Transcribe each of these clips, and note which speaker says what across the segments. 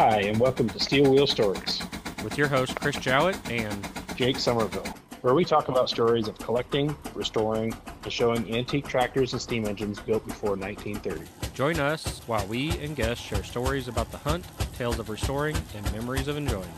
Speaker 1: Hi, and welcome to Steel Wheel Stories
Speaker 2: with your host, Chris Jowett and
Speaker 1: Jake Somerville, where we talk about stories of collecting, restoring, and showing antique tractors and steam engines built before 1930.
Speaker 2: Join us while we and guests share stories about the hunt, tales of restoring, and memories of enjoying.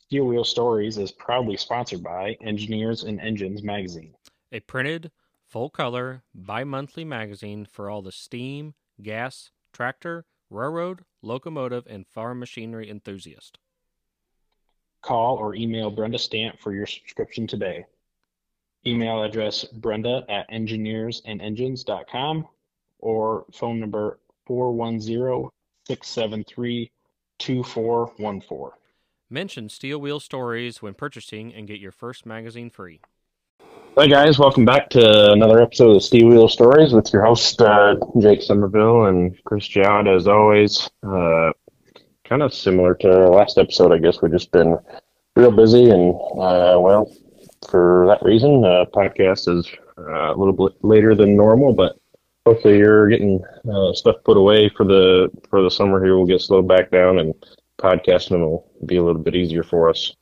Speaker 1: Steel Wheel Stories is proudly sponsored by Engineers and Engines magazine,
Speaker 2: a printed, full color, bi monthly magazine for all the steam, gas, tractor, railroad, locomotive, and farm machinery enthusiast.
Speaker 1: Call or email Brenda Stamp for your subscription today. Email address brenda at engineersandengines.com or phone number 410 673 2414.
Speaker 2: Mention Steel Wheel Stories when purchasing and get your first magazine free.
Speaker 1: Hi guys, welcome back to another episode of Steel Wheel Stories with your host uh, Jake Somerville and Chris Jowett. As always, uh, kind of similar to our last episode, I guess we've just been real busy, and uh, well, for that reason, uh, podcast is uh, a little bit later than normal, but hopefully you're getting uh, stuff put away for the for the summer here. We'll get slowed back down and podcasting will be a little bit easier for us.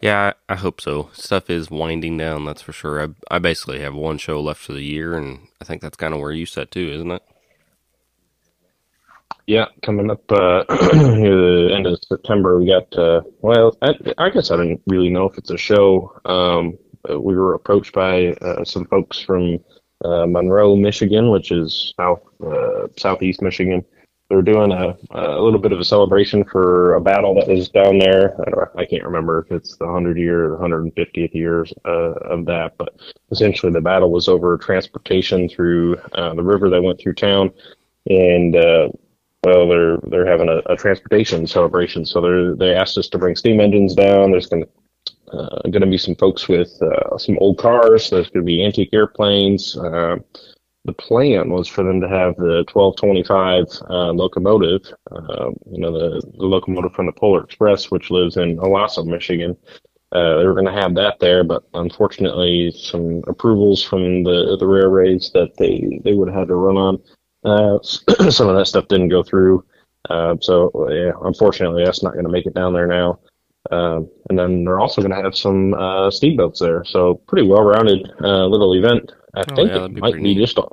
Speaker 3: Yeah, I hope so. Stuff is winding down, that's for sure. I, I basically have one show left for the year, and I think that's kind of where you set too, isn't it?
Speaker 1: Yeah, coming up uh, near the end of September, we got. Uh, well, I, I, guess I don't really know if it's a show. Um, we were approached by uh, some folks from uh, Monroe, Michigan, which is south uh, southeast Michigan, they're doing a, a little bit of a celebration for a battle that was down there. I, I can't remember if it's the 100 year or 150th years uh, of that, but essentially the battle was over transportation through uh, the river that went through town, and uh, well, they're they're having a, a transportation celebration. So they they asked us to bring steam engines down. There's going to uh, going to be some folks with uh, some old cars. There's going to be antique airplanes. Uh, the plan was for them to have the 1225 uh, locomotive, uh, you know, the, the, locomotive from the Polar Express, which lives in Owosso, Michigan. Uh, they were going to have that there, but unfortunately, some approvals from the the railways that they they would have had to run on, uh, some of that stuff didn't go through. Uh, so yeah, unfortunately, that's not going to make it down there now. Um, and then they're also going to have some uh, steamboats there, so pretty well-rounded little event. I oh, think yeah, it might be neat. just a,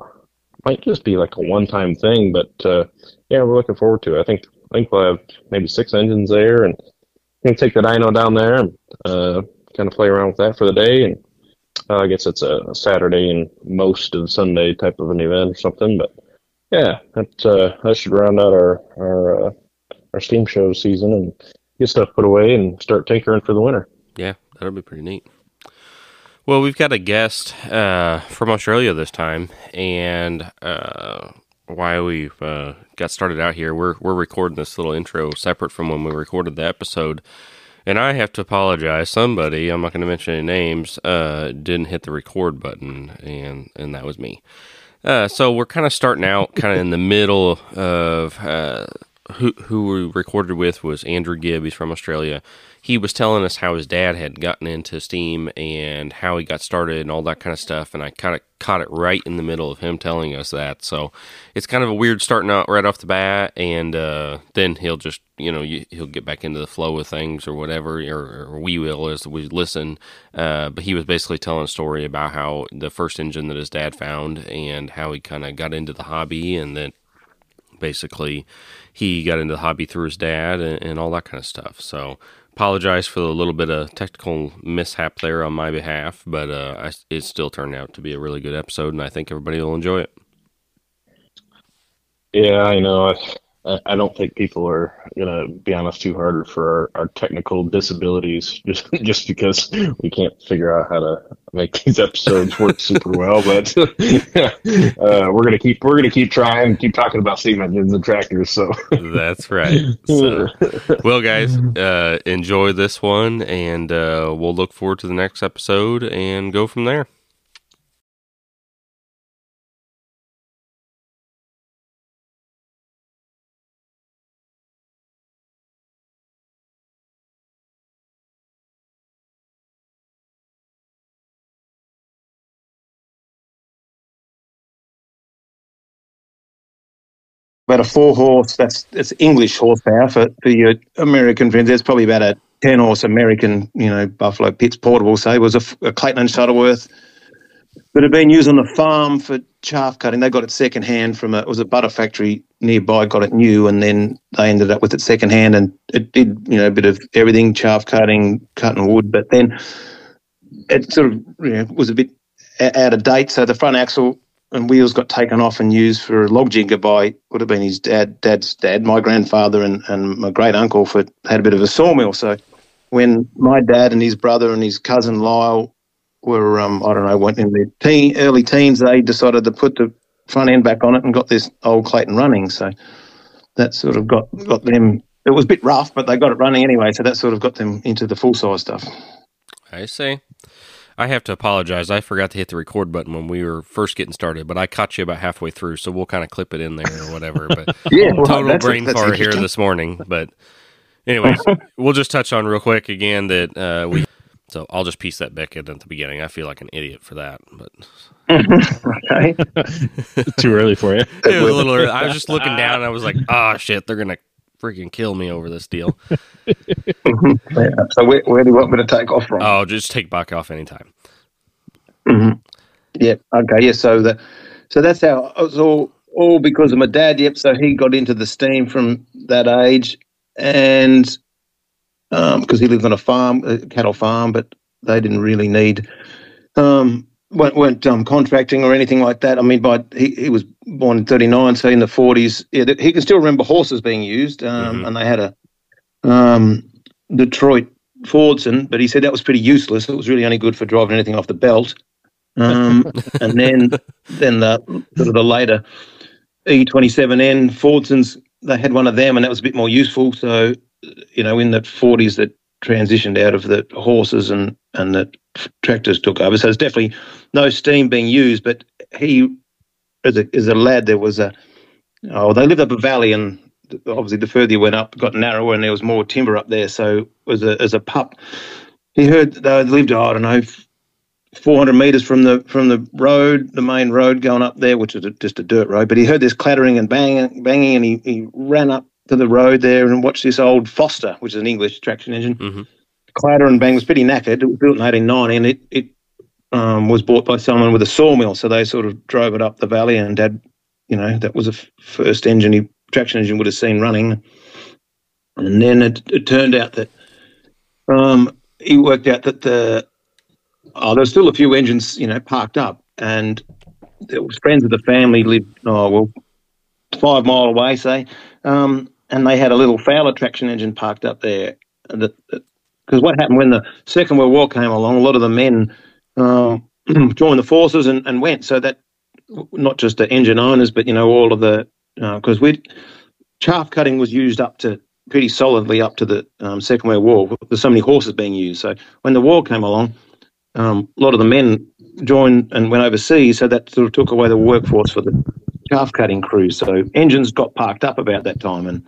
Speaker 1: might just be like a one-time thing, but uh, yeah, we're looking forward to it. I think I think we'll have maybe six engines there, and can take the dyno down there and uh, kind of play around with that for the day. And uh, I guess it's a Saturday and most of Sunday type of an event or something. But yeah, that uh, that should round out our our uh, our steam show season and get stuff put away and start tinkering for the winter.
Speaker 3: Yeah, that'll be pretty neat. Well, we've got a guest uh, from Australia this time, and uh, why we've uh, got started out here, we're we're recording this little intro separate from when we recorded the episode. And I have to apologize. Somebody, I'm not going to mention any names, uh, didn't hit the record button, and and that was me. Uh, so we're kind of starting out, kind of in the middle of uh, who who we recorded with was Andrew Gibb. He's from Australia he was telling us how his dad had gotten into Steam and how he got started and all that kind of stuff. And I kind of caught it right in the middle of him telling us that. So it's kind of a weird starting out right off the bat. And uh, then he'll just, you know, he'll get back into the flow of things or whatever, or, or we will as we listen. Uh, but he was basically telling a story about how the first engine that his dad found and how he kind of got into the hobby and then basically he got into the hobby through his dad and, and all that kind of stuff. So apologize for the little bit of technical mishap there on my behalf, but uh, I, it still turned out to be a really good episode, and I think everybody will enjoy it.
Speaker 1: Yeah, I know. I, I don't think people are gonna be on us too hard for our, our, technical disabilities just just because we can't figure out how to make these episodes work super well. But uh, we're gonna keep we're gonna keep trying, keep talking about steam engines and tractors. So
Speaker 3: that's right. So, well, guys, uh, enjoy this one, and uh, we'll look forward to the next episode and go from there.
Speaker 4: About a four horse. That's that's English horsepower for, for your American friends. There's probably about a ten horse American, you know, Buffalo Pitts portable. Say was a, a Clayton and Shuttleworth that had been used on the farm for chaff cutting. They got it second hand from a it was a butter factory nearby. Got it new, and then they ended up with it second hand, and it did you know a bit of everything, chaff cutting, cutting wood. But then it sort of you know, was a bit out of date. So the front axle and wheels got taken off and used for a log jigger by would have been his dad, dad's dad, my grandfather, and, and my great uncle for had a bit of a sawmill. So when my dad and his brother and his cousin Lyle were, um, I don't know, went in their teen, early teens, they decided to put the front end back on it and got this old Clayton running. So that sort of got got them. It was a bit rough, but they got it running anyway. So that sort of got them into the full size stuff.
Speaker 3: I see. I have to apologize. I forgot to hit the record button when we were first getting started, but I caught you about halfway through, so we'll kind of clip it in there or whatever. But
Speaker 4: Yeah, well,
Speaker 3: total
Speaker 4: that's-
Speaker 3: brain
Speaker 4: that's
Speaker 3: fart here this morning. But anyways, we'll just touch on real quick again that uh, we. So I'll just piece that back in at the beginning. I feel like an idiot for that, but
Speaker 5: Too early for you.
Speaker 3: it was a little. early. I was just looking down, and I was like, "Oh shit, they're gonna freaking kill me over this deal."
Speaker 4: Yeah. So where, where do you want me to take off from?
Speaker 3: Oh, just take back off anytime.
Speaker 4: Mhm. Yep. Okay. Yeah. So the so that's how it was all all because of my dad. Yep. So he got into the steam from that age, and because he lived on a farm, a cattle farm, but they didn't really need um weren't, weren't um, contracting or anything like that. I mean, by he, he was born in '39, so in the '40s, yeah, he can still remember horses being used, um,
Speaker 3: Mhm.
Speaker 4: and they had a um, Detroit Fordson, but he said that was pretty useless. It was really only good for driving anything off the belt. Um, and then then the sort of the later E27N Fordsons, they had one of them, and that was a bit more useful. So, you know, in the 40s, that transitioned out of the horses and and the tractors took over. So there's definitely no steam being used. But he, as a as a lad, there was a oh, they lived up a valley, and obviously the further you went up, got narrower, and there was more timber up there. So as a as a pup, he heard they lived, I don't know, 400 meters from the from the road, the main road going up there, which is a, just a dirt road. But he heard this clattering and banging, banging, and he, he ran up to the road there and watched this old Foster, which is an English traction engine,
Speaker 3: Mhm.
Speaker 4: Clatter and bang. Was pretty knackered. It was built in 1890, and it it um, was bought by someone with a sawmill. So they sort of drove it up the valley, and Dad, you know, that was the f- first engine he traction engine would have seen running. And then it, it turned out that um, he worked out that the oh, there's still a few engines, you know, parked up, and there was friends of the family lived oh well, five mile away, say, um, and they had a little Fowler traction engine parked up there. And that because what happened when the Second World War came along, a lot of the men um, joined the forces and, and went. So that not just the engine owners, but you know all of the because we chaff cutting was used up to pretty solidly up to the um, Second World War. There's so many horses being used. So when the war came along, um, a lot of the men joined and went overseas. So that sort of took away the workforce for the chaff cutting crews. So engines got parked up about that time. And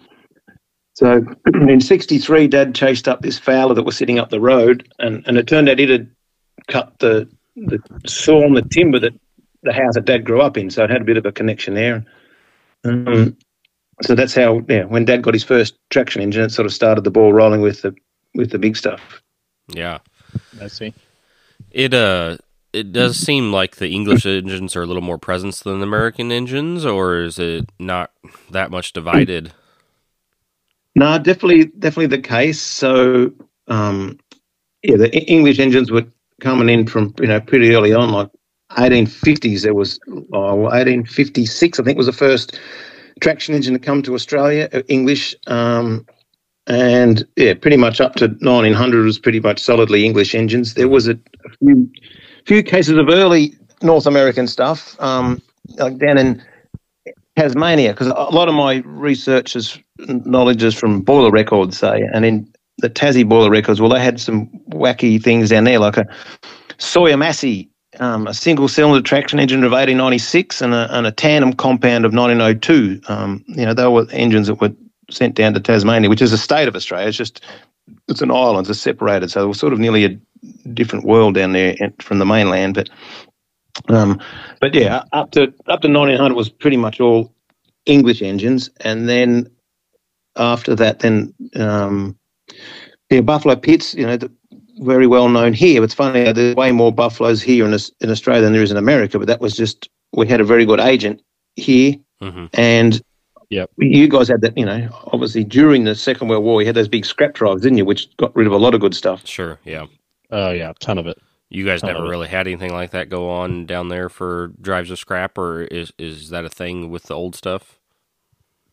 Speaker 4: so in '63, Dad chased up this Fowler that was sitting up the road, and, and it turned out it had cut the the sawn the timber that the house that Dad grew up in. So it had a bit of a connection there. Um, so that's how, yeah, when Dad got his first traction engine, it sort of started the ball rolling with the with the big stuff.
Speaker 3: Yeah.
Speaker 5: I see.
Speaker 3: It uh it does seem like the English engines are a little more present than the American engines, or is it not that much divided?
Speaker 4: No, definitely, definitely the case. So, um, yeah, the English engines were coming in from you know pretty early on, like 1850s. There was oh, 1856, I think, was the first traction engine to come to Australia, uh, English. Um, and yeah, pretty much up to 1900 was pretty much solidly English engines. There was a, a few, few cases of early North American stuff, um, like down in Tasmania, because a lot of my research is knowledge is from boiler records, say, and in the Tassie boiler records, well, they had some wacky things down there, like a Sawyer Massey, um, a single cylinder traction engine of 1896 and a, and a tandem compound of 1902. Um, you know, they were engines that were sent down to Tasmania, which is a state of Australia. It's just, it's an island, it's separated. So it was sort of nearly a different world down there from the mainland. But, um, but yeah, up to, up to 1900 was pretty much all English engines, and then after that, then um, yeah, Buffalo Pitts, you know, the, very well known here. It's funny, there's way more buffaloes here in, in Australia than there is in America, but that was just, we had a very good agent here.
Speaker 3: Mm-hmm.
Speaker 4: And
Speaker 5: Yep.
Speaker 4: you guys had that, you know, obviously during the Second World War, you had those big scrap drives, didn't you, which got rid of a lot of good stuff.
Speaker 3: Sure, yeah.
Speaker 5: Oh yeah, ton of it.
Speaker 3: You guys never
Speaker 5: of
Speaker 3: really had anything like that go on down there for drives of scrap, or is is that a thing with the old stuff?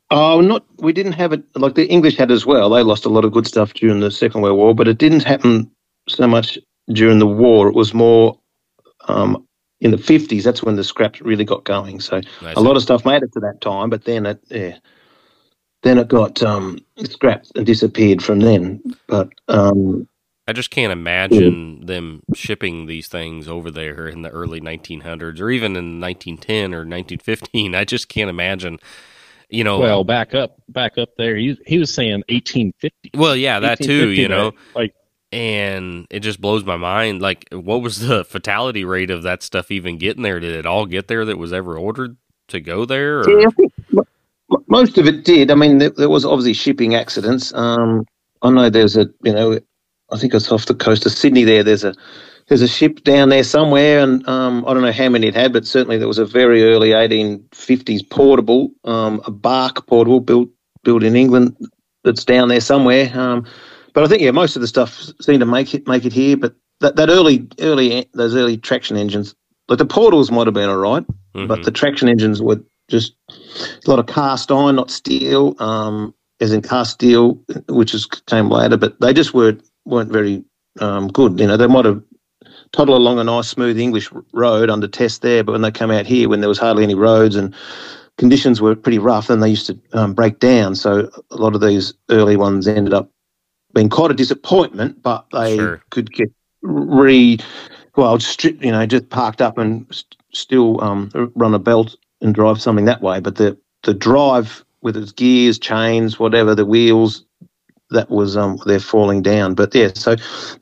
Speaker 4: Oh, not we didn't have it like the English had as well. They lost a lot of good stuff during the Second World War, but it didn't happen so much during the war. It was more um, in the fifties. That's when the scraps really got going. So a lot of stuff made it to that time, but then it yeah, then it got um, scrapped and disappeared from then. But um,
Speaker 3: I just can't imagine them shipping these things over there in the early 1900s or even in 1910 or 1915. I just can't imagine. You know,
Speaker 5: Well, back up, back up there. He he was saying 1850.
Speaker 3: well, yeah, that too. You know,
Speaker 5: like
Speaker 3: and it just blows my mind. Like, what was the fatality rate of that stuff even getting there? Did it all get there that was ever ordered to go there? Or?
Speaker 4: Yeah, I think mo- mo- most of it did. I mean, there, there was obviously shipping accidents. Um, I know there's a, you know, I think it's off the coast of Sydney. There, there's a there's a ship down there somewhere, and um, I don't know how many it had, but certainly there was a very early 1850s portable, um, a bark portable built built in England that's down there somewhere. Um, but I think yeah, most of the stuff seemed to make it make it here. But that, that early early those early traction engines, like the portals might have been all right
Speaker 3: Mhm.
Speaker 4: but the traction engines were just a lot of cast iron, not steel, um, as in cast steel, which is came later. But they just weren't weren't very um, good. You know, they might have toddled along a nice smooth English road under test there, but when they come out here, when there was hardly any roads and conditions were pretty rough, then they used to um, break down. So a lot of these early ones ended up being quite a disappointment, but they
Speaker 3: Sure.
Speaker 4: could get re well, you know, just parked up and st- still um, run a belt and drive something that way. But the the drive with its gears, chains, whatever, the wheels, that was um, they're falling down. But yeah, so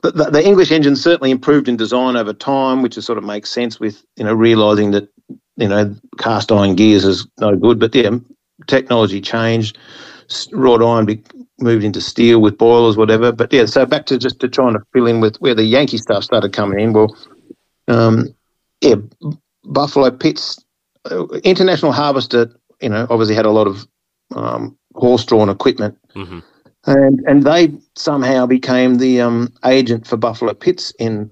Speaker 4: the, the English engine certainly improved in design over time, which is sort of makes sense with you know realizing that you know cast iron gears is no good. But yeah, technology changed. Wrought iron be, moved into steel with boilers, whatever. But yeah, so back to just to trying to fill in with where the Yankee stuff started coming in. Well, um, yeah, Buffalo Pitts, uh, International Harvester, you know, obviously had a lot of um, horse-drawn equipment,
Speaker 3: hmm
Speaker 4: and and they somehow became the um, agent for Buffalo Pitts in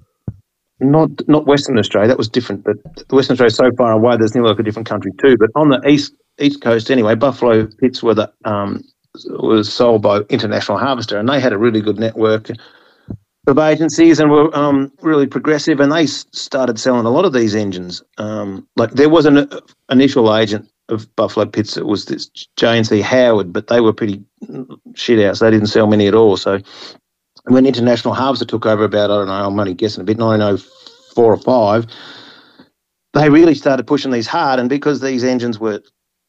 Speaker 4: not not Western Australia. That was different, but Western Australia is so far away. There's nearly like a different country too. But on the east east coast, anyway, Buffalo Pitts were the um, was sold by International Harvester, and they had a really good network of agencies and were um, really progressive. And they started selling a lot of these engines. Um, like there was an initial agent of Buffalo Pitts. It was this J&C Howard, but they were pretty shit out. So they didn't sell many at all. So when International Harvester took over about, I don't know, I'm only guessing a bit, 1904 or 5, they really started pushing these hard. And because these engines were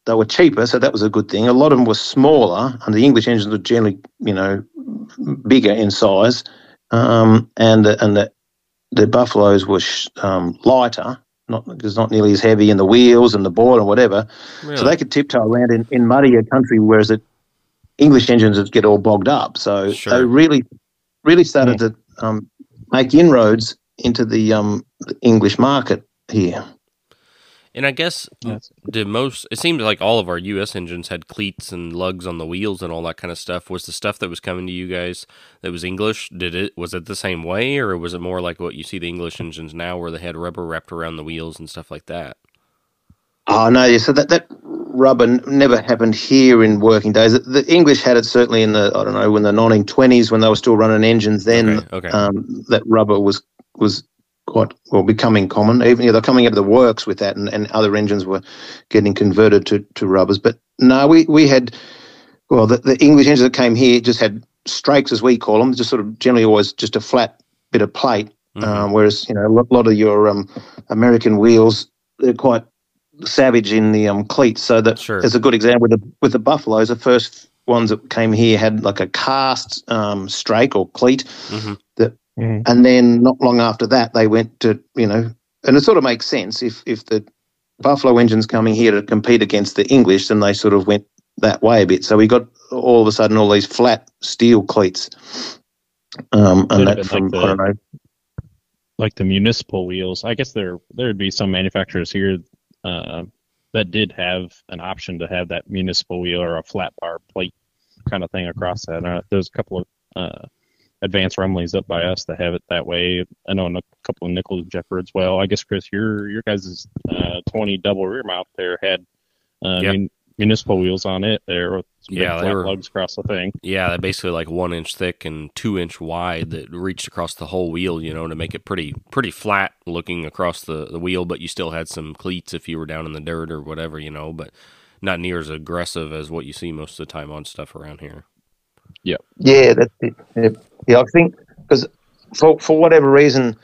Speaker 4: they were cheaper, so that was a good thing. A lot of them were smaller, and the English engines were generally, you know, bigger in size, um, and the, and the the Buffaloes were sh- um, lighter, not because not nearly as heavy in the wheels and the board and whatever.
Speaker 3: Really?
Speaker 4: So they could tiptoe around in, in muddier country, whereas the English engines would get all bogged up. So
Speaker 3: Sure.
Speaker 4: they really, really started to um, make inroads into the, um, the English market here.
Speaker 3: And I guess
Speaker 5: That's-
Speaker 3: did most it seemed like all of our US engines had cleats and lugs on the wheels and all that kind of stuff. Was the stuff that was coming to you guys that was English, did it was it the same way or was it more like what you see the English engines now where they had rubber wrapped around the wheels and stuff like that?
Speaker 4: Oh no! Yeah, so that that rubber n- never happened here in working days. The, the English had it certainly in the I don't know when the 1920s when they were still running engines. Then
Speaker 3: Okay, okay.
Speaker 4: Um, that rubber was was quite well becoming common. Even yeah, they're coming out of the works with that, and, and other engines were getting converted to, to rubbers. But no, we we had well the, the English engines that came here just had strakes as we call them, just sort of generally always just a flat bit of plate.
Speaker 3: Mhm.
Speaker 4: Um, whereas you know a lot, lot of your um, American wheels they're quite savage in the um, cleats. So that
Speaker 3: Sure.
Speaker 4: as a good example with the with the buffaloes, the first ones that came here had like a cast um, strake or cleat,
Speaker 3: Mhm.
Speaker 4: that,
Speaker 5: Mhm.
Speaker 4: and then not long after that they went to you know, and it sort of makes sense if if the Buffalo engines coming here to compete against the English, then they sort of went that way a bit. So we got all of a sudden all these flat steel cleats. Um, and that from, like the, I don't know.
Speaker 1: Like the municipal wheels. I guess there there would be some manufacturers here uh, that did have an option to have that municipal wheel or a flat bar plate kind of thing across that. Uh, there's a couple of uh, Advance Rumelys up by us that have it that way. I know a couple of Nichols Shepards. Well, I guess Chris, your your guys' uh, 20 double rear mount there had uh, yep. mun- municipal wheels on it there with some yeah, big flat were, lugs across the thing.
Speaker 3: Yeah, they're basically like one inch thick and two inch wide that reached across the whole wheel. You know, to make it pretty pretty flat looking across the the wheel, but you still had some cleats if you were down in the dirt or whatever. You know, but not near as aggressive as what you see most of the time on stuff around here.
Speaker 1: Yeah.
Speaker 4: Yeah, that's it. Yeah, I think because for for whatever reason,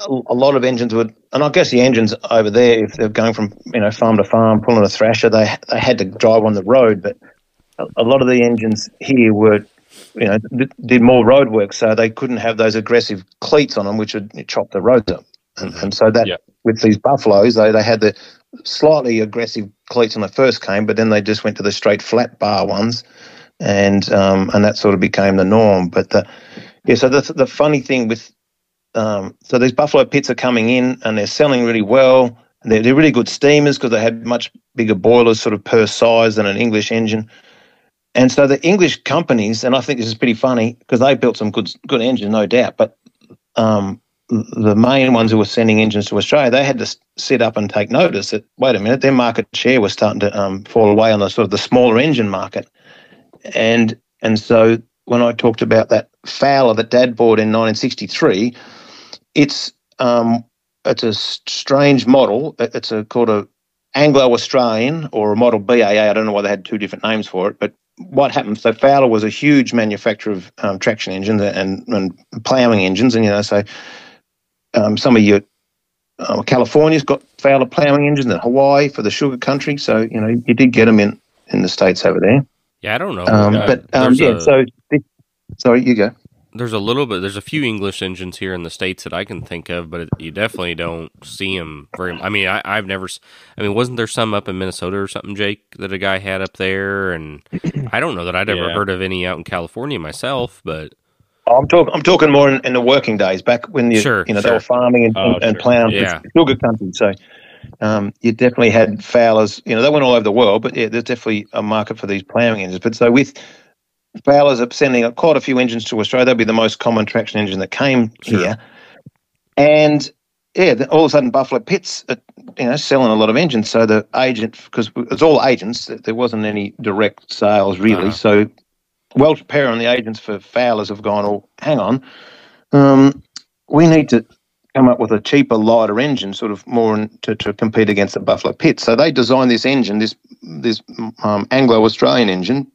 Speaker 4: a, a, lot of engines would, and I guess the engines over there, if they're going from you know farm to farm pulling a thrasher, they they had to drive on the road. But a, a lot of the engines here were, you know, did more road work, so they couldn't have those aggressive cleats on them, which would chop the roads up. And, mm-hmm. and so that yeah. with these buffaloes, they they had the slightly aggressive cleats when they first came, but then they just went to the straight flat bar ones, and um, and that sort of became the norm. But the, yeah, so the the funny thing with um, so these Buffalo Pitts are coming in and they're selling really well. They're, they're really good steamers because they had much bigger boilers, sort of per size than an English engine. And so the English companies, and I think this is pretty funny because they built some good good engines, no doubt. But um, the main ones who were sending engines to Australia, they had to sit up and take notice that wait a minute, their market share was starting to um, fall away on the sort of the smaller engine market, and and so when I talked about that Fowler that Dad bought in 1963, it's um, it's a strange model. It's a called a Anglo Australian or a model BAA. I don't know why they had two different names for it, but what happened? So Fowler was a huge manufacturer of um, traction engines and, and ploughing engines, and you know, so um, some of your uh, California's got Fowler ploughing engines, and Hawaii for the sugar country. So you know, you did get them in in the states over there.
Speaker 3: Yeah, I don't know.
Speaker 4: Um, but um, yeah, a, so sorry, you go.
Speaker 3: There's a little bit. There's a few English engines here in the states that I can think of, but it, you definitely don't see them very. I mean, I, I've never. I mean, wasn't there some up in Minnesota or something, Jake, that a guy had up there? And I don't know that I'd ever yeah. heard of any out in California myself, but
Speaker 4: I'm talking. I'm talking more in, in, the working days, back when you, sure, you know, sure. they were farming and, oh, and, and plowing yeah. sugar country. So um, you definitely had Fowlers. You know, they went all over the world, but yeah, there's definitely a market for these ploughing engines. But so with Fowlers are sending quite a few engines to Australia. That'd be the most common traction engine that came sure. here, and yeah, all of a sudden Buffalo Pitts, are, you know, selling a lot of engines. So the agent, because it's all agents, there wasn't any direct sales really. Uh-huh. So Welch Perrin and the agents for Fowlers have gone, oh, hang on, um, we need to come up with a cheaper, lighter engine, sort of more to, to compete against the Buffalo Pitt. So they designed this engine, this this um, Anglo-Australian engine,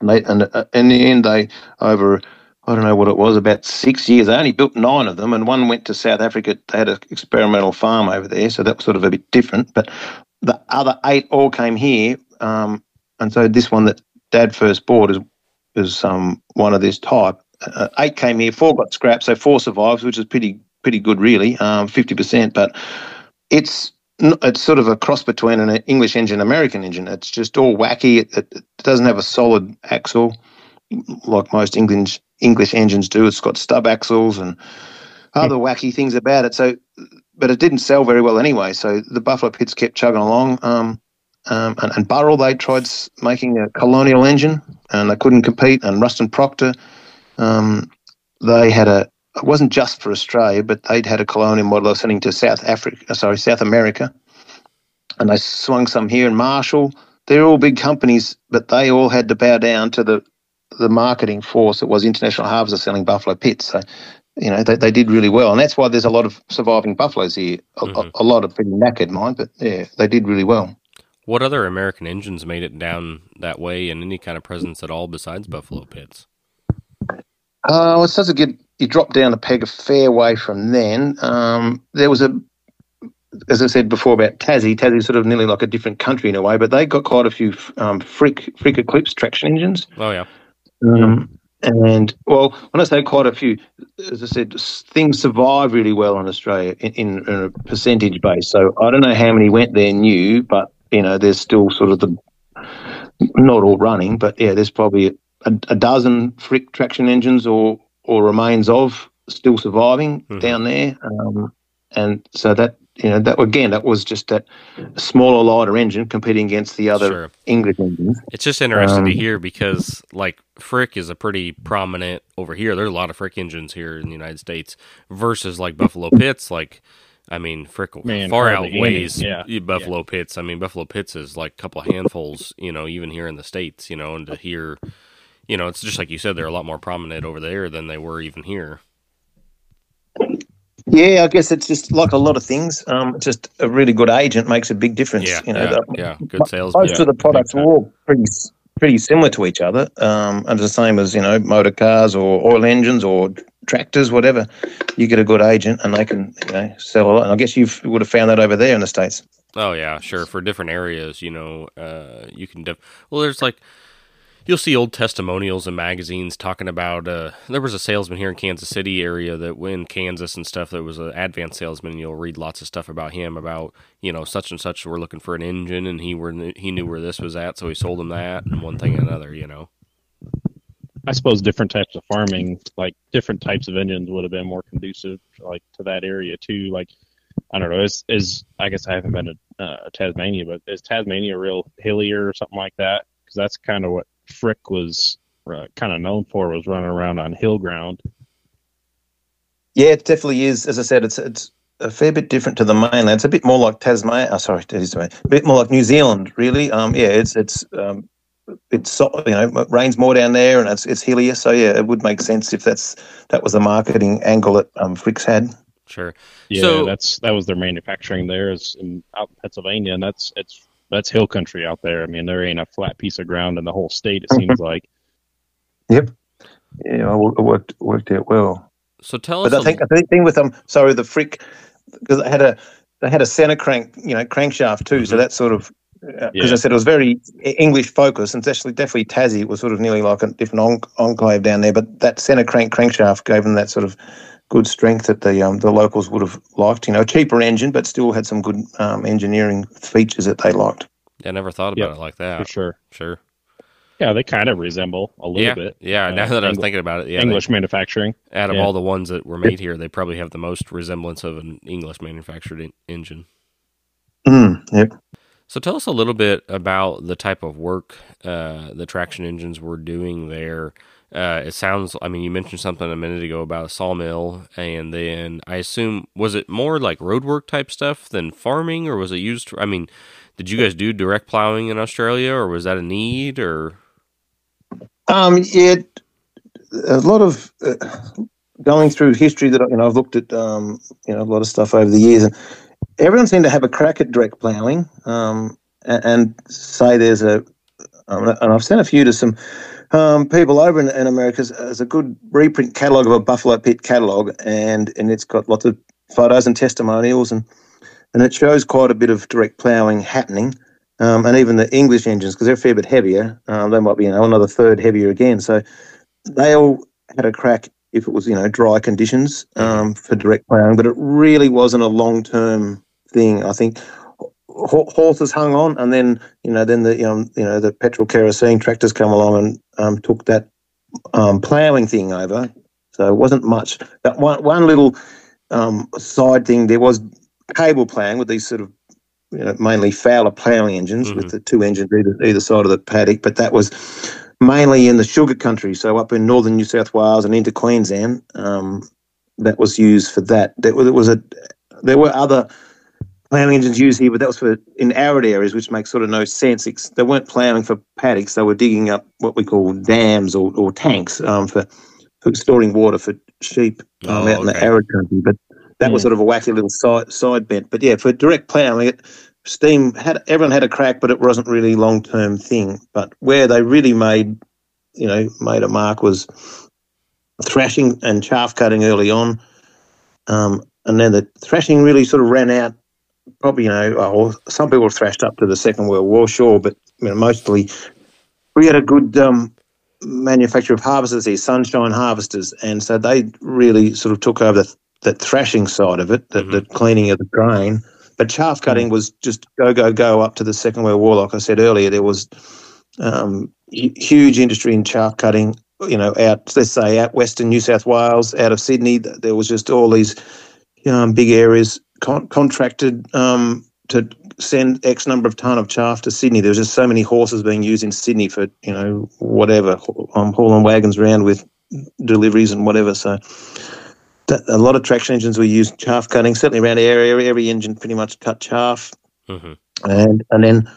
Speaker 4: and, they, and uh, in the end, they over I don't know what it was about six years. They only built nine of them, and one went to South Africa. They had an experimental farm over there, so that was sort of a bit different. But the other eight all came here, um, and so this one that Dad first bought is is um, one of this type. Uh, eight came here, four got scrapped, so four survives, which is pretty pretty good, really, um, fifty percent. But it's it's sort of a cross between an English engine, and American engine. It's just all wacky. It, it, it doesn't have a solid axle like most English English engines do. It's got stub axles and other wacky things about it. So, but it didn't sell very well anyway. So the Buffalo Pitts kept chugging along. Um, um, and, and Burrell, they tried making a colonial engine and they couldn't compete. And Ruston Proctor, um, they had a, it wasn't just for Australia, but they'd had a colonial model of sending to South Africa, uh, sorry, South America. And they swung some here in Marshall. They're all big companies, but they all had to bow down to the, the marketing force that was International Harvester selling buffalo Pitts. So, you know, they, they did really well. And that's why there's a lot of surviving buffaloes here. A, mm-hmm. a, a lot of pretty knackered, mind, but yeah, they did really well.
Speaker 3: What other American engines made it down that way in any kind of presence at all besides Buffalo Pitts?
Speaker 4: Uh, well, it starts to get you drop down a peg a fair way from then. Um, there was a, as I said before about Tassie, Tassie's sort of nearly like a different country in a way, but they got quite a few um, Frick Frick Eclipse traction engines.
Speaker 3: Oh yeah.
Speaker 4: Um, And well, when I say quite a few, as I said, things survive really well in Australia in, in, in, a percentage base. So I don't know how many went there new, but you know, there's still sort of the not all running, but yeah, there's probably a, a dozen Frick traction engines or or remains of still surviving mm-hmm. down there. Um, and so that you know that again that was just that smaller lighter engine competing against the other sure. english engines
Speaker 3: it's just interesting um, to hear because like frick is a pretty prominent over here there's a lot of frick engines here in the united states versus like buffalo Pitts like i mean frick Man, far outweighs yeah. buffalo yeah. pitts i mean buffalo Pitts is like a couple handfuls you know even here in the states you know and to hear you know it's just like you said they're a lot more prominent over there than they were even here
Speaker 4: yeah, I guess it's just like a lot of things. Um, just a really good agent makes a big difference.
Speaker 3: Yeah,
Speaker 4: you
Speaker 3: know, yeah,
Speaker 4: the,
Speaker 3: yeah. good sales.
Speaker 4: Most
Speaker 3: yeah,
Speaker 4: of the products are all pretty pretty similar to each other, um, and the same as you know motor cars or oil engines or tractors, whatever. You get a good agent, and they can you know sell a lot. And I guess you would have found that over there in the states.
Speaker 3: Oh yeah, sure. For different areas, you know, uh, you can. Def- well, there's like you'll see old testimonials in magazines talking about uh, there was a salesman here in Kansas City area that in Kansas and stuff that was an advanced salesman. You'll read lots of stuff about him about you know such and such were looking for an engine and he were he knew where this was at, so he sold them that and one thing and another. You know.
Speaker 1: I suppose different types of farming, like different types of engines, would have been more conducive, like to that area too. Like I don't know, is is I guess I haven't been to uh, Tasmania, but is Tasmania real hillier or something like that? Because that's kind of what Frick was uh, kind of known for was running around on hill ground.
Speaker 4: Yeah, it definitely is. As I said, it's it's a fair bit different to the mainland. It's a bit more like Tasmania. Oh, sorry, Tasmania. A bit more like New Zealand, really. Um, yeah, it's it's um, it's you know it rains more down there and it's it's hillier. So yeah, it would make sense if that's that was the marketing angle that um, Fricks had.
Speaker 3: Sure.
Speaker 1: Yeah, so, that's that was their manufacturing there is in out in Pennsylvania, and that's it's that's hill country out there. I mean, there ain't a flat piece of ground in the whole state. It seems like.
Speaker 4: Yep. Yeah, it worked worked out well.
Speaker 3: So tell us.
Speaker 4: But I think the thing with them, um, sorry, the Frick, because they had a they had a center crank, you know, crankshaft too. Mm-hmm. So that sort of because uh, yeah. I said it was very English focused, and especially definitely Tassie it was sort of nearly like a different enclave down there. But that center crank crankshaft gave them that sort of good strength that the um, the locals would have liked. You know, cheaper engine, but still had some good um, engineering features that they liked.
Speaker 3: I never thought about yep, it like that.
Speaker 1: For sure,
Speaker 3: sure.
Speaker 1: Yeah, they kind of resemble a little
Speaker 3: yeah,
Speaker 1: bit.
Speaker 3: Yeah, now uh, that I was thinking about it, yeah,
Speaker 1: English they, manufacturing.
Speaker 3: Out of
Speaker 1: yeah.
Speaker 3: all the ones that were made here, they probably have the most resemblance of an English manufactured in- engine.
Speaker 4: Mm, yep.
Speaker 3: So tell us a little bit about the type of work uh, the traction engines were doing there. Uh, it sounds. I mean, you mentioned something a minute ago about a sawmill, and then I assume was it more like roadwork type stuff than farming, or was it used? For, I mean, did you guys do direct plowing in Australia, or was that a need, or?
Speaker 4: Um, it a lot of uh, going through history that you know I've looked at um, you know a lot of stuff over the years, and everyone seemed to have a crack at direct ploughing, um, and, and, say there's a, um, and I've sent a few to some um, people over in, in America. There's a good reprint catalogue of a Buffalo Pitt catalogue, and and it's got lots of photos and testimonials, and and it shows quite a bit of direct ploughing happening. Um, and even the English engines, because they're a fair bit heavier, um, they might be you know another third heavier again. So they all had a crack if it was you know dry conditions um, for direct ploughing, but it really wasn't a long term thing. I think horses hung on, and then you know then the um, you know the petrol kerosene tractors come along and um, took that um, ploughing thing over. So it wasn't much. That one one little um, side thing there was cable ploughing with these sort of you know, mainly Fowler ploughing engines mm-hmm. with the two engines either, either side of the paddock, but that was mainly in the sugar country, so up in northern New South Wales and into Queensland. Um, that was used for that. There was a there were other ploughing engines used here, but that was for in arid areas, which makes sort of no sense. It's, they weren't ploughing for paddocks; they were digging up what we call dams or, or tanks um, for, for storing water for sheep um, oh, out in the arid country. But that was sort of a wacky little side side bent. But yeah, for direct ploughing, it steam had everyone had a crack, but it wasn't really a long term thing. But where they really made you know made a mark was thrashing and chaff cutting early on, um, and then the thrashing really sort of ran out. Probably you know, oh, some people thrashed up to the Second World War, sure, but you know, mostly we had a good um, manufacturer of harvesters here, Sunshine Harvesters, and so they really sort of took over the, the thrashing side of it, the,
Speaker 3: Mhm.
Speaker 4: the cleaning of the grain. But chaff cutting was just go go go up to the Second World War. Like I said earlier, there was um, huge industry in chaff cutting. You know, out let's say out western New South Wales, out of Sydney, there was just all these um, big areas con- contracted um, to send X number of ton of chaff to Sydney. There was just so many horses being used in Sydney for you know whatever, um, hauling wagons around with deliveries and whatever. So that, a lot of traction engines were used chaff cutting. Certainly around our area, every engine pretty much cut chaff,
Speaker 3: hmm
Speaker 4: and and then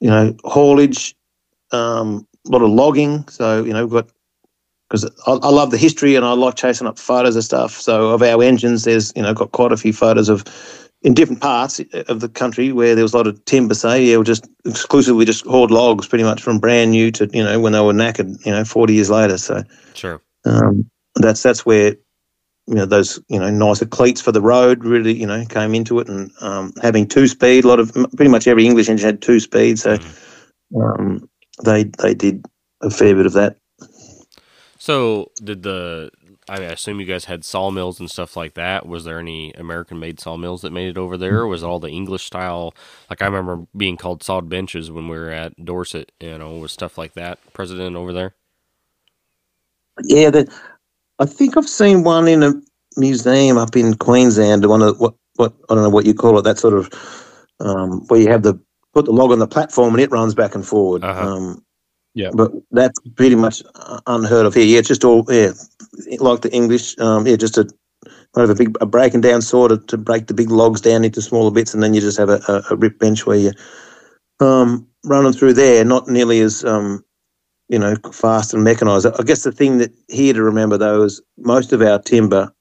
Speaker 4: you know haulage, um, a lot of logging. So you know we've got because I, I love the history and I like chasing up photos of stuff. So of our engines, there's you know got quite a few photos of in different parts of the country where there was a lot of timber. Say yeah, we just exclusively just hauled logs, pretty much from brand new to you know when they were knackered, you know, forty years later. So
Speaker 3: Sure.
Speaker 4: um, that's that's where you know those you know nicer cleats for the road really you know came into it, and um, having two speed. A lot of pretty much every English engine had two speed, so um, they they did a fair bit of that.
Speaker 3: So did the I assume you guys had sawmills and stuff like that. Was there any American made sawmills that made it over there? Was it all the English style? Like I remember being called sawed benches when we were at Dorset, you know, with stuff like that. President over there.
Speaker 4: Yeah, that I think I've seen one in a museum up in Queensland. One of what what I don't know what you call it. That sort of um, where you have the put the log on the platform and it runs back and forward.
Speaker 3: Uh-huh.
Speaker 4: Um,
Speaker 1: Yeah.
Speaker 4: but that's pretty much uh, unheard of here. Yeah, it's just all yeah, like the English. Um, yeah, just a kind of a big a breaking down saw to, to break the big logs down into smaller bits, and then you just have a, a, a rip bench where you um, running through there. Not nearly as um, you know fast and mechanized. I guess the thing that here to remember though is most of our timber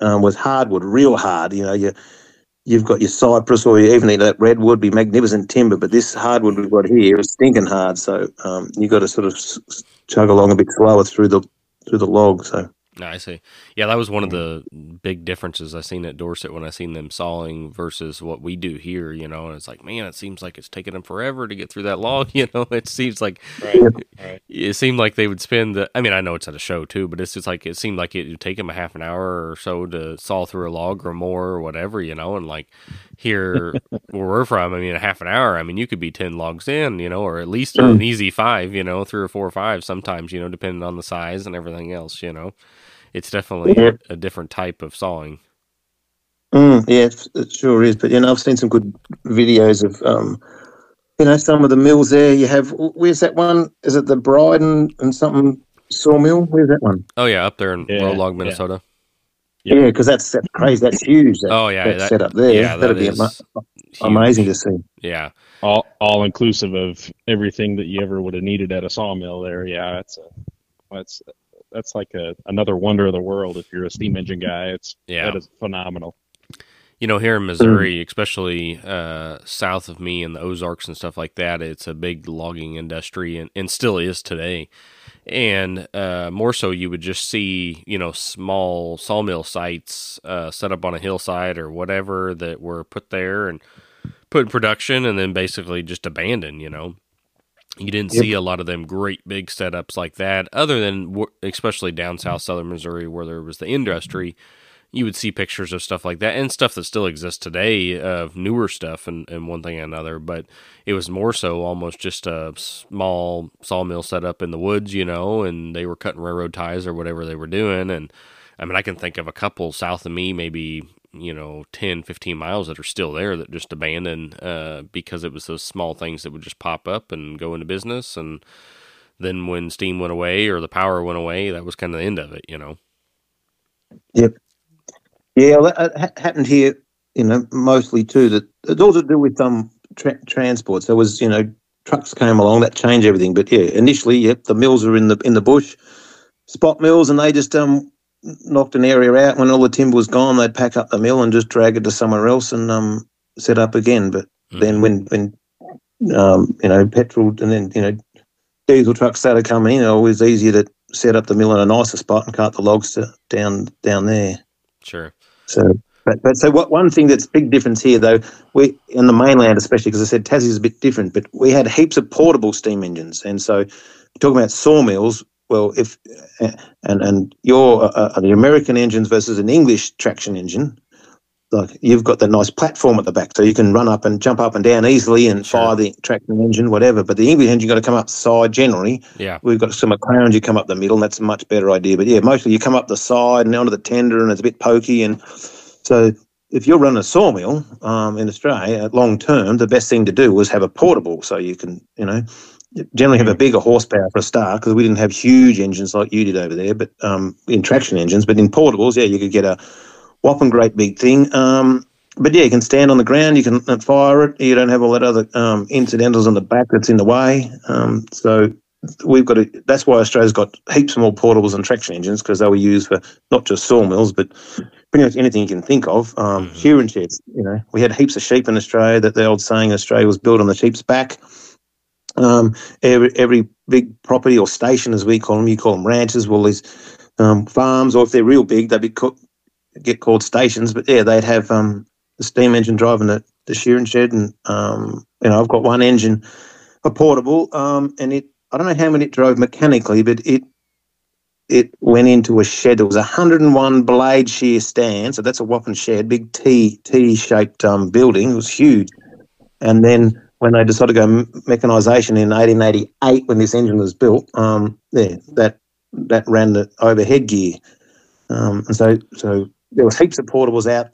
Speaker 4: um, was hardwood, real hard. You know, you you've got your cypress or even that redwood, be magnificent timber, but this hardwood we've got here is stinking hard. So um, you got to sort of chug along a bit slower through the through the log. So
Speaker 3: I see. Yeah, that was one of mm-hmm. the big differences I seen at Dorset when I seen them sawing versus what we do here. You know, and it's like, man, it seems like it's taking them forever to get through that log. You know, it seems like
Speaker 1: Right. Right.
Speaker 3: it seemed like they would spend the. I mean, I know it's at a show too, but it's just like it seemed like it would take them a half an hour or so to saw through a log or more or whatever. You know, and like here where we're from, I mean, a half an hour. I mean, you could be ten logs in, you know, or at least mm. an easy five. You know, three or four or five sometimes. You know, depending on the size and everything else. You know. It's definitely
Speaker 4: Yeah.
Speaker 3: a, a different type of sawing.
Speaker 4: Mm, yeah, it, it sure is. But you know, I've seen some good videos of um, you know some of the mills there. You have where's that one? Is it the Bryden and something sawmill? Where's that one?
Speaker 3: Oh yeah, up there in
Speaker 1: Yeah,
Speaker 3: Rollag,
Speaker 1: yeah.
Speaker 3: Minnesota.
Speaker 1: Yep.
Speaker 4: Yeah, because that's that's crazy. That's huge. That,
Speaker 3: Oh yeah,
Speaker 4: that,
Speaker 3: that-
Speaker 4: setup there.
Speaker 3: yeah,
Speaker 4: That'd
Speaker 3: that
Speaker 4: be
Speaker 3: is
Speaker 4: ama- amazing to see.
Speaker 3: Yeah,
Speaker 1: All all inclusive of everything that you ever would have needed at a sawmill there. Yeah, it's a that's that's like a another wonder of the world if you're a steam engine guy. It's
Speaker 3: yeah.
Speaker 1: that is phenomenal.
Speaker 3: You know, here in Missouri, especially uh, south of me in the Ozarks and stuff like that, it's a big logging industry and, and still is today. And uh, more so, you would just see, you know, small sawmill sites uh, set up on a hillside or whatever that were put there and put in production and then basically just abandoned, you know. You didn't
Speaker 4: Yep.
Speaker 3: see a lot of them great big setups like that, other than especially down south southern Missouri where there was the industry you would see pictures of stuff like that and stuff that still exists today of newer stuff and, and one thing and another. But it was more so almost just a small sawmill set up in the woods, you know, and they were cutting railroad ties or whatever they were doing. And I mean, I can think of a couple south of me, maybe, you know, 10, 15 miles that are still there that just abandoned uh, because it was those small things that would just pop up and go into business. And then when steam went away or the power went away, that was kind of the end of it, you know.
Speaker 4: yep Yeah, well, that ha- happened here. You know, mostly too. That it's all to do with um tra- transport. So it was you know trucks came along that changed everything. But yeah, initially, yep, the mills were in the in the bush, spot mills, and they just um knocked an area out. When all the timber was gone, they'd pack up the mill and just drag it to somewhere else and um set up again. But then when when um you know petrol and then you know diesel trucks started coming in, it was easier to set up the mill in a nicer spot and cut the logs to, down down there.
Speaker 3: Sure.
Speaker 4: So, but, but so what? One thing that's big difference here, though, we in the mainland, especially because I said Tassie's a bit different, but we had heaps of portable steam engines, and so talking about sawmills, well, if and and your uh, uh, the American engines versus an English traction engine, like you've got the nice platform at the back, so you can run up and jump up and down easily and
Speaker 3: Sure.
Speaker 4: fire the traction engine, whatever. But the English engine got to come up the side generally.
Speaker 3: Yeah.
Speaker 4: We've got some McLarens, you come up the middle, and that's a much better idea. But yeah, mostly you come up the side and onto the tender, and it's a bit pokey. And so if you're running a sawmill um, in Australia, long term, the best thing to do was have a portable, so you can, you know, generally have a bigger horsepower for a start because we didn't have huge engines like you did over there, but um, in traction engines. But in portables, yeah, you could get a whopping great big thing. Um, but yeah, you can stand on the ground, you can uh, fire it. You don't have all that other um, incidentals on the back that's in the way. Um, so we've got to, that's why Australia's got heaps more portables and traction engines because they were used for not just sawmills, but pretty much anything you can think of. Um,
Speaker 3: Mhm.
Speaker 4: Shearing sheds, you know, we had heaps of sheep in Australia. That the old saying, Australia was built on the sheep's back. Um, every every big property or station, as we call them, you call them ranches. Well, these um, farms, or if they're real big, they'd be co- get called stations. But yeah, they'd have um, the steam engine driving the, the shearing shed, and um, you know, I've got one engine, a portable, um, and it. I don't know how many it drove mechanically, but it it went into a shed. There was a 101 blade shear stand, so that's a whopping shed, big T T shaped um, building. It was huge. And then when they decided to go mechanisation in 1888, when this engine was built, um, yeah, that that ran the overhead gear, um, and so so there was heaps of portables out,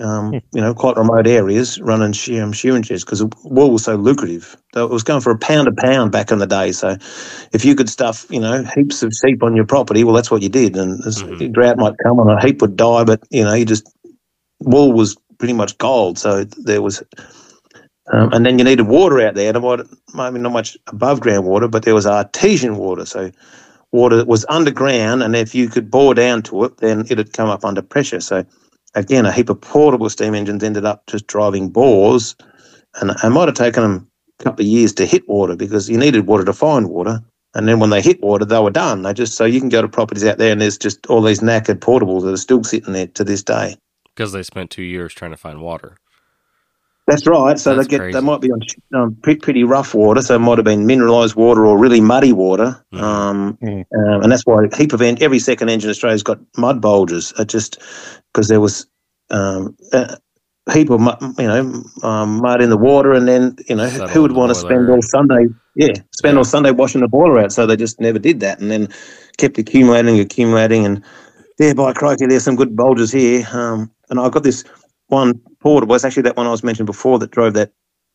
Speaker 4: um, you know, quite remote areas running shear, um, shearing sheds because wool was so lucrative. So it was going for a pound a pound back in the day. So if you could stuff, you know, heaps of sheep on your property, well, that's what you did. And
Speaker 3: Mhm.
Speaker 4: drought might come and a heap would die, but you know, you just wool was pretty much gold. So there was, um, and then you needed water out there. And what, maybe not much above ground water, but there was artesian water. So water that was underground, and if you could bore down to it, then it'd come up under pressure. So again, a heap of portable steam engines ended up just driving bores, and it might have taken them a couple of years to hit water because you needed water to find water. And then when they hit water, they were done. They just so you can go to properties out there, and there's just all these knackered portables that are still sitting there to this day.
Speaker 3: Because they spent two years trying to find water.
Speaker 4: That's right. So
Speaker 3: That's
Speaker 4: they get
Speaker 3: crazy.
Speaker 4: they might be on um, pretty, pretty rough water. So it might have been mineralised water or really muddy water.
Speaker 3: Mhm.
Speaker 4: Um, um, and that's why a heap of en- every second engine in Australia's got mud bulges. It just because there was um, a heap of mud, you know um, mud in the water, and then you know
Speaker 3: Settle
Speaker 4: who would want to spend all Sunday? Yeah, spend
Speaker 3: Yeah.
Speaker 4: all Sunday washing the boiler out. So they just never did that, and then kept accumulating, accumulating, and there by crikey, there's some good bulges here. Um, and I've got this one portable. It's actually that one I was mentioned before that drove that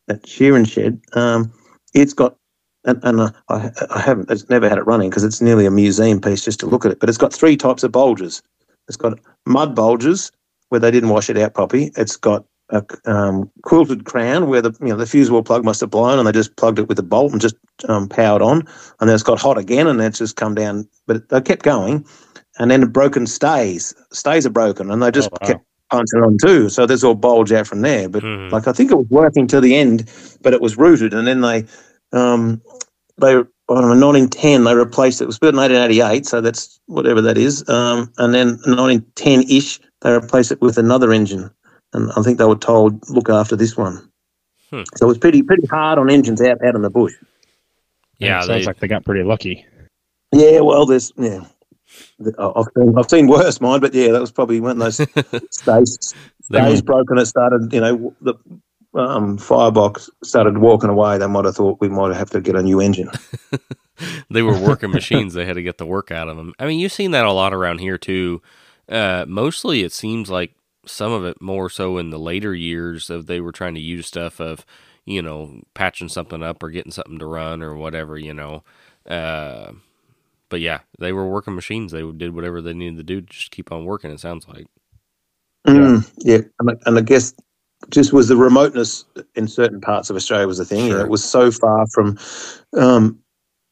Speaker 4: that shearing shed. Um, it's got and, and uh, I, I haven't, it's never had it running because it's nearly a museum piece just to look at it. But it's got three types of bulges. It's got mud bulges where they didn't wash it out properly. It's got a um, quilted crown where the you know the fusible plug must have blown and they just plugged it with a bolt and just um, powered on. And then it's got hot again and it's just come down. But they kept going. And then broken stays. Stays are broken and they just
Speaker 1: Oh, wow.
Speaker 4: kept punching on too. So there's all bulge out from there. But
Speaker 3: Mhm.
Speaker 4: like I think it was working to the end, but it was rooted, and then they, um, they, I don't know, 1910 they replaced it. It was built in 1888, so that's whatever that is. Um, and then 1910-ish they replaced it with another engine, and I think they were told look after this one.
Speaker 3: Hmm.
Speaker 4: So it was pretty pretty hard on engines out out in the bush.
Speaker 3: Yeah,
Speaker 1: it sounds
Speaker 3: they,
Speaker 1: like they got pretty lucky.
Speaker 4: Yeah, well, there's yeah. I've seen, I've seen worse, mine, but yeah, that was probably one of those stays stays broken. It started, you know, the um, firebox started walking away. They might have thought we might have to get a new engine.
Speaker 3: they were working machines. They had to get the work out of them. I mean, you've seen that a lot around here too. Uh, mostly, it seems like some of it more so in the later years of they were trying to use stuff of you know patching something up or getting something to run or whatever you know. Uh, but yeah, they were working machines. They did whatever they needed to do to just keep on working. It sounds like.
Speaker 4: Mm, yeah, and, I- and I guess just was the remoteness in certain parts of Australia was the thing. You know, it was so far from, um,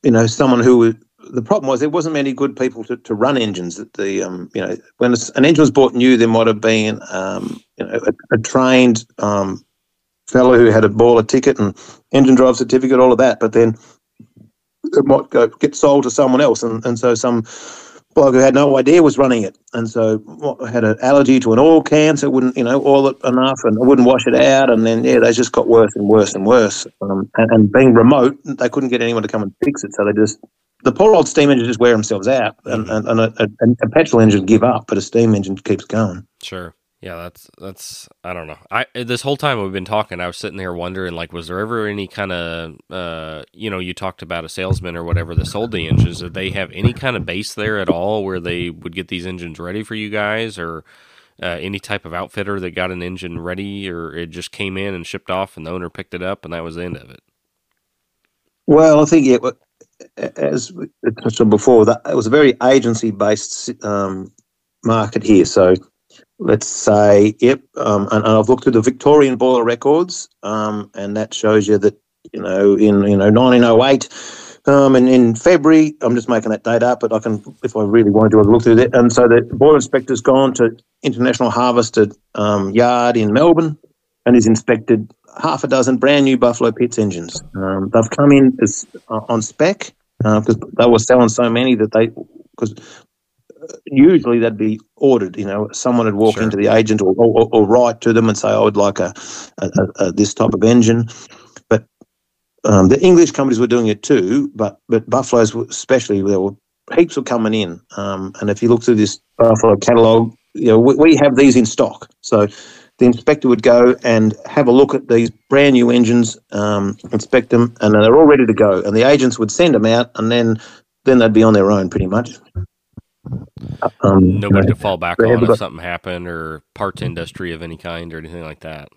Speaker 4: you know, someone who would. The problem was there wasn't many good people to, to run engines. That the um, you know when an engine was bought new, there might have been um, you know a, a trained um, fellow who had a boiler ticket and engine drive certificate, all of that. But then it might go get sold to someone else, and, and so some bloke who had no idea was running it, and so what, had an allergy to an oil can, so it wouldn't you know oil it enough, and it wouldn't wash it out, and then yeah, they just got worse and worse and worse. Um, and, and being remote, they couldn't get anyone to come and fix it, so they just the poor old steam engine just wear themselves out, and, and, and a, a, a petrol engine give up, but a steam engine keeps going.
Speaker 3: Sure. Yeah, that's that's I don't know. I this whole time we've been talking, I was sitting there wondering, like, was there ever any kind of, uh, you know, you talked about a salesman or whatever that sold the engines. Did they have any kind of base there at all where they would get these engines ready for you guys, or uh, any type of outfitter that got an engine ready, or it just came in and shipped off, and the owner picked it up, and that was the end of it?
Speaker 4: Well, I think it, as we touched on before, that it was a very agency-based um, market here, so let's say, yep, um, and, and, I've looked through the Victorian boiler records, um, and that shows you that you know in you know 1908. Um, and in February, I'm just making that date up, but I can, if I really wanted to, I look through that. And so the boiler inspector's gone to International Harvester um, Yard in Melbourne, and he's inspected half a dozen brand new Buffalo Pitts engines. Um, they've come in as uh, on spec because uh, they were selling so many that they because usually they'd be ordered. You know, someone would walk sure. into the agent or, or, or, write to them and say, "I would like a, a, a this type of engine." But um, the English companies were doing it too. But but Buffalo's especially there were heaps were coming in. Um, and if you look through this Buffalo catalogue, you know we, we have these in stock. So the inspector would go and have a look at these brand new engines, um, inspect them, and they're all ready to go. And the agents would send them out, and then then they'd be on their own pretty much.
Speaker 3: Um, Nobody to fall back on if something happened, or parts industry of any kind, or anything like that.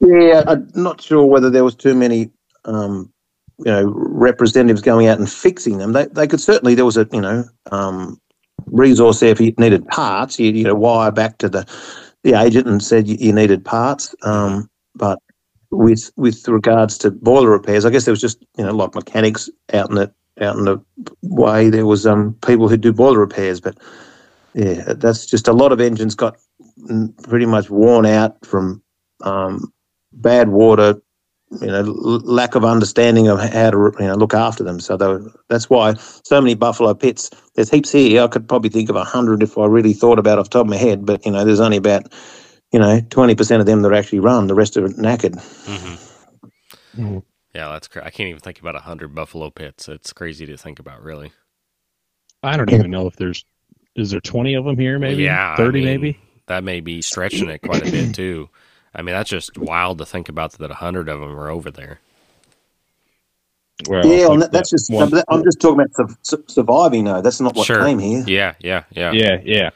Speaker 4: Yeah, I'm not sure whether there was too many, um, you know, representatives going out and fixing them. They they could certainly there was a you know um, resource there if you needed parts. You you know wire back to the the agent and said you, you needed parts. Um, but with with regards to boiler repairs, I guess there was just you know like mechanics out in the out in the way. There was um, people who do boiler repairs, but yeah, that's just a lot of engines got pretty much worn out from um, bad water, you know, lack of understanding of how to you know look after them. So were, that's why so many buffalo Pitts. There's heaps here. I could probably think of a hundred if I really thought about it off the top of my head. But you know, there's only about you know twenty percent of them that are actually run. The rest of it knackered.
Speaker 3: Mm-hmm. Mm. Yeah, that's crazy. I can't even think about a hundred buffalo Pitts. It's crazy to think about, really.
Speaker 1: I don't even know if there's is there twenty of them here, maybe yeah, thirty, I mean, maybe.
Speaker 3: That may be stretching it quite a bit too. I mean, that's just wild to think about that a hundred of them are over there.
Speaker 4: Well, yeah, that, that's just. One, I'm just talking about su- surviving. though. that's not what sure. came here.
Speaker 3: Yeah, yeah, yeah,
Speaker 1: yeah, yeah,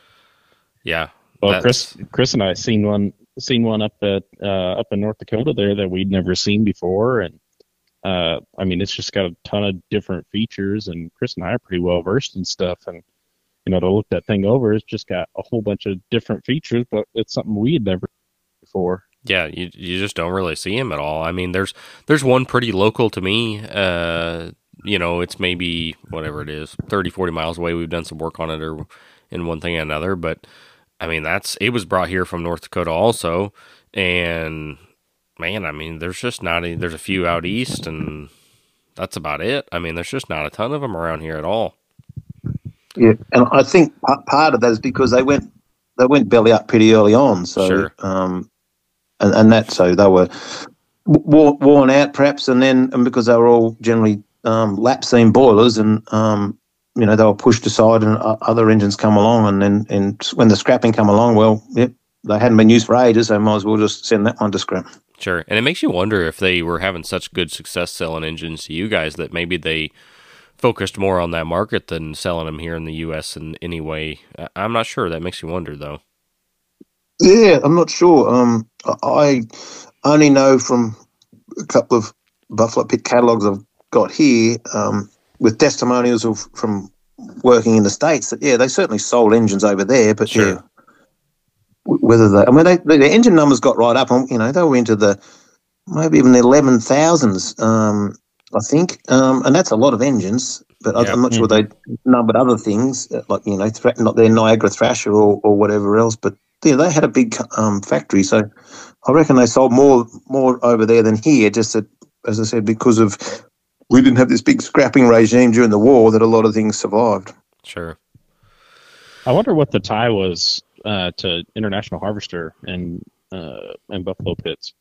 Speaker 3: yeah.
Speaker 1: Well, Chris, Chris and I seen one, seen one up at uh, up in North Dakota there that we'd never seen before, and uh, I mean, it's just got a ton of different features, and Chris and I are pretty well versed in stuff. And you know, to look that thing over, it's just got a whole bunch of different features, but it's something we had never before.
Speaker 3: Yeah, you you just don't really see them at all. I mean, there's there's one pretty local to me. Uh, you know, it's maybe whatever it is, 30, 40 miles away. We've done some work on it, or in one thing or another. But I mean, that's it was brought here from North Dakota also, and man, I mean, there's just not any, there's a few out east, and that's about it. I mean, there's just not a ton of them around here at all.
Speaker 4: Yeah, and I think part of that is because they went they went belly up pretty early on, so sure. um, and and that so they were worn out perhaps, and then and because they were all generally um, lap seam boilers, and um, you know they were pushed aside, and other engines come along, and then and when the scrapping come along, well, yep, they hadn't been used for ages, so might as well just send that one to scrap.
Speaker 3: Sure. And it makes you wonder if they were having such good success selling engines to you guys that maybe they focused more on that market than selling them here in the U.S. in any way. I'm not sure. That makes you wonder, though.
Speaker 4: Yeah, I'm not sure. Um, I only know from a couple of Buffalo Pit catalogs I've got here um, with testimonials of from working in the states that yeah, they certainly sold engines over there, but sure. yeah, whether they, I mean, they, the engine numbers got right up, and you know, they were into the maybe even the eleven thousands, um, I think, um, and that's a lot of engines. But yeah. I'm not sure they numbered other things uh, like you know, not their Niagara Thrasher or, or whatever else, but yeah, they had a big um, factory, so I reckon they sold more more over there than here. Just that, as I said, because of we didn't have this big scrapping regime during the war, that a lot of things survived.
Speaker 3: Sure.
Speaker 1: I wonder what the tie was uh, to International Harvester and uh, and Buffalo Pitts.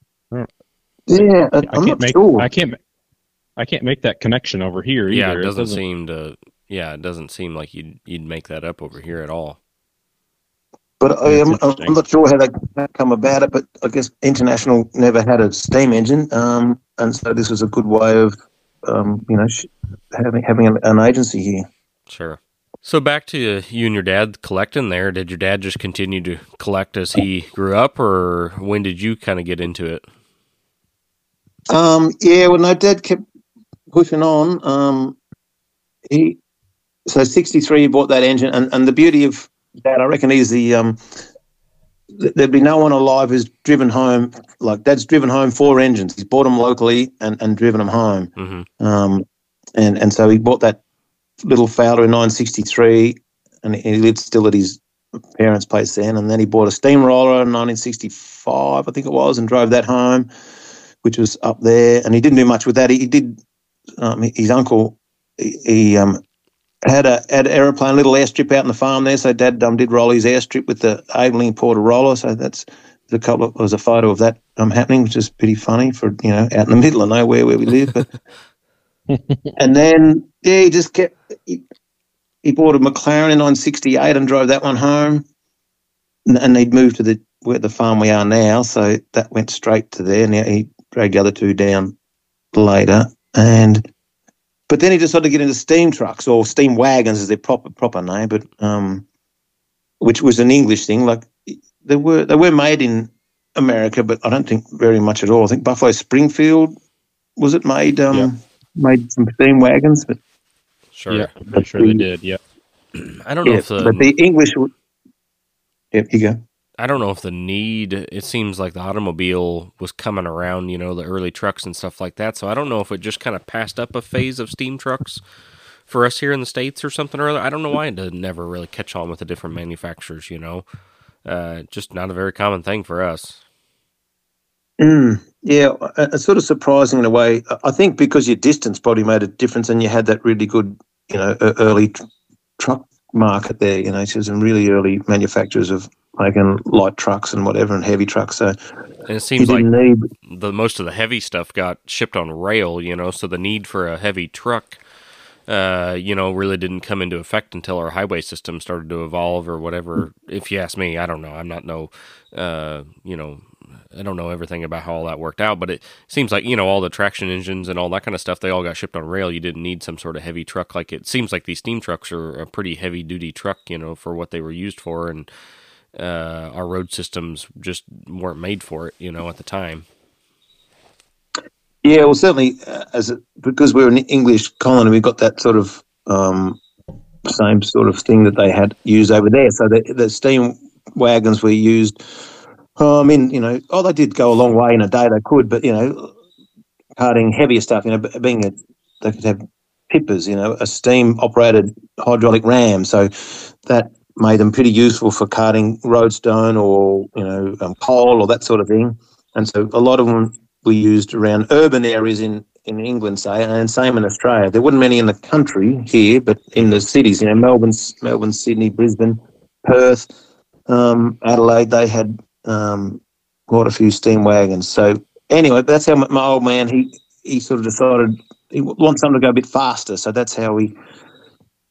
Speaker 4: Yeah, I,
Speaker 1: I can't make
Speaker 4: sure.
Speaker 1: I can't I can't make that connection over here.
Speaker 3: Yeah,
Speaker 1: either.
Speaker 3: it doesn't, it doesn't seem to yeah, it doesn't seem like you'd you'd make that up over here at all.
Speaker 4: But I
Speaker 1: That's
Speaker 4: am. I'm not sure how they come about it, but I guess International never had a steam engine, um, and so this was a good way of, um, you know, sh- having having an, an agency here.
Speaker 3: Sure. So back to you and your dad collecting there. Did your dad just continue to collect as he grew up, or when did you kind of get into it?
Speaker 4: Um, yeah, well, no, Dad kept pushing on. Um, he so sixty three he bought that engine, and, and the beauty of Dad, I reckon, is the um, th- there'd be no one alive who's driven home like Dad's driven home four engines. He's bought them locally and, and driven them home.
Speaker 3: hmm
Speaker 4: Um, and and so he bought that little Fowler in 1963, and he lived still at his parents' place then. And then he bought a steamroller in 1965, I think it was, and drove that home, which was up there. And he didn't do much with that. He, he did. Um, his uncle, he, he um, had a had an aeroplane, little airstrip out in the farm there. So Dad um, did roll his airstrip with the Aveling Porter roller. So that's there's a couple. Of, there's a photo of that um, happening, which is pretty funny for you know out in the middle of nowhere where we live, but and then yeah, he just kept. He, he bought a McLaren in 1968 and drove that one home, and, and he'd moved to the where the farm we are now, so that went straight to there. Now he dragged the other two down later, and but then he decided to get into steam trucks or steam wagons, is their proper proper name, but um, which was an English thing. Like they were they were made in America, but I don't think very much at all. I think Buffalo Springfield was it made um,
Speaker 1: Yeah.
Speaker 4: made some steam wagons, but
Speaker 3: Sure.
Speaker 1: Yeah, I'm pretty sure they did. Yeah.
Speaker 3: I don't know
Speaker 4: yeah,
Speaker 3: if the,
Speaker 4: but the English. w- Yep, you go.
Speaker 3: I don't know if the need. It seems like the automobile was coming around, you know, the early trucks and stuff like that. So I don't know if it just kind of passed up a phase of steam trucks for us here in the states or something or other. I don't know why it did never really catch on with the different manufacturers. You know, uh, just not a very common thing for us.
Speaker 4: Mm, yeah, uh, it's sort of surprising in a way. I- I think because your distance probably made a difference, and you had that really good, you know, early truck market there. You know, so some really early manufacturers of making light trucks and whatever, and heavy trucks. So
Speaker 3: And it seems like
Speaker 4: need.
Speaker 3: the most of the heavy stuff got shipped on rail, you know, so the need for a heavy truck, uh, you know, really didn't come into effect until our highway system started to evolve or whatever. If you ask me, I don't know. I'm not no, uh, you know, I don't know everything about how all that worked out, but it seems like you know all the traction engines and all that kind of stuff. They all got shipped on rail. You didn't need some sort of heavy truck. Like it seems like these steam trucks are a pretty heavy duty truck, you know, for what they were used for, and uh, our road systems just weren't made for it, you know, at the time.
Speaker 4: Yeah, well, certainly uh, as a, because we're an English colony, we've got that sort of um, same sort of thing that they had used over there. So the, the steam wagons were used. I mean, you know, oh, they did go a long way in a day. They could, but you know, carting heavier stuff. You know, being a, they could have tippers. You know, a steam operated hydraulic ram. So that made them pretty useful for carting roadstone or you know um, coal or that sort of thing. And so a lot of them were used around urban areas in, in England, say, and same in Australia. There weren't many in the country here, but in the cities, you know, Melbourne, Melbourne, Sydney, Brisbane, Perth, um, Adelaide, they had um, quite a few steam wagons. So anyway, that's how my, old man he he sort of decided he wants something to go a bit faster. So that's how we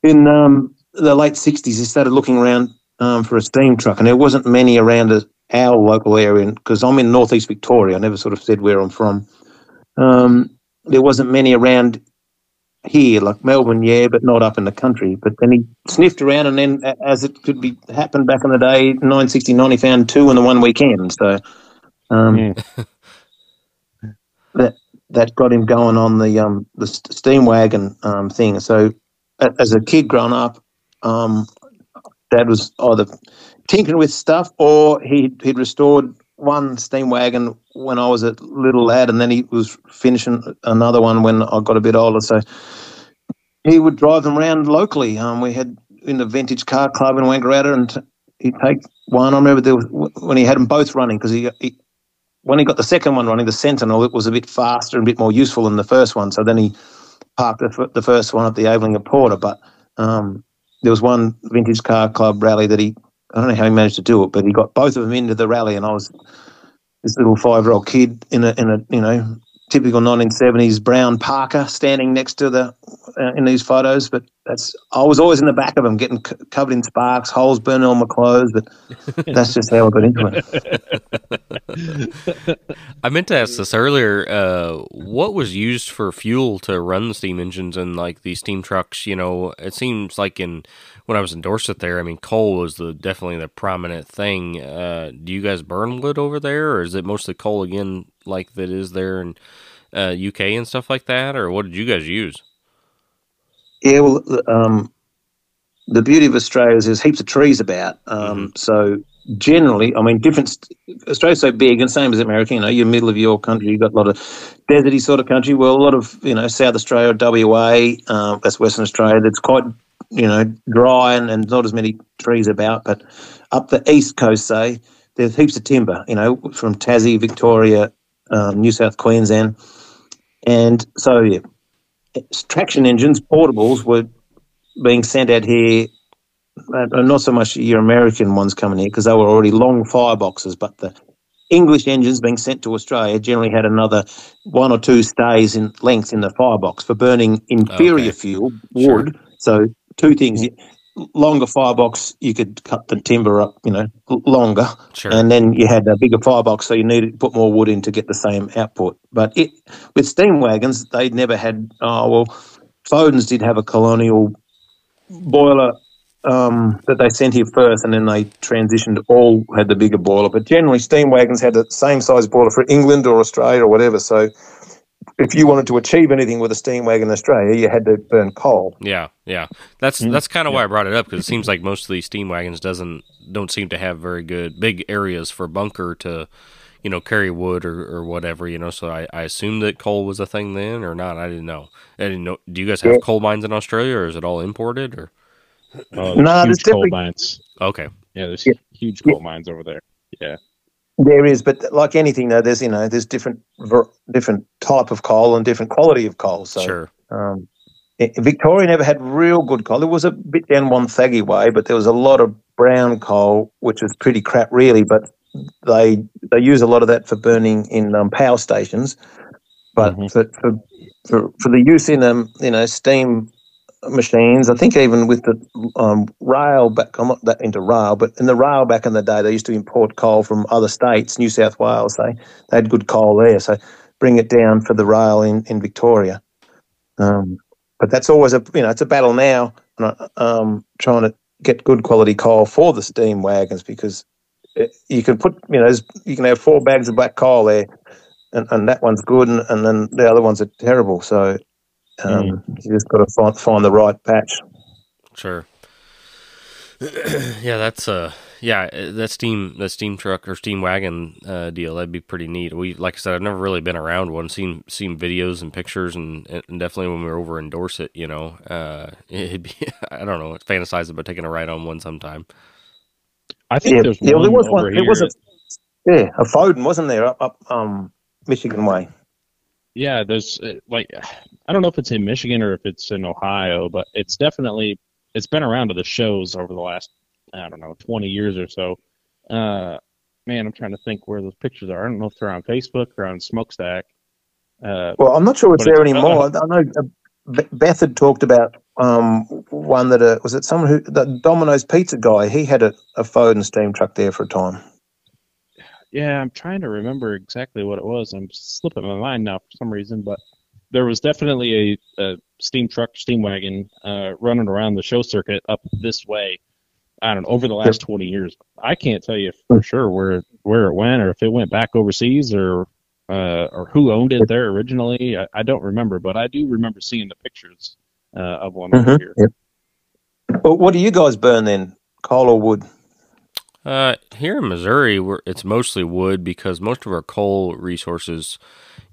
Speaker 4: in um, the late sixties he started looking around um, for a steam truck, and there wasn't many around our local area because I'm in northeast Victoria. I never sort of said where I'm from. Um, there wasn't many around here, like Melbourne, yeah, but not up in the country. But then he sniffed around, and then, as it could be happened back in the day, 969, he found two in the one weekend. So um, that that got him going on the um, the steam wagon um, thing. So as a kid growing up, um, Dad was either tinkering with stuff or he he'd restored one steam wagon when I was a little lad, and then he was finishing another one when I got a bit older. So he would drive them around locally. Um, we had in the vintage car club in Wangaratta, and he'd take one. I remember there was when he had them both running because he, he when he got the second one running, the Sentinel, it was a bit faster and a bit more useful than the first one. So then he parked the, the first one at the Aveling Porter. But um, there was one vintage car club rally that he, I don't know how he managed to do it, but he got both of them into the rally. And I was this little five year old kid in a, in a, you know, typical 1970s brown Parker standing next to the, uh, in these photos. But that's I was always in the back of them, getting c- covered in sparks, holes burning on my clothes. But that's just how I got into
Speaker 3: it. I meant to ask this earlier. Uh, what was used for fuel to run the steam engines and like these steam trucks? You know, it seems like in when I was in Dorset there, I mean, coal was the definitely the prominent thing. Uh, do you guys burn wood over there, or is it mostly coal again, like that is there in uh, UK and stuff like that, or what did you guys use?
Speaker 4: Yeah, well, um, the beauty of Australia is there's heaps of trees about. Um, mm-hmm. So generally, I mean, different. Australia's so big, and same as America. You know, you're middle of your country. You've got a lot of deserty sort of country. Well, a lot of you know South Australia, WA, um, that's Western Australia. That's quite you know dry and, and not as many trees about. But up the east coast, say, there's heaps of timber. You know, from Tassie, Victoria, um, New South Queensland, and so yeah, traction engines, portables, were being sent out here. Uh, not so much your American ones coming here because they were already long fireboxes, but the English engines being sent to Australia generally had another one or two stays in length in the firebox for burning inferior okay. fuel, wood. Sure. So two things: longer firebox, you could cut the timber up, you know, longer,
Speaker 3: sure.
Speaker 4: and then you had a bigger firebox, so you needed to put more wood in to get the same output. But it with steam wagons, they never had. Oh well, Foden's did have a colonial boiler um, that they sent here first, and then they transitioned. All had the bigger boiler, but generally steam wagons had the same size boiler for England or Australia or whatever. So if you wanted to achieve anything with a steam wagon in Australia, you had to burn coal.
Speaker 3: Yeah, yeah. That's mm-hmm. that's kind of yeah. why I brought it up because it seems like most of these steam wagons doesn't don't seem to have very good big areas for bunker to, you know, carry wood or, or whatever. You know, so I, I assumed that coal was a thing then or not. I didn't know. I didn't know. Do you guys have yeah. coal mines in Australia or is it all imported or?
Speaker 1: Uh, no, there's coal mines.
Speaker 3: Okay.
Speaker 1: Yeah, there's yeah. huge coal mines over there. Yeah.
Speaker 4: There is, but like anything, though, there's you know there's different different type of coal and different quality of coal. So
Speaker 3: sure.
Speaker 4: Um, Victoria never had real good coal. It was a bit down Wonthaggi way, but there was a lot of brown coal, which was pretty crap, really. But they they use a lot of that for burning in um, power stations. But mm-hmm. for, for, for for the use in um you know steam machines. I think even with the um, rail back, I'm not that into rail, but in the rail back in the day, they used to import coal from other states, New South Wales. They they had good coal there, so bring it down for the rail in in Victoria. Um, but that's always a you know it's a battle now, and I, um, trying to get good quality coal for the steam wagons because it, you can put you know you can have four bags of black coal there. And, and that one's good, and, and then the other ones are terrible. So um, mm. You just got to find find the right patch.
Speaker 3: Sure. yeah, that's uh yeah, that steam that steam truck or steam wagon uh, deal that'd be pretty neat. We like I said, I've never really been around one. Seen seen videos and pictures, and, and definitely when we were over in Dorset, you know, uh, it'd be I don't know, fantasize about taking a ride on one sometime.
Speaker 1: I think yeah, there's yeah, there was one. There was
Speaker 4: a yeah, a Foden wasn't there up up um Michigan way.
Speaker 1: Yeah, there's uh, like I don't know if it's in Michigan or if it's in Ohio, but it's definitely it's been around to the shows over the last I don't know 20 years or so. Uh, man, I'm trying to think where those pictures are. I don't know if they're on Facebook or on Smokstak.
Speaker 4: Uh, well, I'm not sure it's there it's, anymore. Uh, I know uh, Beth had talked about um, one that uh, was it someone who the Domino's pizza guy. He had a, a Foden steam truck there for a time.
Speaker 1: Yeah, I'm trying to remember exactly what it was. I'm slipping my mind now for some reason, but there was definitely a, a steam truck, steam wagon uh, running around the show circuit up this way. I don't know over the last 20 years. I can't tell you for sure where where it went or if it went back overseas or uh, or who owned it there originally. I, I, don't remember, but I do remember seeing the pictures uh, of one mm-hmm. over here. Yep.
Speaker 4: Well, what do you guys burn then? Coal or wood?
Speaker 3: Uh, here in Missouri, we it's mostly wood because most of our coal resources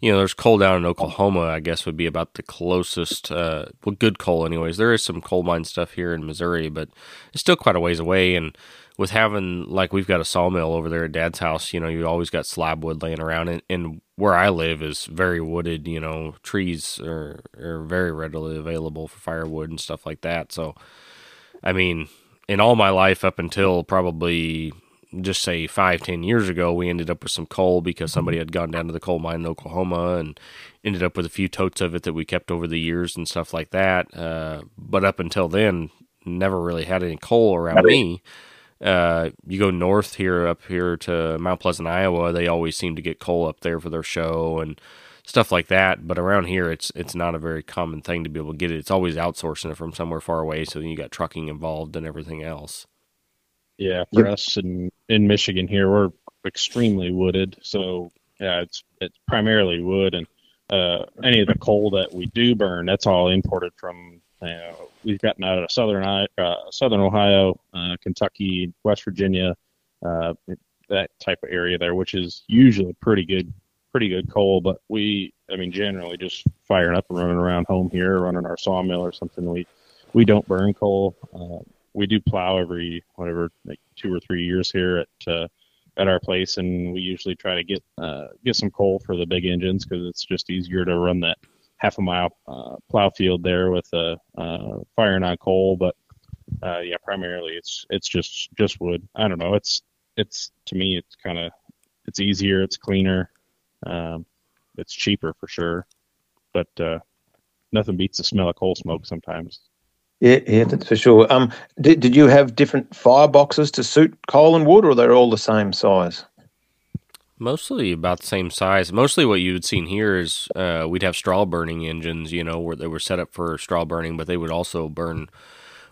Speaker 3: you know, there's coal down in Oklahoma, I guess would be about the closest, uh, well, good coal, anyways. There is some coal mine stuff here in Missouri, but it's still quite a ways away. And with having, like, we've got a sawmill over there at dad's house, you know, you always got slab wood laying around. And, and where I live is very wooded, you know, trees are, are very readily available for firewood and stuff like that. So, I mean, in all my life up until probably just say five, ten years ago, we ended up with some coal because somebody had gone down to the coal mine in Oklahoma and ended up with a few totes of it that we kept over the years and stuff like that. Uh, but up until then, never really had any coal around me. Uh, you go north here, up here to Mount Pleasant, Iowa. They always seem to get coal up there for their show and stuff like that. But around here, it's it's not a very common thing to be able to get it. It's always outsourcing it from somewhere far away. So then you got trucking involved and everything else.
Speaker 1: Yeah, for us in in Michigan here, we're extremely wooded. So yeah, it's it's primarily wood, and uh, any of the coal that we do burn, that's all imported from. Uh, we've gotten out of southern uh, southern Ohio, uh, Kentucky, West Virginia, uh, that type of area there, which is usually pretty good pretty good coal. But we, I mean, generally just firing up and running around home here, running our sawmill or something. We we don't burn coal. Uh, we do plow every whatever like two or three years here at uh, at our place, and we usually try to get uh, get some coal for the big engines because it's just easier to run that half a mile uh, plow field there with uh, uh, firing on coal. But uh, yeah, primarily it's it's just just wood. I don't know. It's it's to me it's kind of it's easier, it's cleaner, um, it's cheaper for sure, but uh, nothing beats the smell of coal smoke sometimes.
Speaker 4: Yeah, yeah, that's for sure. Um, did, did you have different fireboxes to suit coal and wood, or they're all the same size?
Speaker 3: Mostly about the same size. Mostly what you would seen here is uh, we'd have straw burning engines, you know, where they were set up for straw burning, but they would also burn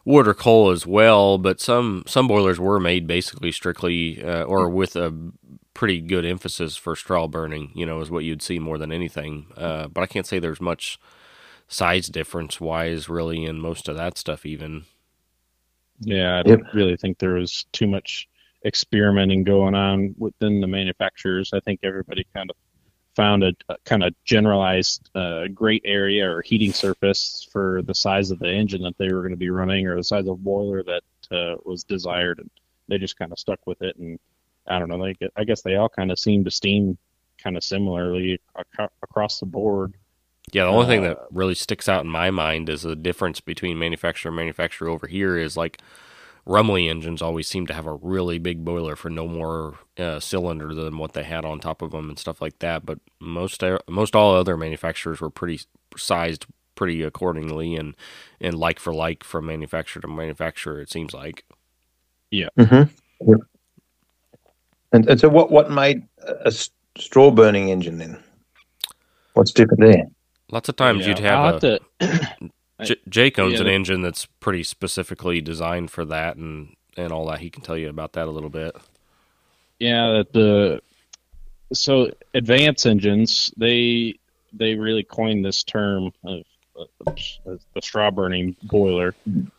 Speaker 3: wood or coal as well. But some some boilers were made basically strictly uh, or with a pretty good emphasis for straw burning. You know, is what you'd see more than anything. Uh, but I can't say there's much size difference wise really in most of that stuff even
Speaker 1: yeah i don't yep. really think there was too much experimenting going on within the manufacturers i think everybody kind of found a, a kind of generalized uh, great area or heating surface for the size of the engine that they were going to be running or the size of boiler that uh, was desired and they just kind of stuck with it and i don't know they i guess they all kind of seem to steam kind of similarly ac- across the board
Speaker 3: yeah, the only uh, thing that really sticks out in my mind is the difference between manufacturer and manufacturer over here is like Rumely engines always seem to have a really big boiler for no more uh, cylinder than what they had on top of them and stuff like that. But most uh, most all other manufacturers were pretty sized pretty accordingly and and like for like from manufacturer to manufacturer. It seems like.
Speaker 1: Yeah.
Speaker 4: Mm-hmm. Yeah. And, and so, what what made a straw burning engine then? What's different there?
Speaker 3: Lots of times yeah, you'd have, have a. To, J- Jake owns yeah, an engine that's pretty specifically designed for that, and and all that. He can tell you about that a little bit.
Speaker 1: Yeah, the so advance engines they they really coined this term of, of the straw burning boiler,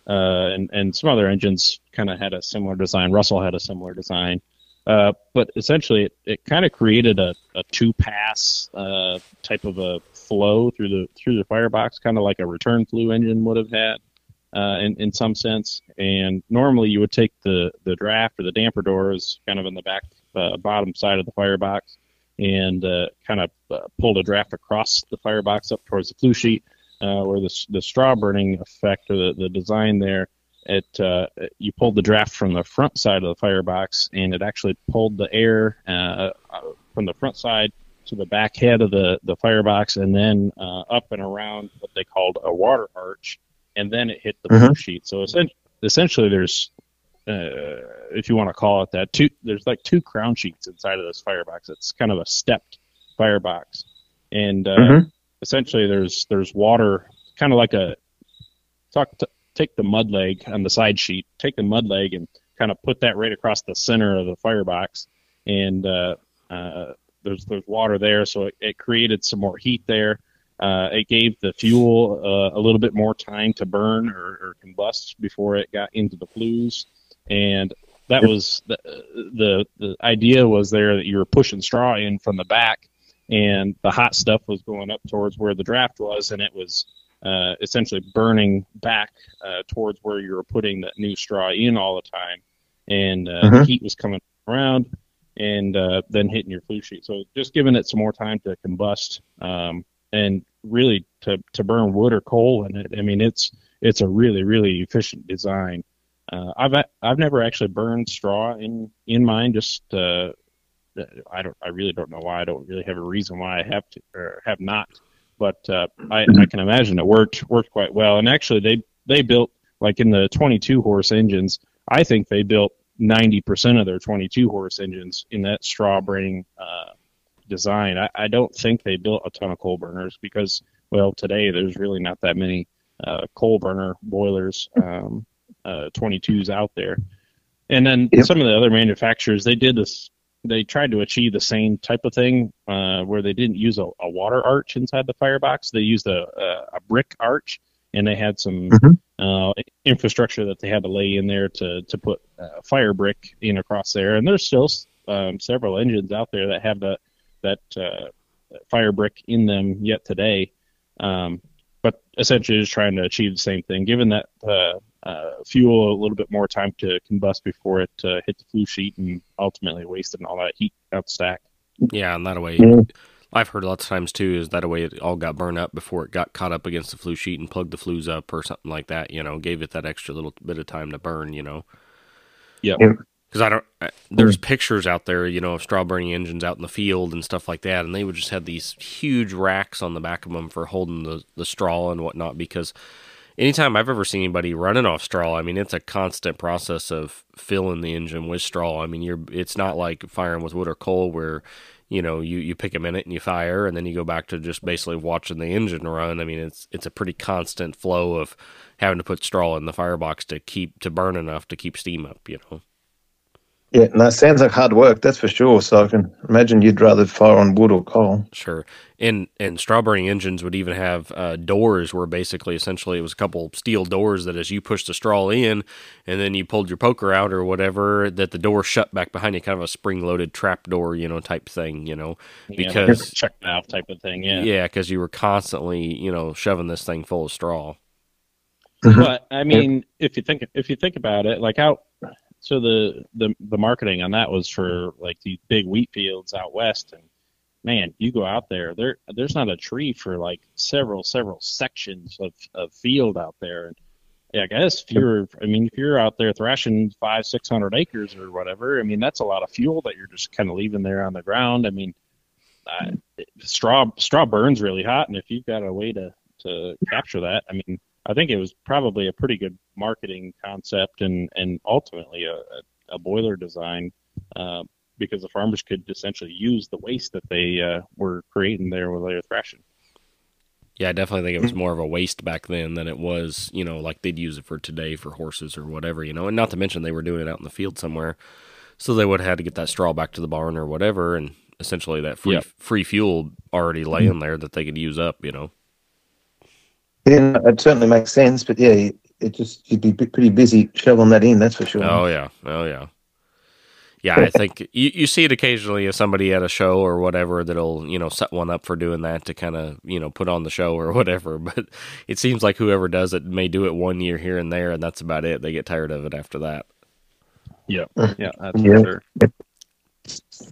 Speaker 1: uh, and and some other engines kind of had a similar design. Russell had a similar design, uh, but essentially, it, it kind of created a, a two pass uh, type of a flow through the through the firebox, kind of like a return flue engine would have had uh, in in some sense. And normally, you would take the the draft or the damper doors kind of in the back uh, bottom side of the firebox and uh, kind of pull the draft across the firebox up towards the flue sheet, where the the straw burning effect or the, the design there it uh, you pulled the draft from the front side of the firebox, and it actually pulled the air uh, from the front side to the back head of the the firebox, and then uh, up and around what they called a water arch, and then it hit the mm-hmm. sheet. So essentially, essentially there's uh, if you want to call it that, two there's like two crown sheets inside of this firebox. It's kind of a stepped firebox, and uh, mm-hmm. essentially there's there's water, kind of like a talk. To, take the mud leg on the side sheet, take the mud leg and kind of put that right across the center of the firebox, and uh, uh, there's there's water there, so it, it created some more heat there. Uh, it gave the fuel uh, a little bit more time to burn or, or combust before it got into the flues, and that was the, the the idea was there that you were pushing straw in from the back, and the hot stuff was going up towards where the draft was, and it was uh, essentially burning back uh, towards where you were putting that new straw in all the time, and uh, mm-hmm. the heat was coming around and uh, then hitting your flue sheet. So just giving it some more time to combust um, and really to, to burn wood or coal in it. I mean, it's it's a really really efficient design. Uh, I've I've never actually burned straw in in mine. Just uh, I don't I really don't know why. I don't really have a reason why I have to or have not. But uh, I, I can imagine it worked worked quite well. And actually, they they built like in the 22 horse engines. I think they built 90% of their 22 horse engines in that straw burning uh, design. I, I don't think they built a ton of coal burners because, well, today there's really not that many uh, coal burner boilers, um, uh, 22s out there. And then yep. some of the other manufacturers, they did this. They tried to achieve the same type of thing uh, where they didn't use a, a, water arch inside the firebox. They used a, a, a brick arch, and they had some mm-hmm. Uh, infrastructure that they had to lay in there to to put uh, fire brick in across there. And there's still um, several engines out there that have that that uh, fire brick in them yet today. Um, but essentially, just trying to achieve the same thing, Given that uh, fuel a little bit more time to combust before it uh, hit the flue sheet and ultimately wasting all that heat out the stack.
Speaker 3: Yeah, and that way, mm-hmm. I've heard lots of times too is that a way it all got burned up before it got caught up against the flue sheet and plugged the flues up or something like that. You know, gave it that extra little bit of time to burn. You know.
Speaker 1: Yep.
Speaker 3: Yeah because I don't. I, there's pictures out there, you know, of straw burning engines out in the field and stuff like that, and they would just have these huge racks on the back of them for holding the the straw and whatnot. Because anytime I've ever seen anybody running off straw, I mean, it's a constant process of filling the engine with straw. I mean, you're it's not like firing with wood or coal where you know you you pick a minute and you fire and then you go back to just basically watching the engine run. I mean, it's it's a pretty constant flow of having to put straw in the firebox to keep to burn enough to keep steam up. You know.
Speaker 4: Yeah, no, sounds like hard work, that's for sure. So I can imagine you'd rather fire on wood or coal.
Speaker 3: Sure. And and straw burning engines would even have uh, doors where basically essentially it was a couple steel doors that as you pushed the straw in and then you pulled your poker out or whatever, that the door shut back behind you, kind of a spring loaded trap door, you know, type thing, you know. Because
Speaker 1: yeah, check valve type of thing, yeah.
Speaker 3: Yeah, because you were constantly, you know, shoving this thing full of straw.
Speaker 1: But I mean, if you think if you think about it, like out so the, the the marketing on that was for like these big wheat fields out west, and man, you go out there, there there's not a tree for like several several sections of, of field out there. And yeah, I guess if you're, I mean, if you're out there thrashing five six hundred acres or whatever, I mean, that's a lot of fuel that you're just kind of leaving there on the ground. I mean, uh, straw straw burns really hot, and if you've got a way to to capture that, I mean, I think it was probably a pretty good marketing concept and and ultimately a, a, a boiler design uh, because the farmers could essentially use the waste that they uh, were creating there with their thrashing.
Speaker 3: Yeah, I definitely think it was more of a waste back then than it was, you know, like they'd use it for today for horses or whatever, you know. And not to mention they were doing it out in the field somewhere, so they would have had to get that straw back to the barn or whatever, and essentially that free yep. free fuel already laying there that they could use up, you know.
Speaker 4: Yeah, it certainly makes sense, but yeah, it just you'd be pretty busy shoveling that in. That's for sure.
Speaker 3: Oh yeah, oh yeah, yeah. I think you, you see it occasionally if somebody at a show or whatever that'll you know set one up for doing that to kind of you know put on the show or whatever. But it seems like whoever does it may do it one year here and there, and that's about it. They get tired of it after that.
Speaker 1: Yeah, uh, yeah, that's yeah. for sure.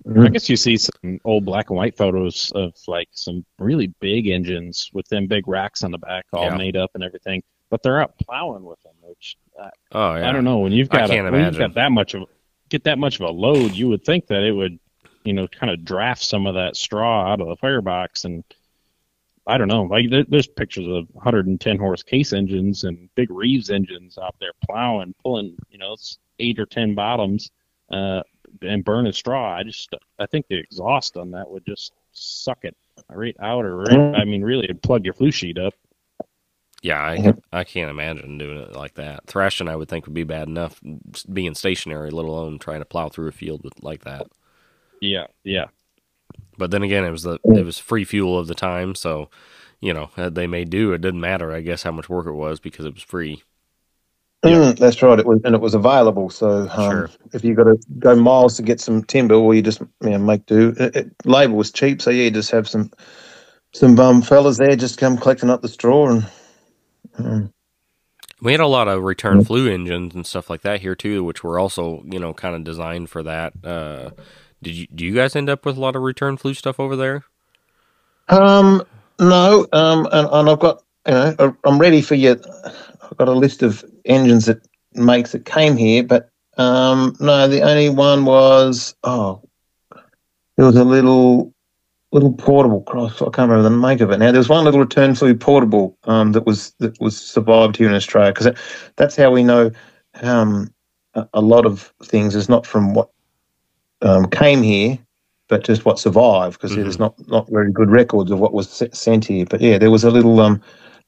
Speaker 1: I guess you see some old black and white photos of like some really big engines with them big racks on the back, all yeah. made up and everything. But they're out plowing with them, which uh, oh yeah. I don't know when you've got a, when you've got that much of get that much of a load, you would think that it would you know kind of draft some of that straw out of the firebox and. I don't know. Like there, there's pictures of 110 horse case engines and big Reeves engines out there plowing, pulling, you know, eight or ten bottoms. Uh, and burn a straw. I just I think the exhaust on that would just suck it right out, or right, I mean, really, it'd plug your flue sheet up.
Speaker 3: Yeah, I mm-hmm. I can't imagine doing it like that. Thrashing, I would think, would be bad enough being stationary, let alone trying to plow through a field with, like that.
Speaker 1: Yeah, yeah.
Speaker 3: But then again, it was the it was free fuel of the time, so you know they may do. It didn't matter, I guess, how much work it was because it was free.
Speaker 4: Mm, that's right. It was, and it was available. So um, sure. if you got to go miles to get some timber, well, you just you know, make do. It, it, labor was cheap, so yeah, you just have some some bum fellas there just come collecting up the straw and. Um,
Speaker 3: we had a lot of return yeah. flue engines and stuff like that here too, which were also you know kind of designed for that. Uh, did you do you guys end up with a lot of return flue stuff over there?
Speaker 4: Um, no. Um, and, and I've got you know I'm ready for you. I've got a list of engines that makes that came here, but um, no, the only one was oh, there was a little little portable cross. I can't remember the make of it now. There was one little return flue portable um, that was that was survived here in Australia because that, that's how we know um, a, a lot of things is not from what um, came here, but just what survived because there's not not very good records of what was sent here. But yeah, there was a little um,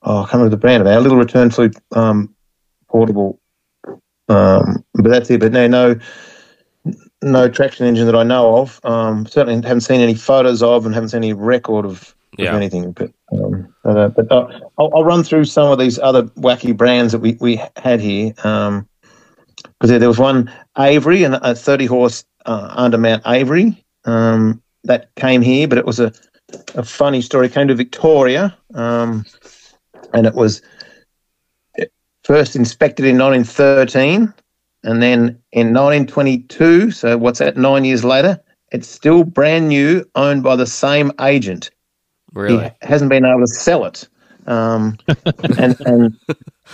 Speaker 4: oh, I can't remember the brand of it. A little return flue um, portable, um, but that's it. But no, no no traction engine that I know of. Um, certainly haven't seen any photos of, and haven't seen any record of,
Speaker 3: Yeah.
Speaker 4: of anything. But um, but, uh, but uh, I'll, I'll run through some of these other wacky brands that we, we had here. Um, because there, there was one Avery and a 30 horse uh, undermount Avery um, that came here, but it was a, a funny story. It came to Victoria, um, and it was first inspected in 1913 and then in 1922, so what's that, nine years later, it's still brand new, owned by the same agent.
Speaker 3: Really?
Speaker 4: He hasn't been able to sell it. Um, and and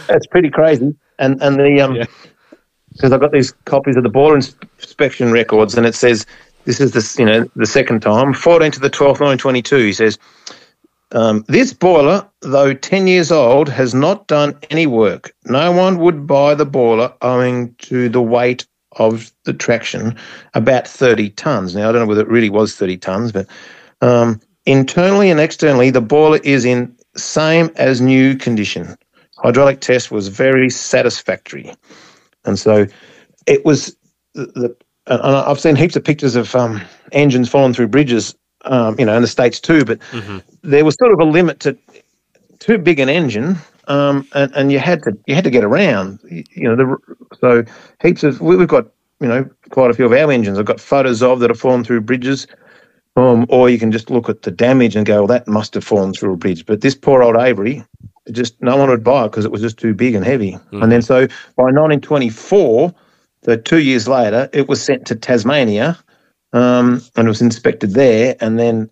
Speaker 4: it's pretty crazy. And and the um,
Speaker 1: Yeah.
Speaker 4: because I've got these copies of the ins- inspection records, and it says this is the you know the second time, 14 to the 12th, 1922. He says. Um, this boiler, though 10 years old, has not done any work. No one would buy the boiler owing to the weight of the traction, about 30 tonnes. Now, I don't know whether it really was 30 tonnes, but um, internally and externally, the boiler is in same as new condition. Hydraulic test was very satisfactory. And so it was the, the and I've seen heaps of pictures of um, engines falling through bridges, um, you know, in the States too, but
Speaker 3: Mhm.
Speaker 4: there was sort of a limit to too big an engine, um, and, and you had to you had to get around. You you know, the, so heaps of we, we've got you know quite a few of our engines. I've got photos of that have fallen through bridges, um, or you can just look at the damage and go, well, that must have fallen through a bridge. But this poor old Avery, it just no one would buy it because it was just too big and heavy. And then so by 1924, so two years later, it was sent to Tasmania, um, and it was inspected there, and then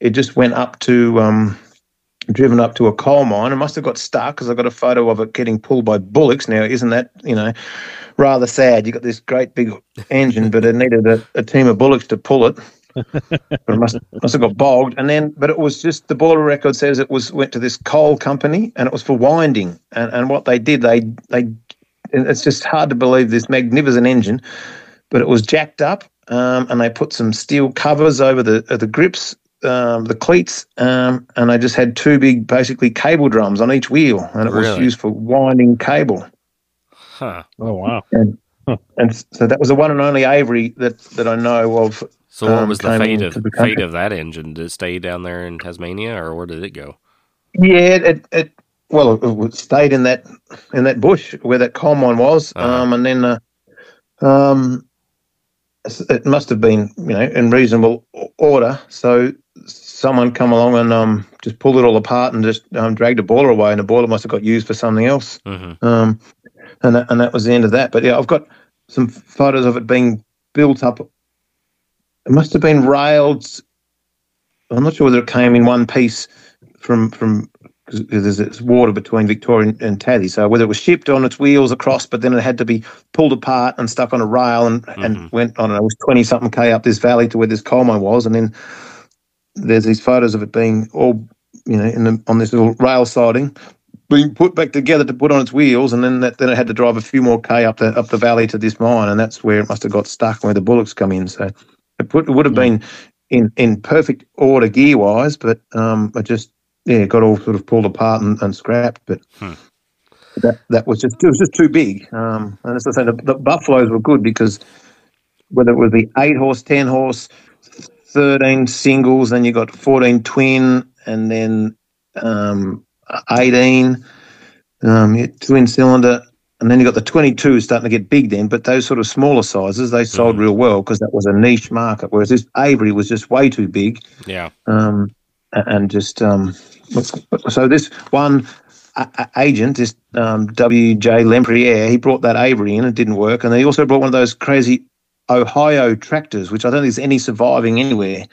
Speaker 4: it just went up to um, driven up to a coal mine. It must have got stuck because I got a photo of it getting pulled by bullocks. Now, isn't that you know rather sad? You got this great big engine, but it needed a, a team of bullocks to pull it. but it must must have got bogged, and then but it was just the boiler record says it was went to this coal company, and it was for winding, and and what they did they they it's just hard to believe this magnificent engine, but it was jacked up, um, and they put some steel covers over the uh, the grips, um, the cleats, um, and they just had two big, basically cable drums on each wheel, and it was used for winding cable.
Speaker 3: Huh.
Speaker 1: Oh wow.
Speaker 4: And so that was the one and only Avery that, that I know of.
Speaker 3: So what
Speaker 4: Um,
Speaker 3: was the fate of
Speaker 4: the
Speaker 3: fate of that engine? Did it stay down there in Tasmania, or where did it go?
Speaker 4: Yeah, it, it well, it stayed in that in that bush where that coal mine was,
Speaker 3: Uh-huh.
Speaker 4: um, and then uh, um, s- it must have been you know in reasonable order. So someone come along and um, just pulled it all apart and just um, dragged a boiler away, and the boiler must have got used for something else.
Speaker 3: hmm
Speaker 4: Um, and that, and that was the end of that. But yeah, I've got some photos of it being built up. It must have been railed. I'm not sure whether it came in one piece from from there's it's water between Victoria and, and Tassie. So whether it was shipped on its wheels across, but then it had to be pulled apart and stuck on a rail and, and
Speaker 3: Mhm.
Speaker 4: went I don't know, it was twenty something k up this valley to where this coal mine was, and then there's these photos of it being all you know in the, on this little rail siding being put back together to put on its wheels, and then that, then it had to drive a few more k up the up the valley to this mine, and that's where it must have got stuck where the bullocks come in. So it, put, it would have been in in perfect order gear wise, but um, I just yeah got all sort of pulled apart and, and scrapped. But
Speaker 3: Hmm.
Speaker 4: that that was just it was just too big. Um, and as I say, the, the buffaloes were good because whether it was the eight horse, ten horse, thirteen singles, then you got fourteen twin, and then um, 18, um, twin cylinder, and then you got the 22 starting to get big then. But those sort of smaller sizes, they sold
Speaker 3: Mhm.
Speaker 4: real well because that was a niche market. Whereas this Avery was just way too big,
Speaker 3: Yeah.
Speaker 4: um, and just um, so this one a- a- agent, this um, W.J. Lempriere, he brought that Avery in. It didn't work, and he also brought one of those crazy Ohio tractors, which I don't think there's any surviving anywhere.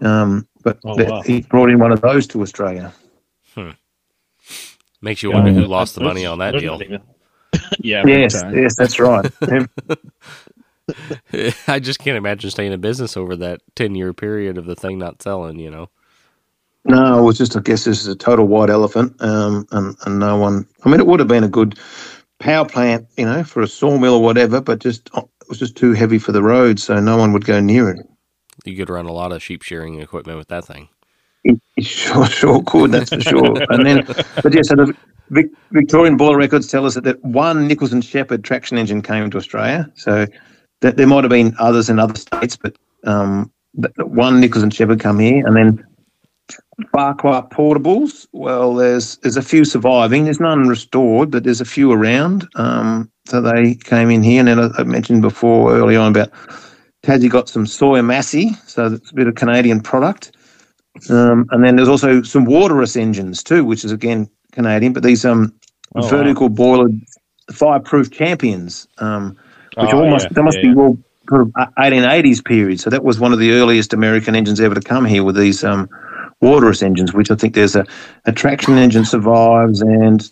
Speaker 4: Um, but
Speaker 1: Oh, wow.
Speaker 4: he brought in one of those to Australia.
Speaker 3: Makes you wonder
Speaker 1: Yeah.
Speaker 3: who lost the money on that deal.
Speaker 1: even- yeah.
Speaker 4: Yes,
Speaker 1: time.
Speaker 4: yes, that's right.
Speaker 3: I just can't imagine staying in business over that 10 year period of the thing not selling, you know?
Speaker 4: No, it was just, I guess, this is a total white elephant, um, and, and no one. I mean, it would have been a good power plant, you know, for a sawmill or whatever, but just it was just too heavy for the road, so no one would go near it.
Speaker 3: You could run a lot of sheep shearing equipment with that thing.
Speaker 4: It, it sure, sure could, that's for sure. And then, but yeah, so the Vic, Victorian boiler records tell us that, that one Nichols and Shepard traction engine came to Australia. So that there might have been others in other states, but um, one Nichols and Shepard come here, and then Farquhar portables. Well, there's there's a few surviving. There's none restored, but there's a few around. Um, so they came in here, and then I, I mentioned before early on about Tassie got some Sawyer Massey, so that's a bit of Canadian product. Um, and then there's also some waterless engines too, which is again Canadian, but these um
Speaker 1: Oh, wow.
Speaker 4: vertical boiler fireproof champions, um, which
Speaker 1: Oh,
Speaker 4: almost
Speaker 1: yeah,
Speaker 4: they must
Speaker 1: yeah,
Speaker 4: be
Speaker 1: yeah.
Speaker 4: all sort of 1880s period. So that was one of the earliest American engines ever to come here with these um, waterless engines, which I think there's a, a traction engine survives and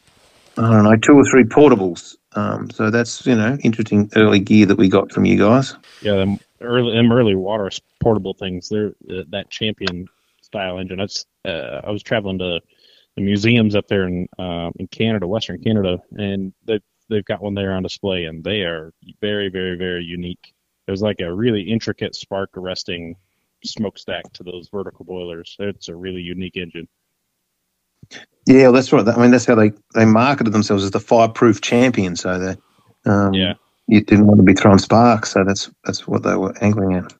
Speaker 4: I don't know two or three portables. Um, so that's you know interesting early gear that we got from you guys.
Speaker 1: Yeah, them early, them early water portable things. They're uh, that champion style engine. That's uh, I was traveling to the museums up there in um, in Canada, Western Canada, and they they've got one there on display, and they are very, very, very unique. There's like a really intricate spark arresting smokestack to those vertical boilers. It's a really unique engine.
Speaker 4: Yeah, well, that's right. I mean, that's how they, they marketed themselves as the fireproof champion. So that um,
Speaker 1: Yeah.
Speaker 4: you didn't want to be throwing sparks. So that's that's what they were angling at.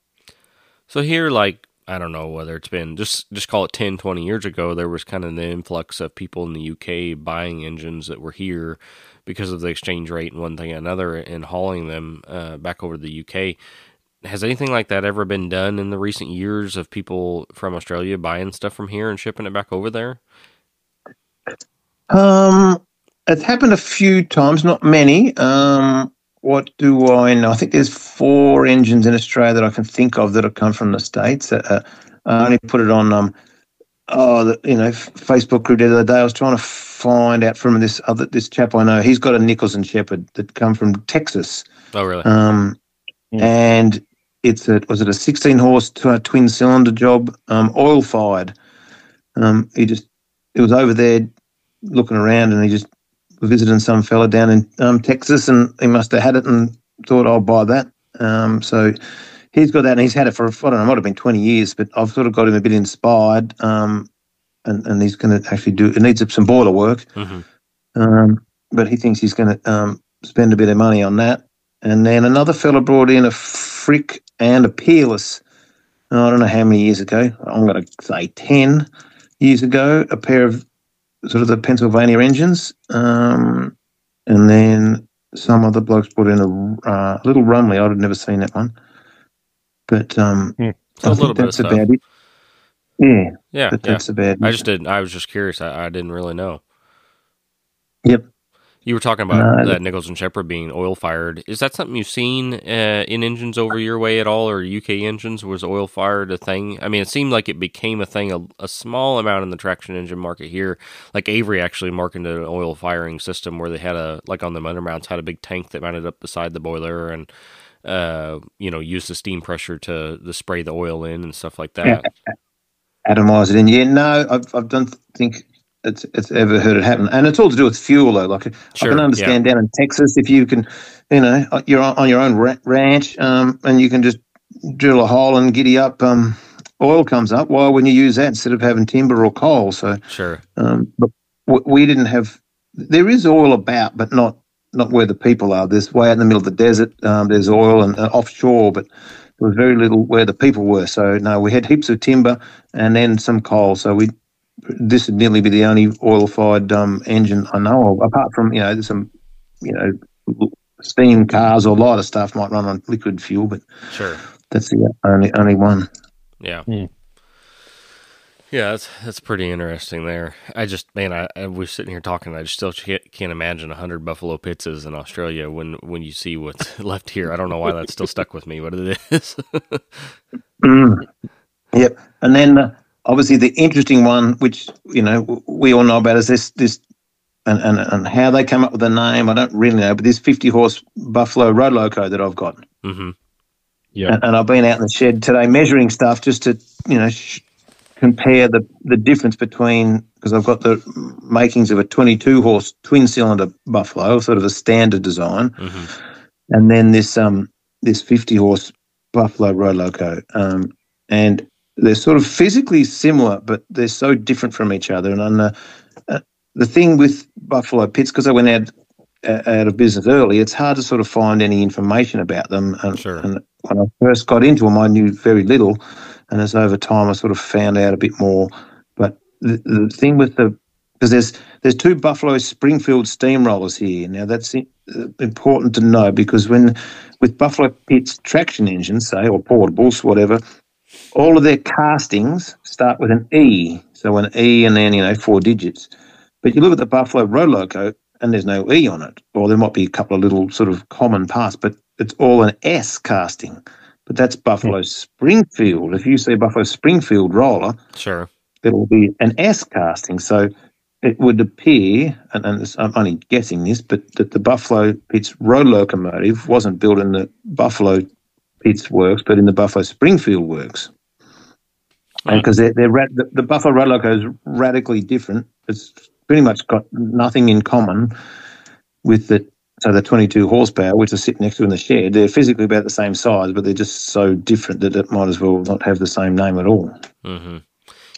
Speaker 3: So here, like, I don't know whether it's been just just call it 10, 20 years ago, there was kind of the influx of people in the UK buying engines that were here because of the exchange rate and one thing and another and hauling them uh, back over to the UK. Has anything like that ever been done in the recent years of people from Australia buying stuff from here and shipping it back over there?
Speaker 4: Um, it's happened a few times, not many. Um, what do I know? I think there's four engines in Australia that I can think of that have come from the states. Uh, I only put it on um, oh, the, you know, Facebook group the other day. I was trying to find out from this other this chap I know. He's got a Nichols and Shepard that come from Texas.
Speaker 3: Oh, really?
Speaker 4: Um,
Speaker 1: Hmm.
Speaker 4: and it's a was it a 16 horse tw- twin cylinder job, um, oil fired. Um, he just it was over there looking around, and he just was visiting some fella down in um, Texas, and he must have had it and thought I'll buy that. Um, so he's got that, and he's had it for I don't know, it might have been 20 years, but I've sort of got him a bit inspired. Um, and, and he's going to actually do it needs some boiler work.
Speaker 3: hmm
Speaker 4: Um, but he thinks he's going to um, spend a bit of money on that. And then another fella brought in a Frick and a Peerless. I don't know how many years ago. I'm going to say 10 years ago, a pair of sort of the Pennsylvania engines. Um, and then some other blokes brought in a uh, little Rumely. I'd have never seen that one. But um,
Speaker 1: Hmm.
Speaker 3: So
Speaker 4: I
Speaker 3: a
Speaker 4: think
Speaker 3: little bit
Speaker 4: that's
Speaker 3: stuff.
Speaker 4: about it. Yeah,
Speaker 3: Yeah,
Speaker 4: but
Speaker 3: yeah.
Speaker 4: that's about it.
Speaker 3: I just didn't. I was just curious. I, I didn't really know.
Speaker 4: Yep.
Speaker 3: You were talking about that Nichols and Shepard being oil fired. Is that something you've seen uh, in engines over your way at all, or UK engines? Was oil fired a thing? I mean, it seemed like it became a thing, a, a small amount in the traction engine market here. Like Avery actually marketed an oil firing system where they had a like on the undermounts had a big tank that mounted up beside the boiler and uh, you know used the steam pressure to, to spray the oil in and stuff like that.
Speaker 4: atomize it in. Yeah, no, I've, I don't think it's it's ever heard it happen, and it's all to do with fuel though. Like
Speaker 3: Sure,
Speaker 4: I can understand down in Texas if you can, you know, uh, you're on on your own ranch, um, and you can just drill a hole and giddy up. Um, oil comes up. Why wouldn't you use that instead of having timber or coal? So,
Speaker 3: Sure.
Speaker 4: um, but we didn't have. There is oil about, but not not where the people are. There's way out in the middle of the desert. Um, there's oil and uh, offshore, but there was very little where the people were. So no, we had heaps of timber and then some coal. So we this would nearly be the only oil fired um, engine I know of, apart from you know there's some you know steam cars or lighter stuff might run on liquid fuel, but
Speaker 3: Sure.
Speaker 4: that's the only only one.
Speaker 3: Yeah.
Speaker 1: Hmm.
Speaker 3: Yeah, that's that's pretty interesting there. I just man, I, I was sitting here talking. I just still can't, can't imagine hundred Buffalo Pittses in Australia when when you see what's left here. I don't know why that's still stuck with me, but it is.
Speaker 4: Mm. Yep, and then uh, obviously the interesting one, which you know we all know about, is this this and, and, and how they came up with the name, I don't really know. But this 50 horse Buffalo Road Loco that I've got.
Speaker 3: Mm-hmm.
Speaker 1: Yeah.
Speaker 4: And, and I've been out in the shed today measuring stuff just to, you know, sh- compare the, the difference between, because I've got the makings of a 22 horse twin cylinder Buffalo, sort of a standard design,
Speaker 3: Mm-hmm.
Speaker 4: and then this um this 50 horse Buffalo Road Loco. Um, and they're sort of physically similar, but they're so different from each other. And on the, uh, the thing with Buffalo Pitts, because I went out uh, out of business early, it's hard to sort of find any information about them. And,
Speaker 3: Sure.
Speaker 4: and when I first got into them, I knew very little, and as over time, I sort of found out a bit more. But the, the thing with the because there's there's two Buffalo Springfield steamrollers here. Now that's uh, important to know because when with Buffalo Pitts traction engines, say or portables, whatever, all of their castings start with an E. So an E and then you know four digits. But you look at the Buffalo Road Loco and there's no E on it, or there might be a couple of little sort of common parts, but it's all an S casting. But that's Buffalo hmm. Springfield. If you see Buffalo Springfield roller,
Speaker 3: Sure.
Speaker 4: it'll be an S casting. So it would appear, and, and I'm only guessing this, but that the Buffalo Pitts road locomotive wasn't built in the Buffalo Pitts works, but in the Buffalo Springfield works. And because they're, they're ra- the, the Buffalo Road Loco is radically different. It's pretty much got nothing in common with the so the 22 horsepower, which are sitting next to in the shed. They're physically about the same size, but they're just so different that it might as well not have the same name at all.
Speaker 3: Mm-hmm.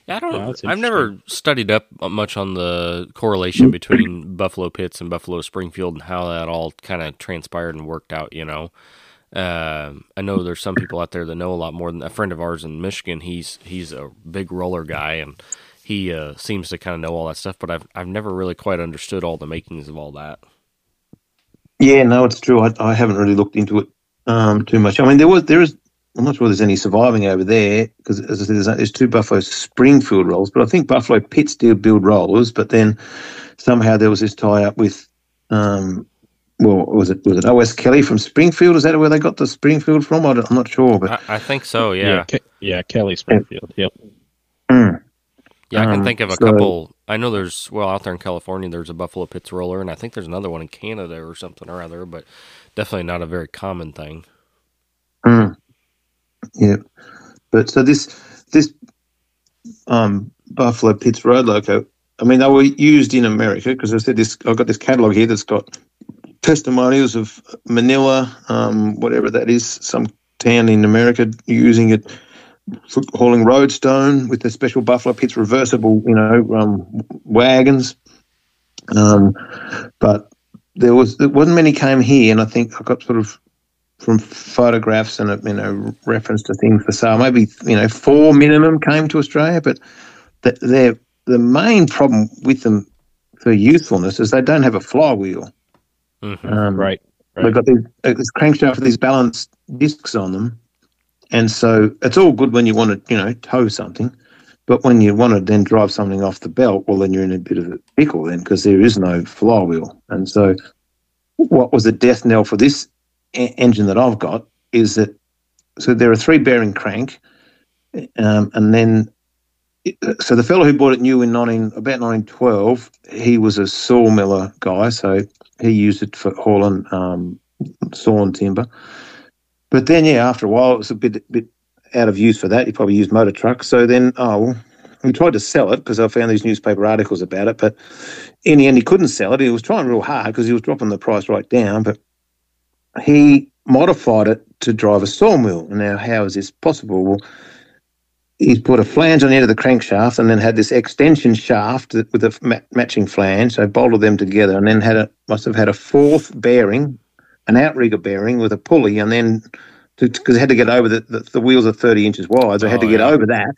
Speaker 3: Yeah, I don't.
Speaker 1: Yeah,
Speaker 3: I've never studied up much on the correlation between Buffalo Pitts and Buffalo Springfield and how that all kind of transpired and worked out. You know, Um I know there's some people out there that know a lot more than a friend of ours in Michigan. He's he's a big roller guy and he uh, seems to kind of know all that stuff. But I've I've never really quite understood all the makings of all that.
Speaker 4: Yeah, no, it's true. I, I haven't really looked into it um, too much. I mean, there was there is. I'm not sure there's any surviving over there because, as I said, there's, there's two Buffalo Springfield rolls, but I think Buffalo Pitts did build rollers. But then somehow there was this tie up with, um, well, was it was it O.S. Kelly from Springfield? Is that where they got the Springfield from? I I'm not sure, but
Speaker 3: I, I think so. Yeah,
Speaker 1: Ke- yeah, Kelly Springfield. Yep.
Speaker 4: mm,
Speaker 3: yeah. I can
Speaker 4: Um,
Speaker 3: think of a
Speaker 4: so-
Speaker 3: couple. I know there's well out there in California. There's a Buffalo Pitts roller, and I think there's another one in Canada or something or other. But definitely not a very common thing.
Speaker 4: mm, yeah. But so this this um, Buffalo Pitts Road Loco, I mean, they were used in America because I said this. I've got this catalog here that's got testimonials of Manila, um, whatever that is, some town in America using it for hauling roadstone with the special Buffalo Pitts, reversible, you know, um, wagons. Um, but there was there wasn't many came here, and I think I got sort of from photographs and a you know reference to things for sale. Maybe you know four minimum came to Australia, but the, the main problem with them for usefulness is they don't have a flywheel.
Speaker 3: Mhm.
Speaker 4: Um,
Speaker 1: Right.
Speaker 4: They've got these, uh, this crankshaft with these balanced discs on them, and so it's all good when you want to, you know, tow something, but when you want to then drive something off the belt, well, then you're in a bit of a pickle then because there is no flywheel. And so, what was the death knell for this e- engine that I've got is that so there are three bearing crank, um, and then. So the fellow who bought it new in 19, about 1912, he was a sawmiller guy, so he used it for hauling um, sawn timber. But then, yeah, after a while, it was a bit bit out of use for that. He probably used motor trucks. So then, oh, he tried to sell it because I found these newspaper articles about it. But in the end, he couldn't sell it. He was trying real hard because he was dropping the price right down. But he modified it to drive a sawmill. And now, how is this possible? Well, he's put a flange on the end of the crankshaft and then had this extension shaft with a ma- matching flange. So bolted them together and then had a must have had a fourth bearing, an outrigger bearing with a pulley, and then because it had to get over the, the the wheels are thirty inches wide, so it had
Speaker 3: Oh,
Speaker 4: to get
Speaker 3: yeah.
Speaker 4: over that,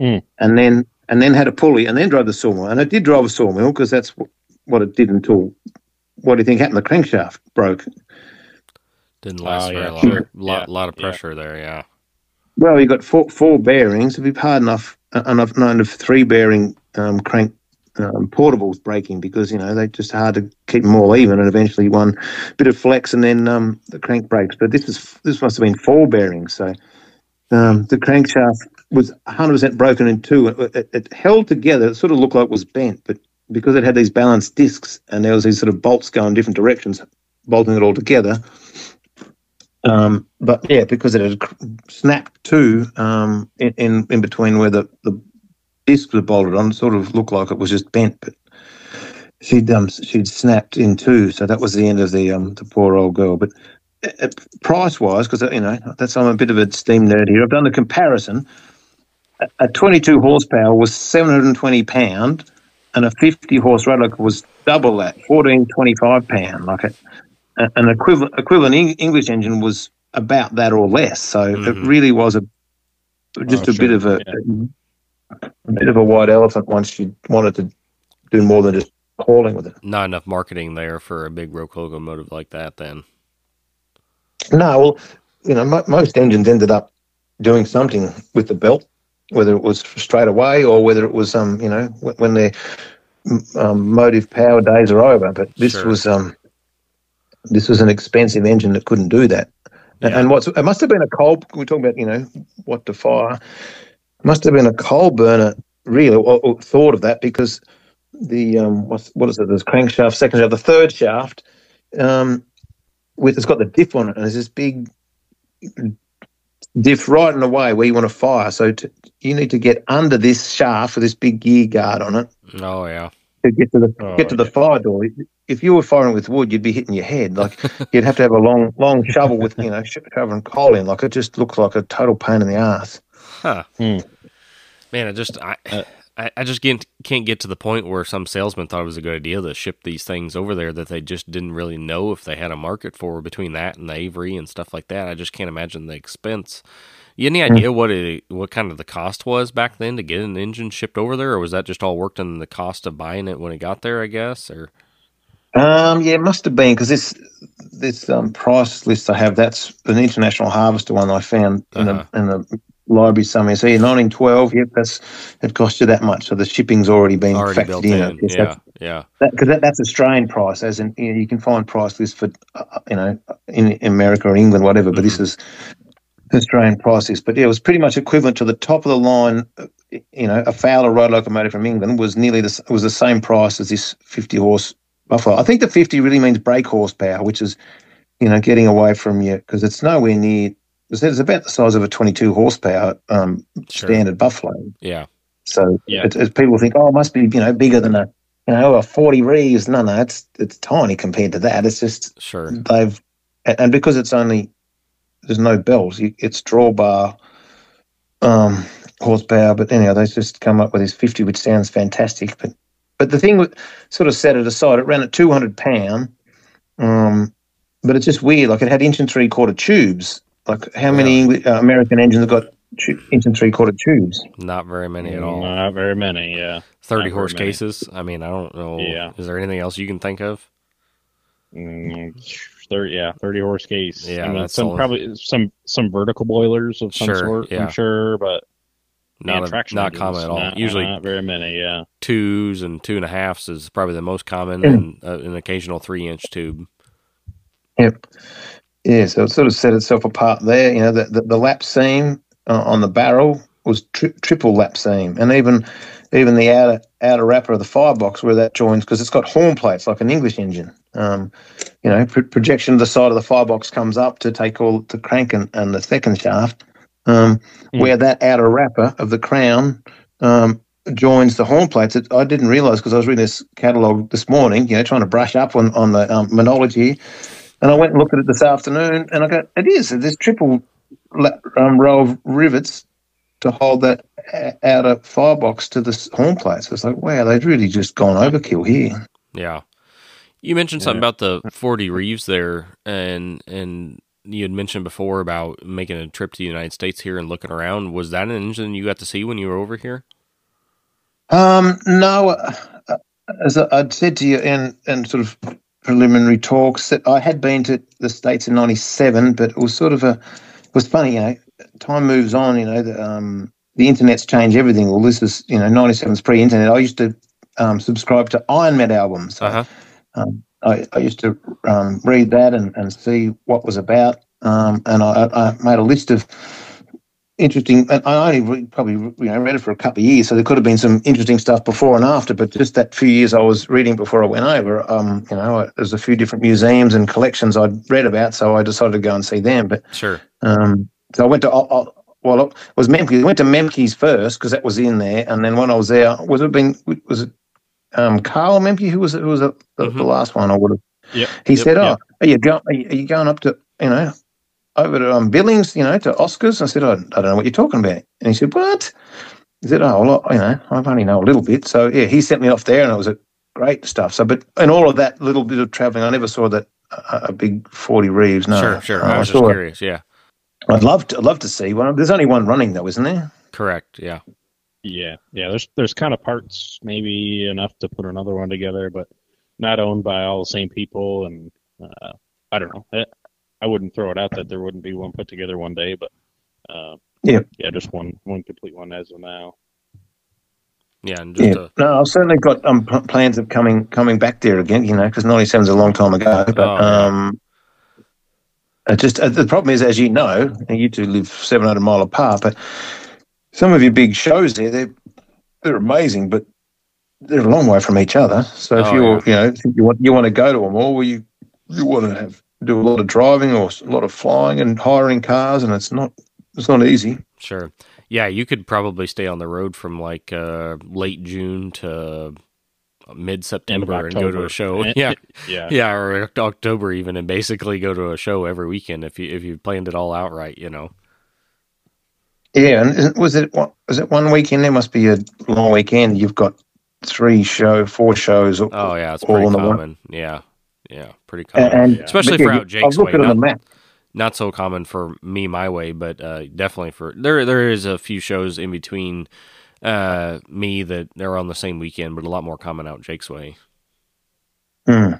Speaker 1: Hmm.
Speaker 4: and then and then had a pulley and then drove the sawmill. And it did drive a sawmill because that's wh- what it did until what do you think happened? The crankshaft broke.
Speaker 3: Didn't last
Speaker 1: Oh,
Speaker 3: very
Speaker 1: yeah,
Speaker 3: long.
Speaker 1: sure.
Speaker 3: Lot
Speaker 1: Yeah,
Speaker 3: lot of
Speaker 1: yeah.
Speaker 3: pressure there. Yeah.
Speaker 4: Well, you've got four four bearings. If you've hard enough, I've known of three bearing um, crank um, portables breaking because you know they're just hard to keep them all even, and eventually one bit of flex and then um, the crank breaks. But this is this must have been four bearings, so um, the crankshaft was 100 percent broken in two. It, it, it held together. It sort of looked like it was bent, but because it had these balanced discs and there was these sort of bolts going different directions, bolting it all together. Um, but yeah, because it had snapped too um, in, in between where the the discs were bolted on, sort of looked like it was just bent, but she'd um she'd snapped in two, so that was the end of the um the poor old girl. But uh, price wise, because you know that's I'm a bit of a steam nerd here. I've done the comparison. A, a 22 horsepower was 720 pound, and a 50 horse road was double that, 1425 pound. Like a, an equivalent equivalent English engine was about that or less. So mm-hmm. it really was a just
Speaker 1: Oh,
Speaker 4: a bit of a,
Speaker 1: yeah.
Speaker 4: a bit of a white elephant once you wanted to do more than just hauling with it.
Speaker 3: Not enough marketing there for a big road locomotive like that. Then
Speaker 4: No, well, you know, mo- most engines ended up doing something with the belt, whether it was straight away or whether it was, um, you know, wh- when their um, motive power days are over. But this
Speaker 3: Sure.
Speaker 4: was, um, this was an expensive engine that couldn't do that. And-
Speaker 3: Yeah.
Speaker 4: And what's it must have been a coal. We're talking about, you know, what to fire. It must have been a coal burner, really, or, or thought of that because the um, what's what is it? There's crankshaft, second shaft, the third shaft. Um, with it's got the diff on it, and there's this big diff right in the way where you want to fire. So to, you need to get under this shaft with this big gear guard on it
Speaker 3: oh yeah,
Speaker 4: to get to the
Speaker 1: Oh,
Speaker 4: get to the fire door. If you were firing with wood, you'd be hitting your head. Like you'd have to have a long long shovel with you know sh- shoveling coal in. Like it just looks like a total pain in the ass.
Speaker 3: huh?
Speaker 1: Hmm.
Speaker 3: Man, I just I.
Speaker 1: Uh,
Speaker 3: I, I just can't, can't get to the point where some salesman thought it was a good idea to ship these things over there that they just didn't really know if they had a market for between that and the Avery and stuff like that. I just can't imagine the expense. You any idea what it what kind of the cost was back then to get an engine shipped over there, or was that just all worked in the cost of buying it when it got there? I guess, or
Speaker 4: Um, yeah, it must have been because this this um, price list I have that's an international harvester one I found in
Speaker 3: Uh-huh.
Speaker 4: the in the library somewhere. So yeah, nineteen twelve. Yep, that's it cost you that much. So the shipping's already been
Speaker 3: already
Speaker 4: factored in.
Speaker 3: in. Yeah,
Speaker 4: that's-
Speaker 3: yeah,
Speaker 4: cause that, that's Australian price, as in you, know, you can find price lists for uh, you know in America or England, whatever. But this is Australian prices. But yeah, it was pretty much equivalent to the top of the line. You know, a Fowler road locomotive from England was nearly the was the same price as this fifty horse Buffalo. I think the fifty really means brake horsepower, which is you know getting away from you because it's nowhere near. It's it's about the size of a twenty-two horsepower um,
Speaker 3: sure.
Speaker 4: standard Buffalo.
Speaker 3: Yeah,
Speaker 4: So
Speaker 1: Yeah.
Speaker 4: it's, it's people think, oh, it must be you know bigger than a you know a forty Reeves. No, no, it's it's tiny compared to that. It's just
Speaker 3: sure.
Speaker 4: they've and because it's only there's no bells. It's drawbar um, horsepower. But anyhow, they just come up with this fifty, which sounds fantastic. But but the thing with sort of set it aside. It ran at two hundred pound. Um, but it's just weird. Like it had inch and three quarter tubes. Like how many Engli- uh, American engines have got tu- inch and three quarter tubes?
Speaker 3: Not very many at all.
Speaker 1: Not very many. Yeah.
Speaker 3: Thirty
Speaker 1: not
Speaker 3: horse cases. I mean, I don't know.
Speaker 1: Yeah.
Speaker 3: Is there anything else you can think of?
Speaker 1: Mm, thirty, yeah, thirty horse case.
Speaker 3: Yeah,
Speaker 1: I mean,
Speaker 3: that's
Speaker 1: some
Speaker 3: all-
Speaker 1: probably some some vertical boilers of some
Speaker 3: Sure,
Speaker 1: sort.
Speaker 3: yeah.
Speaker 1: I'm sure, but
Speaker 3: Not
Speaker 1: man,
Speaker 3: a,
Speaker 1: traction
Speaker 3: not common at all.
Speaker 1: not-
Speaker 3: Usually
Speaker 1: not very many. Yeah.
Speaker 3: twos and two and a halfs is probably the most common,
Speaker 4: Mm.
Speaker 3: and uh, an occasional three inch tube.
Speaker 4: Yep. Yeah, so it sort of set itself apart there. You know, the, the, the lap seam uh, on the barrel was tri- triple lap seam, and even even the outer outer wrapper of the firebox where that joins because it's got horn plates like an English engine. Um, you know, pro- projection of the side of the firebox comes up to take all the crank and, and the second shaft, um,
Speaker 1: Mm.
Speaker 4: where that outer wrapper of the crown um, joins the horn plates. It, I didn't realize because I was reading this catalog this morning. You know, trying to brush up on on the um, monology. And I went and looked at it this afternoon, and I go, it is. There's triple la- um, row of rivets to hold that a- outer firebox to the horn plates. It's like, wow, they've really just gone overkill here.
Speaker 3: Yeah. You mentioned something
Speaker 1: Yeah.
Speaker 3: about the 40 Reeves there, and and you had mentioned before about making a trip to the United States here and looking around. Was that an engine you got to see when you were over here?
Speaker 4: Um, no, uh, uh, as I'd said to you in, in sort of preliminary talks, that I had been to the States in 97, but it was sort of a, it was funny, you know, time moves on, you know, the, um, the internet's changed everything. Well, this is, you know, ninety seven 97's pre internet. I used to um, subscribe to Iron-Men Albums. So,
Speaker 3: Uh huh.
Speaker 4: um, I, I used to um, read that and, and see what was about. Um, and I, I made a list of interesting. And I only re- probably you know read it for a couple of years, so there could have been some interesting stuff before and after. But just that few years I was reading before I went over, um, you know, there's a few different museums and collections I'd read about, so I decided to go and see them. But
Speaker 3: Sure.
Speaker 4: So I went to. I, I, well, it was Mehmke. I went to Mehmke's first because that was in there, and then when I was there, was it been was it um, Carl Mehmke who was it? who was the, the, the
Speaker 3: Mhm.
Speaker 4: last one? I would have.
Speaker 1: Yeah.
Speaker 4: He
Speaker 1: Yep,
Speaker 4: said, "Oh,
Speaker 1: yep.
Speaker 4: are you going? Are you, going up to you know over to um, Billings? You know to Oscars?" I said, I, "I don't know what you're talking about." And he said, "What?" He said, "Oh, well, you know, I only know a little bit." So yeah, he sent me off there, and it was a great stuff. So, but in all of that little bit of traveling, I never saw that uh, a big forty Reeves. No,
Speaker 3: Sure, sure.
Speaker 4: Uh,
Speaker 3: I was
Speaker 4: saw
Speaker 3: just
Speaker 4: it.
Speaker 3: curious. Yeah.
Speaker 4: I'd love to. I'd love to see one. There's only one running though, isn't there?
Speaker 3: Correct. Yeah.
Speaker 1: Yeah, yeah. There's there's kind of parts, maybe enough to put another one together, but not owned by all the same people. And uh, I don't know. I, I wouldn't throw it out that there wouldn't be one put together one day, but uh,
Speaker 4: Yeah.
Speaker 1: yeah, just one one complete one as of now.
Speaker 3: Yeah. And just
Speaker 4: Yeah.
Speaker 3: a,
Speaker 4: No, I've certainly got um, p- plans of coming coming back there again. You know, because '97 is a long time ago. But
Speaker 3: Oh, yeah.
Speaker 4: um, it just uh, the problem is, as you know, and you two live 700 mile apart. But some of your big shows there, they're they're amazing, but they're a long way from each other. So if
Speaker 3: Oh,
Speaker 4: you're, you know, you want you want to go to them all, well, you you want to have do a lot of driving or a lot of flying and hiring cars, and it's not it's not easy.
Speaker 3: Sure. Yeah, you could probably stay on the road from like uh, late June to mid September and go to a show.
Speaker 1: Eh,
Speaker 3: Yeah,
Speaker 1: Yeah,
Speaker 3: yeah, or October even, and basically go to a show every weekend if you if you planned it all out right. You know.
Speaker 4: Yeah, and was it was it one weekend? There must be a long weekend. You've got three show, four shows.
Speaker 3: Oh yeah, it's
Speaker 4: all
Speaker 3: pretty
Speaker 4: in the one-
Speaker 3: common. Yeah, yeah, pretty common.
Speaker 4: and, and
Speaker 3: Especially for
Speaker 4: yeah,
Speaker 3: out Jake's
Speaker 4: I was looking
Speaker 3: way,
Speaker 4: at.
Speaker 3: Not so common for me my way, but uh, definitely for there. There is a few shows in between uh, me that they're on the same weekend, but a lot more common out Jake's way.
Speaker 4: Hmm.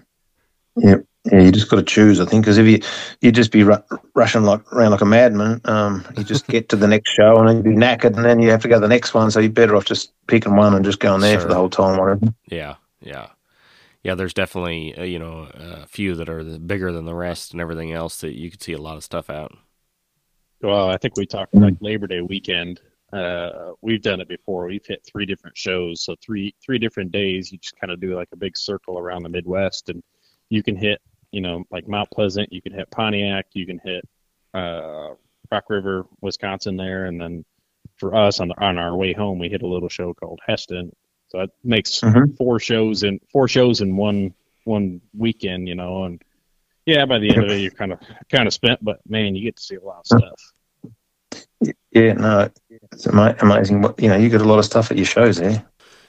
Speaker 4: Yeah, yeah. You just got to choose, I think, because if you you just be ru- rushing like around like a madman, um, you just get to the next show and then you be knackered, and then you have to go to the next one. So you're better off just picking one and just going there for the whole time. Whatever.
Speaker 3: Yeah, yeah, yeah. There's definitely uh, you know a few that are the- bigger than the rest and everything else that you could see a lot of stuff out.
Speaker 1: Well, I think we talked like Labor Day weekend. Uh, we've done it before. We've hit three different shows, so three three different days. You just kind of do like a big circle around the Midwest, and you can hit, you know, like Mount Pleasant. You can hit Pontiac. You can hit uh, Rock River, Wisconsin, there, and then for us on the, on our way home, we hit a little show called Hesston. So it makes
Speaker 4: Mhm.
Speaker 1: four shows in four shows in one one weekend, you know, and yeah, by the end of it, you're kind of kind of spent, but man, you get to see a lot of stuff.
Speaker 4: Yeah, no, it's amazing. What you know, you got a lot of stuff at your shows there.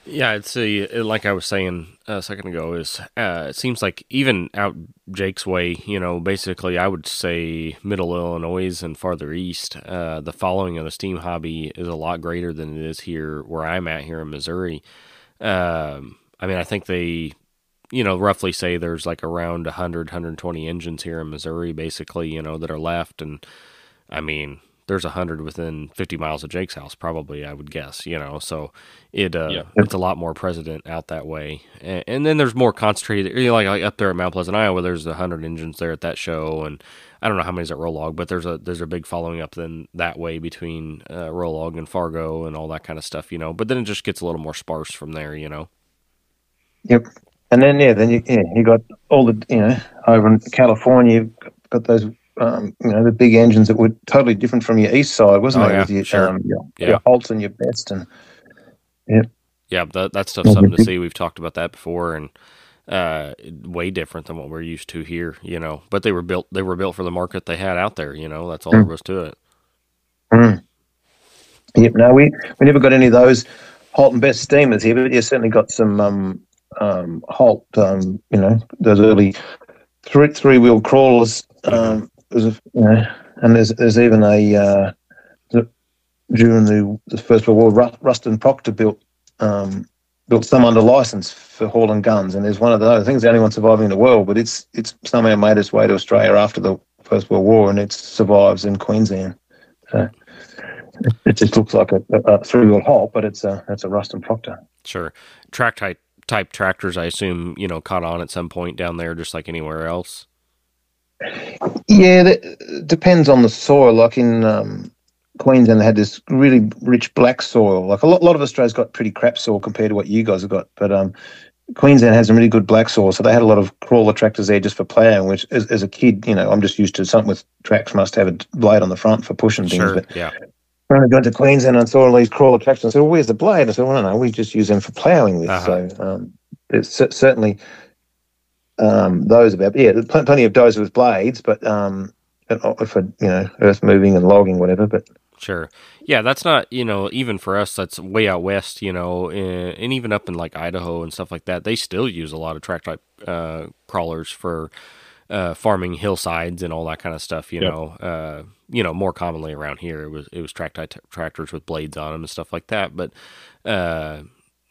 Speaker 3: Yeah, it's a like I was saying a second ago. Is uh, it seems like even out Jake's way, you know, basically I would say Middle Illinois and farther east, uh, the following of the steam hobby is a lot greater than it is here where I'm at here in Missouri. Um, I mean, I think they, you know, roughly say there's like around 100, 120 engines here in Missouri, basically, you know, that are left, and I mean, there's a hundred within 50 miles of Jake's house, probably. I would guess, you know. So it uh,
Speaker 1: Yeah.
Speaker 3: it's a lot more president out that way, and, and then there's more concentrated. You know, like, like up there at Mount Pleasant, Iowa, there's a hundred engines there at that show, and I don't know how many's at Rollag, but there's a there's a big following up then that way between uh, Rollag and Fargo and all that kind of stuff, you know. But then it just gets a little more sparse from there, you know.
Speaker 4: Yep. And then yeah, then you yeah, you got all the you know over in California, you've got those um, you know the big engines that were totally different from your east side, wasn't
Speaker 3: Oh,
Speaker 4: it?
Speaker 3: yeah,
Speaker 4: your,
Speaker 3: sure.
Speaker 4: um, your,
Speaker 3: Yeah.
Speaker 4: your and your Best and
Speaker 3: Yeah, that that stuff's something to see. We've talked about that before, and uh, way different than what we're used to here, you know. But they were built they were built for the market they had out there, you know. That's all there was to it.
Speaker 4: Mm. Yep. No, we we never got any of those Holt and Best steamers here, but you certainly got some um, um, Holt. Um, you know, those early three three wheel crawlers. Um, a, and there's there's even a uh, the, during the, the First World War, Rust, Ruston Proctor built um, built some under license for hauling guns, and there's one of those. I think it's the only one surviving in the world, but it's it's somehow made its way to Australia after the First World War, and it survives in Queensland. So it, just looks like a, a, three-wheel Holt, but it's a it's a Ruston Proctor.
Speaker 3: Sure, track type type tractors, I assume, you know, caught on at some point down there, just like anywhere else.
Speaker 4: Yeah, that depends on the soil. Like in um, Queensland they had this really rich black soil. Like a lot, lot of Australia's got pretty crap soil compared to what you guys have got, but um, Queensland has some really good black soil. So they had a lot of crawler tractors there just for ploughing. Which, as, as a kid, you know, I'm just used to something with tracks must have a blade on the front for pushing things.
Speaker 3: Sure.
Speaker 4: But
Speaker 3: Yeah.
Speaker 4: when I got to Queensland and saw all these crawler tractors, I said, well, where's the blade? I said, well, no, no, we just use them for ploughing with.
Speaker 3: Uh-huh.
Speaker 4: So um, cer- certainly um, those about, yeah, pl- plenty of those with blades, but um, and, uh, for, you know, earth moving and logging, whatever. But
Speaker 3: Sure. Yeah, that's not, you know, even for us, that's way out west, you know, and, and even up in like Idaho and stuff like that, they still use a lot of track type uh, crawlers for uh, farming hillsides and all that kind of stuff, you
Speaker 1: Yep.
Speaker 3: know. Uh, you know, more commonly around here, it was it was track type tractors with blades on them and stuff like that. But uh,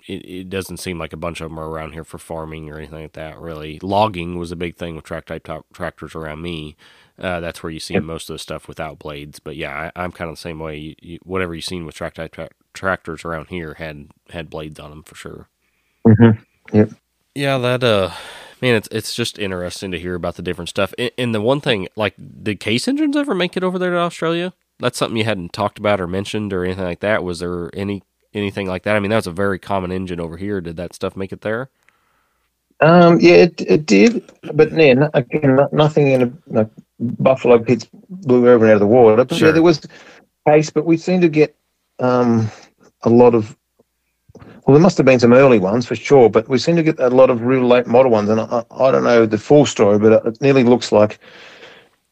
Speaker 3: it, it doesn't seem like a bunch of them are around here for farming or anything like that. Really, logging was a big thing with track type tractors around me. Uh, that's where you see most of the stuff without blades. But yeah, I, I'm kind of the same way. You, you, whatever you seen with track type tra- tractors around here had had blades on them for sure.
Speaker 4: Yep.
Speaker 3: Yeah, that uh, man, it's it's just interesting to hear about the different stuff. And, and the one thing, like, did case engines ever make it over there to Australia? That's something you hadn't talked about or mentioned or anything like that. Was there any anything like that? I mean, that was a very common engine over here. Did that stuff make it there?
Speaker 4: Um, yeah, it, it did, but yeah, no, again, no- nothing in a like Buffalo Pitts blew over and out of the water. But
Speaker 3: Sure.
Speaker 4: yeah, there was case, but we seem to get um, a lot of. Well, there must have been some early ones for sure, but we seem to get a lot of real late model ones, and I, I don't know the full story, but it nearly looks like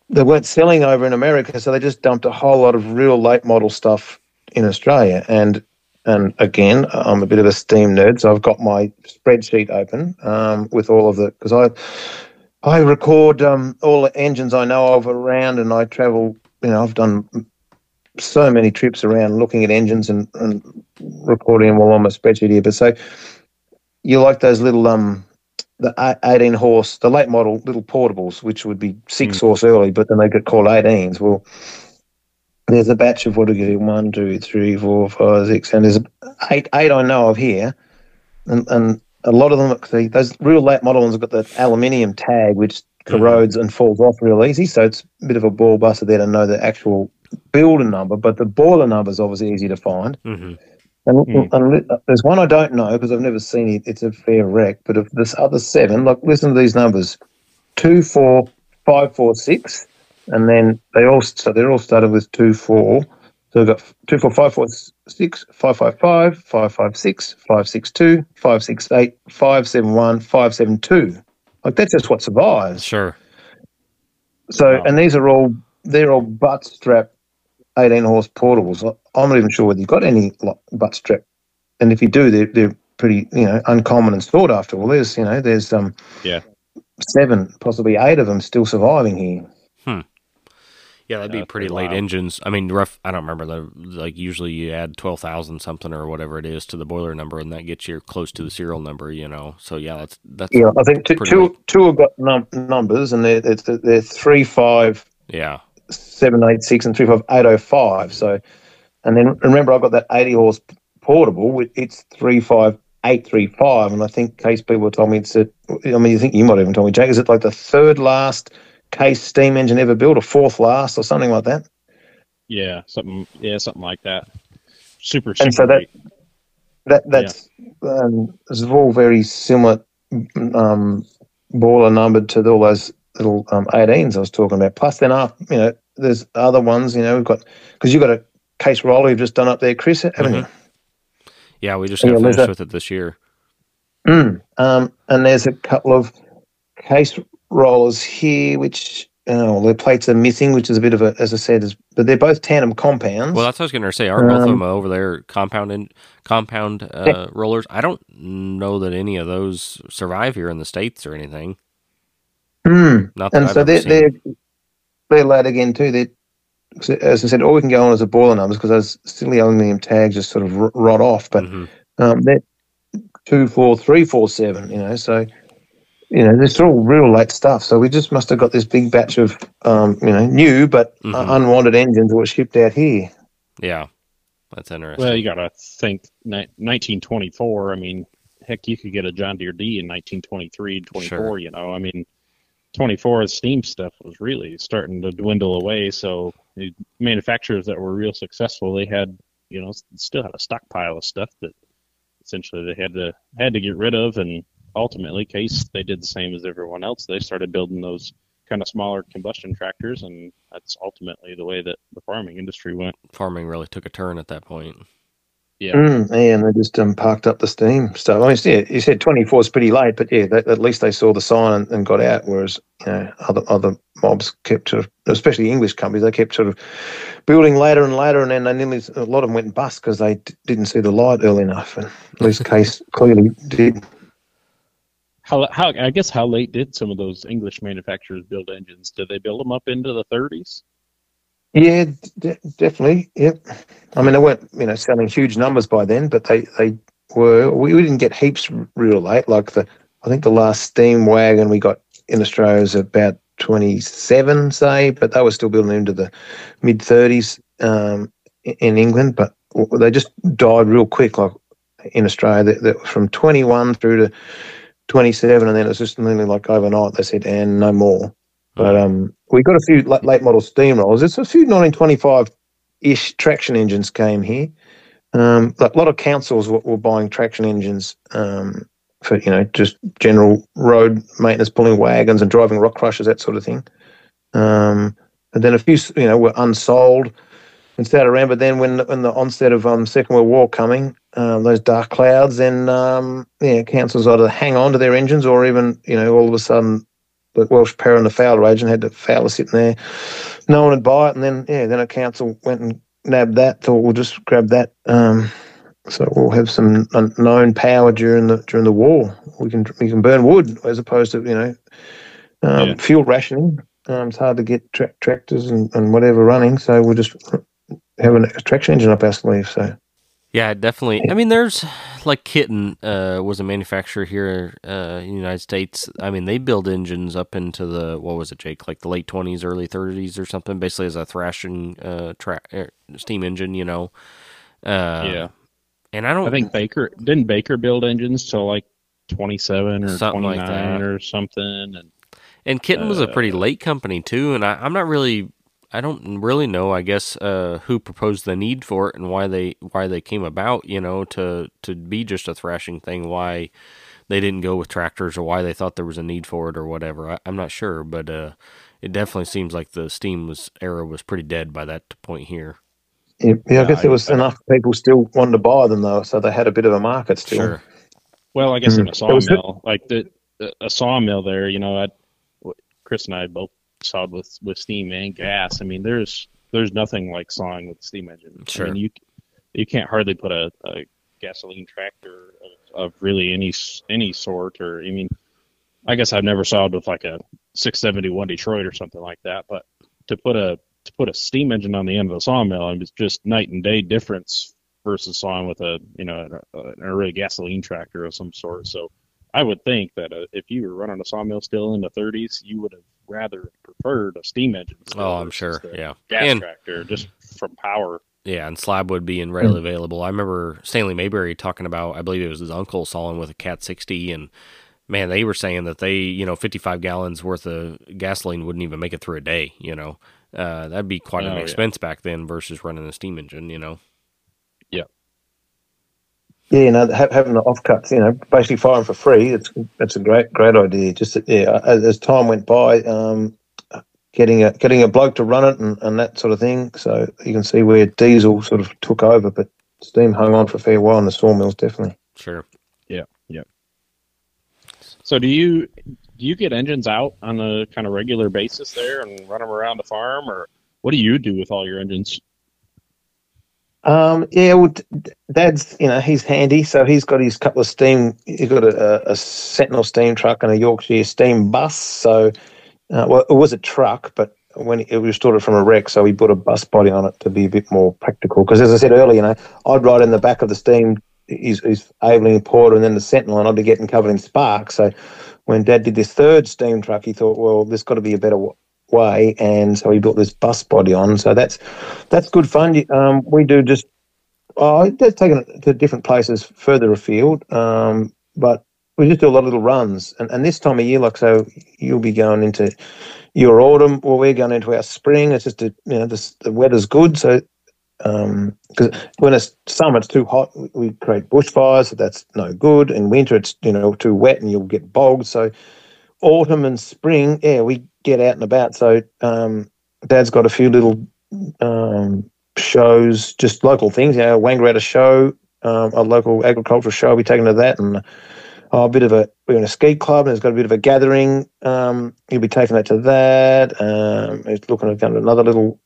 Speaker 4: they weren't selling over in America, so they just dumped a whole lot of real late model stuff in Australia, and and again, I'm a bit of a steam nerd, so I've got my spreadsheet open um, with all of the because I I record um, all the engines I know of around, and I travel. You know, I've done so many trips around looking at engines and, and recording them all on my spreadsheet here. But so you like those little um the 18 horse, the late model little portables, which would be six horse early, but then they get called 18s. Well, there's a batch of what are you? One, two, three, four, five, six, and there's eight. Eight I know of here, and and a lot of them, see, those real late model ones have got the aluminium tag, which corrodes and falls off real easy. So it's a bit of a ball buster there to know the actual builder number, but the boiler number is obviously easy to find.
Speaker 3: Mm-hmm.
Speaker 4: And,
Speaker 1: Mm.
Speaker 4: and there's one I don't know because I've never seen it. It's a fair wreck. But of this other seven, like listen to these numbers: two, four, five, four, six, and then they all so they're all started with two, four. So we've got two, four, five, four, six, five, five, five, five, five, six, five, six, two, five, six, eight, five, seven, one, five, seven, two. Like that's just what survives.
Speaker 3: Sure.
Speaker 4: So,
Speaker 1: Wow.
Speaker 4: and these are all they're all butt strap, eighteen horse portables. I'm not even sure whether you've got any butt strap, and if you do, they're they're pretty you know uncommon and sought after. Well, there's you know there's um
Speaker 1: Yeah.
Speaker 4: seven, possibly eight of them still surviving here.
Speaker 3: Yeah, that'd be pretty late engines. I mean, rough. I don't remember the like. Usually, you add twelve thousand something or whatever it is to the boiler number, and that gets you close to the serial number. You know, so yeah, that's that's
Speaker 4: Yeah, I think two two,
Speaker 3: late.
Speaker 4: two have got num- numbers, and they're it's they're three five
Speaker 3: yeah,
Speaker 4: seven eight six and three five eight oh five. So, and then remember, I've got that eighty horse portable. It's three five eight three five, and I think case people told me it's. A, I mean, you think you might even told me, Jake. Is it like the third last case steam engine ever built, or fourth last, or something like that?
Speaker 1: Yeah, something. Yeah, something like that. Super, super
Speaker 4: And so that- That that's um, it's all very similar um, boiler numbered to all those little um, 18s I was talking about. Plus, then after you know, there's other ones. You know, we've got because you've got a case roller you've just done up there, Chris, haven't you?
Speaker 3: yeah. We just got
Speaker 4: there's
Speaker 3: finished with it this year.
Speaker 4: Mm. Um, and there's a couple of case rollers here, which oh, their plates are missing, which is a bit of a, as I said, is, but they're both tandem compounds.
Speaker 3: Well, that's what I was going to say. Aren't both of
Speaker 4: Um,
Speaker 3: them over there compound compound uh, rollers? I don't know that any of those survive here in the states or anything.
Speaker 4: Mm.
Speaker 3: Not that
Speaker 4: And
Speaker 3: I've
Speaker 4: so they're, they're they're late again too. They're as I said, all we can go on is the boiler numbers because those silly aluminium tags just sort of rot off. But
Speaker 3: Mhm.
Speaker 4: um, they're two, four, three, four, seven. You know, so you know, this is all real late stuff. So we just must have got this big batch of um, you know new but uh,
Speaker 3: Mhm.
Speaker 4: unwanted engines that were shipped out here.
Speaker 3: yeah, that's interesting.
Speaker 1: Well, you got to think ni- 1924. I mean, heck, you could get a John Deere D in 1923, 24.
Speaker 3: Sure.
Speaker 1: You know, I mean, 24 steam stuff was really starting to dwindle away. So The manufacturers that were real successful, they had you know still had a stockpile of stuff that essentially they had to had to get rid of, and ultimately, Case they did the same as everyone else. They started building those kind of smaller combustion tractors, and that's ultimately the way that the farming industry went.
Speaker 3: Farming really took a turn at that point.
Speaker 1: Yeah,
Speaker 4: Mm, and they just um, parked up the steam stuff. I mean, yeah, you said 24 is pretty late, but yeah, that, at least they saw the sign and, and got out. Whereas you know, other other mobs kept sort of, especially English companies, they kept sort of building later and later, and then they nearly a lot of them went bust because they d- didn't see the light early enough. And at least Case clearly did.
Speaker 1: How how I guess how late did some of those English manufacturers build engines? Did they build them up into the 30s?
Speaker 4: Yeah, d- definitely. Yep. I mean, they weren't you know selling huge numbers by then, but they they were. We, we didn't get heaps real late. Like the I think the last steam wagon we got in Australia was about 27, say, but they were still building into the mid 30s um, in England. But they just died real quick. Like in Australia, that, that from 21 through to 27, and then it was just nearly like overnight. They said, and no more. But um, we got a few late, late model steamrollers. It's a few 1925 ish traction engines came here. Um, a lot of councils were, were buying traction engines um, for you know just general road maintenance, pulling wagons and driving rock crushers, that sort of thing. Um, and then a few you know were unsold and stayed around. But then when when the onset of um, Second World War coming, um, those dark clouds, then um, yeah, councils either hang on to their engines or even you know all of a sudden the Welsh Power and the Fowler agent had the Fowler sitting there. No one would buy it, and then yeah, then a council went and nabbed that. Thought we'll just grab that. Um, so we'll have some known power during the during the war. We can we can burn wood as opposed to you know um,
Speaker 1: Yeah.
Speaker 4: fuel rationing. Um, it's hard to get tra- tractors and, and whatever running, so we'll just have an- a traction engine up our sleeve. So
Speaker 3: Yeah, definitely. I mean, there's like Kitten uh, was a manufacturer here uh, in the United States. I mean, they build engines up into the what was it, Jake? Like the late twenties, early thirties, or something. Basically, as a thrashing uh, tra- er, steam engine, you know. Uh,
Speaker 1: yeah,
Speaker 3: and I don't
Speaker 1: I think Baker didn't Baker build engines till like 27 or
Speaker 3: Something like
Speaker 1: 29
Speaker 3: that.
Speaker 1: or something, and
Speaker 3: And Kitten was a pretty
Speaker 1: Uh,
Speaker 3: late company too, and I, I'm not really, I don't really know. I guess uh, who proposed the need for it and why they why they came about. You know, to to be just a thrashing thing. Why they didn't go with tractors or why they thought there was a need for it or whatever. I, I'm not sure, but uh, it definitely seems like the steam was era was pretty dead by that point here.
Speaker 4: yeah, yeah I guess
Speaker 1: I-
Speaker 4: there was
Speaker 1: I-
Speaker 4: enough people still wanted to buy them though, so they had a bit of a market still.
Speaker 3: Sure.
Speaker 1: well, I guess in a.
Speaker 4: It was-
Speaker 1: sawmill, like the a sawmill there, you know, I, Chris and I both sawed with with steam and gas. I mean, there's there's nothing like sawing with steam engine.
Speaker 3: Sure.
Speaker 1: I mean, you you can't hardly put a, a gasoline tractor of, of really any s- any sort, or I mean, I guess I've never sawed with like a 671 Detroit or something like that, but to put a to put a steam engine on the end of a sawmill, I mean, it's just night and day difference versus sawing with a you know a, a, a really gasoline tractor of some sort. So I would think that uh, if you were running a sawmill still in the 30s, you would have rather preferred a steam engine.
Speaker 3: Oh, I'm sure. Yeah.
Speaker 1: gas
Speaker 3: And
Speaker 1: tractor just from power.
Speaker 3: Yeah, and slabwood being readily available. I remember Stanley Mayberry talking about, I believe it was his uncle sawing with a Cat 60, and man, they were saying that they, you know, 55 gallons worth of gasoline wouldn't even make it through a day, you know. Uh, that'd be quite
Speaker 1: Oh,
Speaker 3: an
Speaker 1: yeah.
Speaker 3: expense back then versus running a steam engine, you know.
Speaker 4: Yeah, you know, having the offcuts, you know, basically firing for free. It's that's a great, great idea. Just yeah, as, as time went by, um, getting a getting a bloke to run it and, and that sort of thing. So you can see where diesel sort of took over, but steam hung on for a fair while in the sawmills, definitely.
Speaker 3: Sure. Yeah. Yeah.
Speaker 1: So do you do you get engines out on a kind of regular basis there and run them around the farm, or what do you do with all your engines?
Speaker 4: Um, yeah, well, Dad's, you know, he's handy, so he's got his couple of steam. He's got a, a Sentinel steam truck and a Yorkshire steam bus. So, uh, well, it was a truck, but when it was restored it from a wreck, so we put a bus body on it to be a bit more practical. Because as I said earlier, you know, I'd ride in the back of the steam, his, his Aveling Porter, and then the Sentinel, and I'd be getting covered in sparks. So, when Dad did this third steam truck, he thought, well, there's got to be a better way, and so he built this bus body on. So that's that's good fun. Um, we do just oh, they've taken it to different places further afield, um, but we just do a lot of little runs. And, and this time of year, like so, you'll be going into your autumn. Well, we're going into our spring. It's just a, you know the, the weather's good, so because um, when it's summer, it's too hot. We create bushfires, so that's no good. In winter, it's you know too wet, and you'll get bogged. So autumn and spring, yeah, we get out and about. So um, Dad's got a few little um, shows, just local things. You know, Wangaratta show, um, a local agricultural show. We're taking to that, and oh, a bit of a we're in a ski club, and it's got a bit of a gathering. Um, he'll be taking that to that. Um, he's looking at another little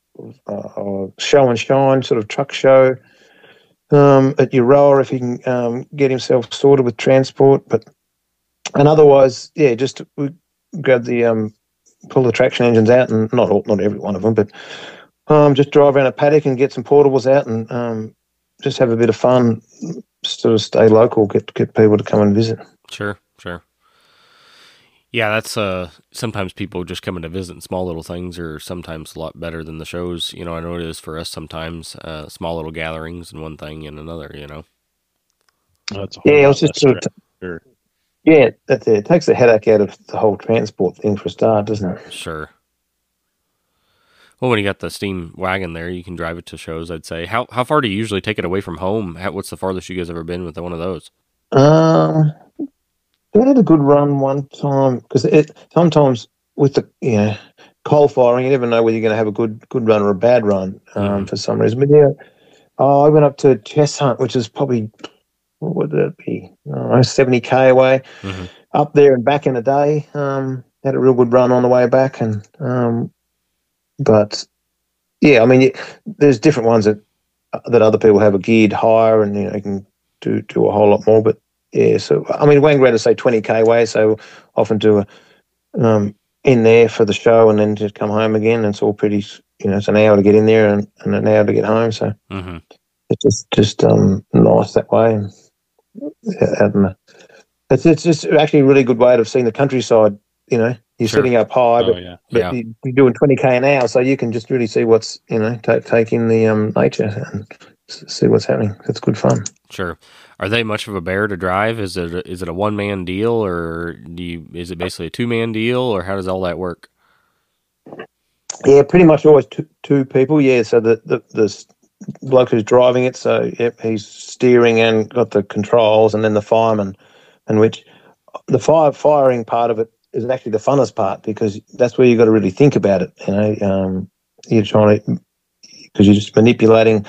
Speaker 4: uh, show and shine sort of truck show um, at Euroa if he can um, get himself sorted with transport. But and otherwise, yeah, just we grab the um, pull the traction engines out and not all, not every one of them, but um, just drive around a paddock and get some portables out and um, just have a bit of fun. Sort of stay local, get get people to come and visit.
Speaker 3: Sure, sure. Yeah, that's uh sometimes people just coming to visit small little things are sometimes a lot better than the shows. You know, I know it is for us sometimes, uh small little gatherings and one thing and another, you know.
Speaker 4: That's yeah, it was just sort of t- sure. Yeah, that's it. It takes the headache out of the whole transport thing for a start, doesn't it?
Speaker 3: Sure. Well, when you got the steam wagon there, you can drive it to shows. I'd say. How how far do you usually take it away from home? How, what's the farthest you guys ever been with one of those?
Speaker 4: Um, we had a good run one time because it sometimes with the you know coal firing, you never know whether you're going to have a good good run or a bad run um, mm-hmm. for some reason. But yeah, oh, I went up to Cheshunt, which is probably what would it be? seventy k away, mm-hmm. up there and back in a day. Um, had a real good run on the way back, and um, but yeah, I mean, there's different ones that that other people have a geared higher, and you know, you can do do a whole lot more. But yeah, so I mean, Wangaratta say 20k away, so often do a um, in there for the show and then just come home again. And it's all pretty, you know, it's an hour to get in there and, and an hour to get home. So mm-hmm. it's just just um, nice that way. And, and it's it's just actually a really good way of seeing the countryside. You know, you're sure. sitting up high, oh, but, yeah. but yeah. You, are doing 20k an hour, so you can just really see what's you know take take in the um, nature and see what's happening. It's good fun.
Speaker 3: Sure. Are they much of a bear to drive? Is it a, is it a one man deal, or do you, is it basically a two man deal, or how does all that work?
Speaker 4: Yeah, pretty much always two, two people. Yeah, so the, the the bloke who's driving it, so yep, he's steering and got the controls, and then the fireman, and which the fire firing part of it is actually the funnest part because that's where you got to really think about it. You know, um, you're trying to because you're just manipulating,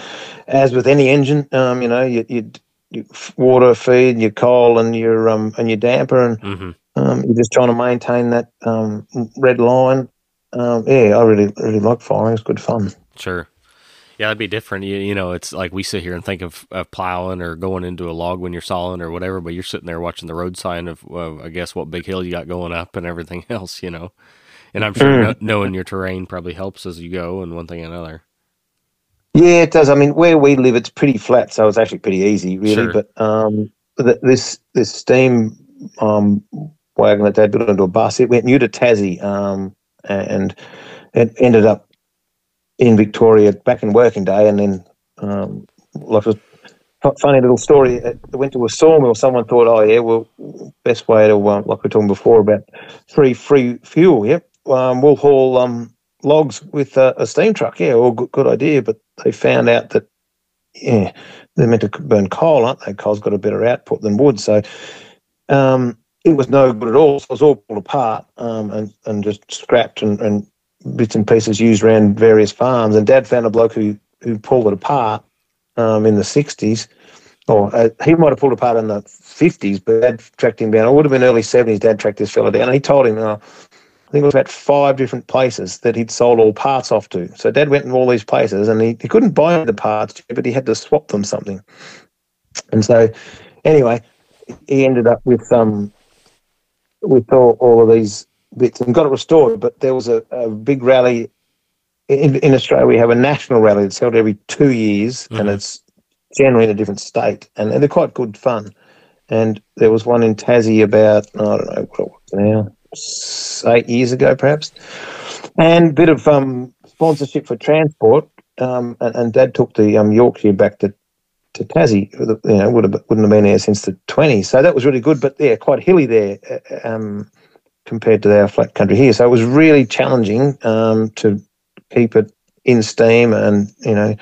Speaker 4: as with any engine. Um, you know, you, you your water feed, your coal, and your um and your damper, and mm-hmm. um, you're just trying to maintain that um, red line. Um, yeah, I really really like firing. It's good fun.
Speaker 3: Sure. Yeah, that'd be different. You, you know, it's like we sit here and think of, of plowing or going into a log when you're sawing or whatever, but you're sitting there watching the road sign of, of I guess, what big hill you got going up and everything else, you know. And I'm sure mm. knowing your terrain probably helps as you go and one thing another.
Speaker 4: Yeah, it does. I mean, where we live, it's pretty flat, so it's actually pretty easy, really. Sure. But um, this this steam um, wagon that they built into a bus, it went new to Tassie, um, and it ended up in Victoria back in working day, and then um, like a funny little story. It went to a sawmill. Someone thought, oh yeah, well, best way to um, like we are talking before about free free fuel. Yep, um, we'll haul um, logs with a, a steam truck. Yeah, all good, good idea. But they found out that yeah, they're meant to burn coal, aren't they? Coal's got a better output than wood, so um, it was no good at all. So it was all pulled apart um, and and just scrapped and, and bits and pieces used around various farms. And Dad found a bloke who who pulled it apart um, in the '60s, or uh, he might have pulled apart in the '50s, but Dad tracked him down. It would have been early '70s. Dad tracked this fella down, and he told him, "I think it was about five different places that he'd sold all parts off to. So Dad went in all these places and he, he couldn't buy the parts, but he had to swap them something. And so, anyway, he ended up with um with all, all of these bits and got it restored. But there was a, a big rally in, in Australia. We have a national rally that's held every two years, mm-hmm. and it's generally in a different state, and, and, they're quite good fun. And there was one in Tassie about I don't know what it was now eight years ago, perhaps, and a bit of um, sponsorship for transport. Um, and, and, Dad took the um, Yorkshire back to to Tassie. You know, would have wouldn't have been there since the twenties, so that was really good. But yeah, quite hilly there. Uh, um, compared to our flat country here. So it was really challenging um, to keep it in steam and you know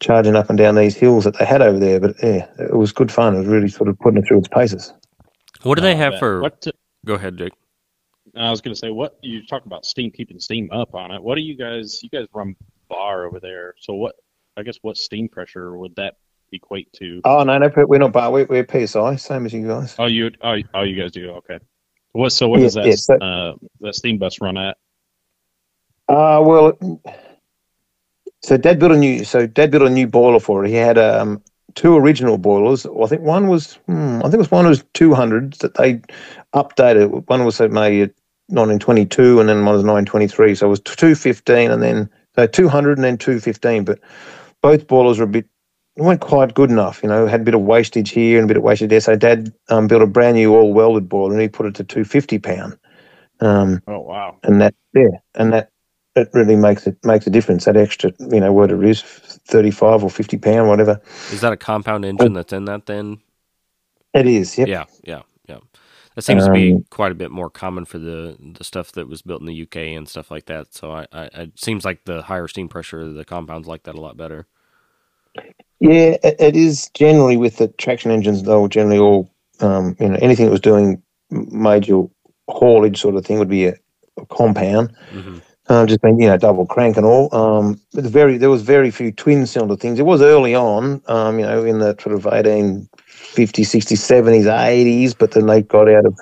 Speaker 4: charging up and down these hills that they had over there. But yeah, it was good fun. It was really sort of putting it through its paces.
Speaker 3: What do they have for?
Speaker 1: What t-
Speaker 3: Go ahead, Jake.
Speaker 1: I was going to say, what you talk about steam keeping steam up on it. What do you guys? You guys run bar over there. So what? I guess what steam pressure would that equate to?
Speaker 4: Oh no, no, we're not bar. We're, we're PSI, same as you guys.
Speaker 1: Oh, you oh, oh you guys do okay. What so what
Speaker 4: Yeah,
Speaker 1: does that
Speaker 4: yeah, so-
Speaker 1: uh, that steam bus run at?
Speaker 4: Uh well, so Dad built a new. So Dad built a new boiler for it. He had um two original boilers. I think one was. Hmm, I think it was one was two hundreds that they updated. One was made 1922, and then one was 1923. So it was 215, and then so 200, and then 215. But both boilers were a bit. It weren't quite good enough, you know. Had a bit of wastage here and a bit of wastage there. So Dad um, built a brand new all welded boiler, and he put it to 250 pound. Um,
Speaker 1: Oh wow.
Speaker 4: and that yeah, and that it really makes it makes a difference. That extra, you know, what it is, thirty five or fifty pound, whatever
Speaker 3: Is that a compound engine that's in that then?
Speaker 4: it is. Yep.
Speaker 3: Yeah, yeah, yeah. That seems to be
Speaker 4: Um,
Speaker 3: quite a bit more common for the the stuff that was built in the UK and stuff like that. So I, I it seems like the higher steam pressure, the compounds like that a lot better.
Speaker 4: Yeah, it, it is generally with the traction engines. They were generally all, um, you know, anything that was doing major haulage sort of thing would be a, a compound.
Speaker 3: hmm
Speaker 4: Um, just been, you know, double crank and all. Um, but very, there was very few twin cylinder things. It was early on, um, you know, in the sort of 1850s, 60s, 70s, 80s, but then they got out of,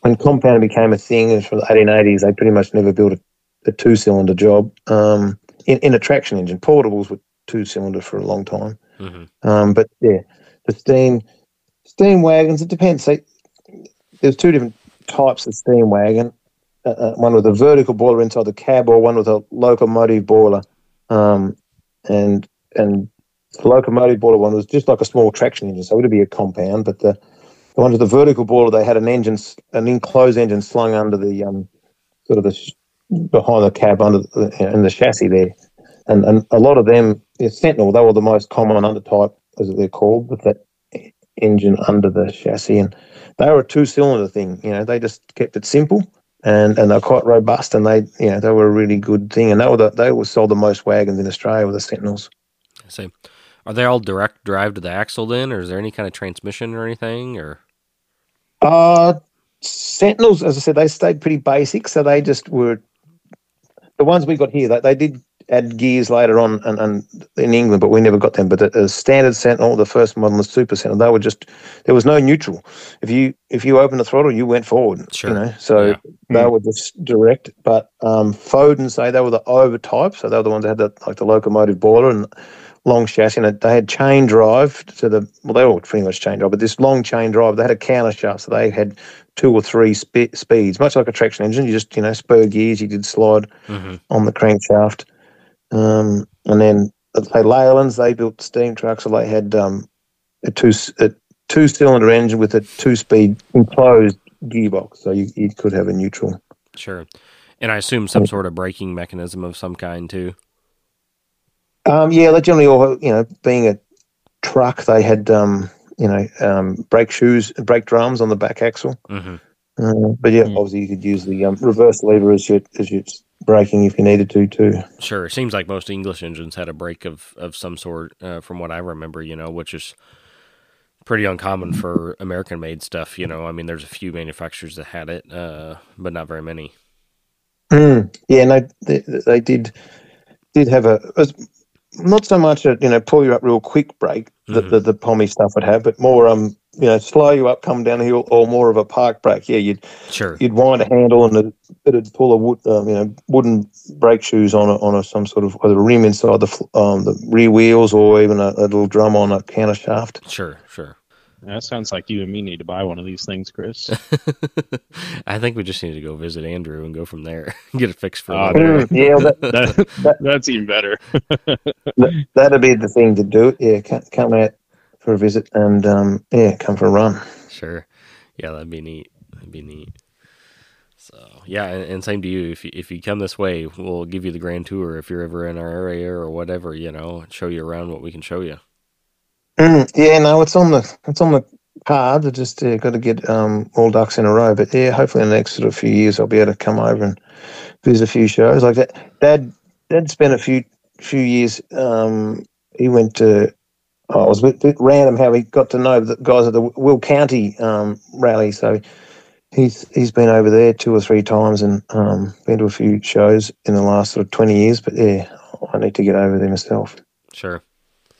Speaker 4: when compound became a thing in the 1880s, they pretty much never built a, a two cylinder job um, in, in a traction engine. Portables were two cylinder for a long time.
Speaker 3: hmm
Speaker 4: Um, but yeah, the steam steam wagons. It depends. So there's two different types of steam wagon. Uh, uh, one with a vertical boiler inside the cab, or one with a locomotive boiler. Um, and and the locomotive boiler one was just like a small traction engine, so it'd be a compound. But the the one with the vertical boiler, they had an engine, an enclosed engine slung under the um, sort of the sh- behind the cab under the, in the chassis there and and a lot of them, Sentinel, they were the most common undertype, as they're called, with that engine under the chassis, and they were a two-cylinder thing. You know, they just kept it simple, and and they're quite robust, and they, you know, they were a really good thing, and they were the, they were sold the most wagons in Australia with the Sentinels.
Speaker 3: I see. Are they all direct drive to the axle then, or is there any kind of transmission or anything? Or
Speaker 4: Uh Sentinels, as I said, they stayed pretty basic, so they just were the ones we got here. They, they did add gears later on and, and in England, but we never got them. But the, the standard Sentinel, the first model, the Super Sentinel, they were just there was no neutral. If you if you opened the throttle, you went forward.
Speaker 3: Sure.
Speaker 4: You know, so
Speaker 3: Yeah.
Speaker 4: they were just direct. But um, Foden say they were the over type, so they were the ones that had the like the locomotive boiler and long chassis, and they had chain drive to the well, they all pretty much chain drive, but this long chain drive, they had a counter shaft, so they had two or three spe- speeds, much like a traction engine. You just you know spur gears, you did slide
Speaker 3: hmm
Speaker 4: on the crankshaft, um, and then let's say Leyland's, they built steam trucks, so they had um, a two a two cylinder engine with a two speed enclosed gearbox, so you, you could have a neutral.
Speaker 3: sure. And I assume some sort of braking mechanism of some kind too.
Speaker 4: Um, yeah, they generally all, you know, being a truck, they had, um, you know, um, brake shoes, brake drums on the back axle.
Speaker 3: hmm
Speaker 4: Uh, but yeah,
Speaker 1: Mm.
Speaker 4: obviously you could use the um, reverse lever as your as your braking if you needed to too.
Speaker 3: Sure. It seems like most English engines had a brake of, of some sort, uh, from what I remember, you know, which is pretty uncommon for American made stuff. You know, I mean, there's a few manufacturers that had it, uh, but not very many.
Speaker 4: Mm. Yeah, no, they, they did did have a, not so much a you know pull you up real quick brake that
Speaker 3: Mhm.
Speaker 4: the, the pommy stuff would have, but more um you know slow you up, come down a hill, or more of a park brake. Yeah, you'd
Speaker 3: Sure.
Speaker 4: you'd wind a handle and it, it'd pull a wood, um, you know, wooden brake shoes on a, on a, some sort of whether a rim inside the um, the rear wheels or even a, a little drum on a counter shaft.
Speaker 3: Sure. Sure.
Speaker 1: That sounds like you and me need to buy one of these things, Chris.
Speaker 3: I think we just need to go visit Andrew and go from there. Get it fixed for. A
Speaker 1: there.
Speaker 4: yeah, that,
Speaker 1: That, that's even better.
Speaker 4: that'd be the thing to do. Yeah, come, come out for a visit and um, yeah, come for a run.
Speaker 3: Sure. Yeah, that'd be neat. That'd be neat. So yeah, and, and same to you. If you, if you come this way, we'll give you the grand tour if you're ever in our area or whatever. You know, show you around what we can show you.
Speaker 4: Mm, yeah, no, it's on the it's on the hard. I just uh, got to get um, all ducks in a row. But yeah, hopefully in the next sort of few years, I'll be able to come over and visit a few shows like that. Dad, Dad spent a few few years. Um, he went to. Oh, it was a bit, bit random how he got to know the guys at the Will County um, rally. So he's he's been over there two or three times and um, been to a few shows in the last sort of twenty years. But yeah, I need to get over there myself.
Speaker 3: Sure.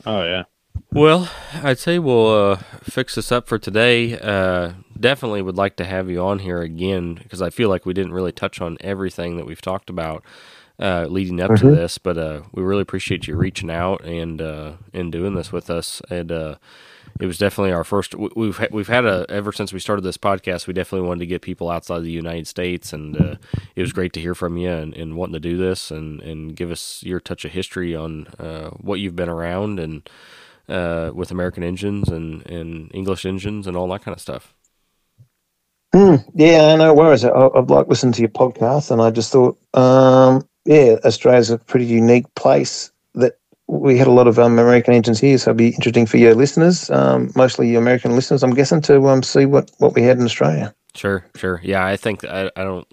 Speaker 1: Oh yeah.
Speaker 3: Well, I'd say we'll uh, fix this up for today. Uh, definitely would like to have you on here again because I feel like we didn't really touch on everything that we've talked about uh, leading up
Speaker 4: Mm-hmm.
Speaker 3: to this. But uh, we really appreciate you reaching out and uh, and doing this with us. And uh, it was definitely our first. we- We've ha- we've had a ever since we started this podcast. We definitely wanted to get people outside the United States, and uh, it was great to hear from you and, and wanting to do this and and give us your touch of history on uh, what you've been around and uh, with American engines and, and English engines and all that kind of stuff.
Speaker 4: Mm, yeah, no worries. I, I've like listened to your podcast, and I just thought, um, yeah, Australia's a pretty unique place. That we had a lot of um, American engines here, so it'd be interesting for your listeners, um, mostly your American listeners, I'm guessing, to um, see what what we had in Australia.
Speaker 3: Sure, sure. Yeah, I think I, I don't.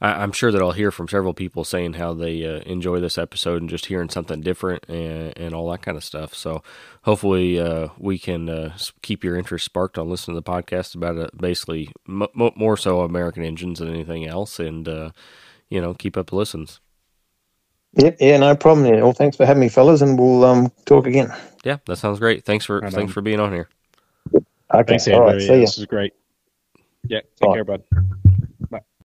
Speaker 3: I, I'm sure that I'll hear from several people saying how they uh, enjoy this episode and just hearing something different and, and all that kind of stuff. So hopefully uh, we can uh, keep your interest sparked on listening to the podcast about uh, basically m- more so American engines than anything else, and uh, you know keep up the listens.
Speaker 4: Yep, yeah, no problem. Yeah, well, thanks for having me, fellas, and we'll um, talk again.
Speaker 3: Yeah, that sounds great. Thanks for
Speaker 1: Right
Speaker 3: thanks
Speaker 1: on.
Speaker 3: for being on here.
Speaker 4: Okay,
Speaker 1: Thanks,
Speaker 4: all
Speaker 1: Andrew.
Speaker 4: right,
Speaker 1: Yeah,
Speaker 4: see ya.
Speaker 1: this is great. Yeah. Take
Speaker 4: Bye.
Speaker 1: care, bud.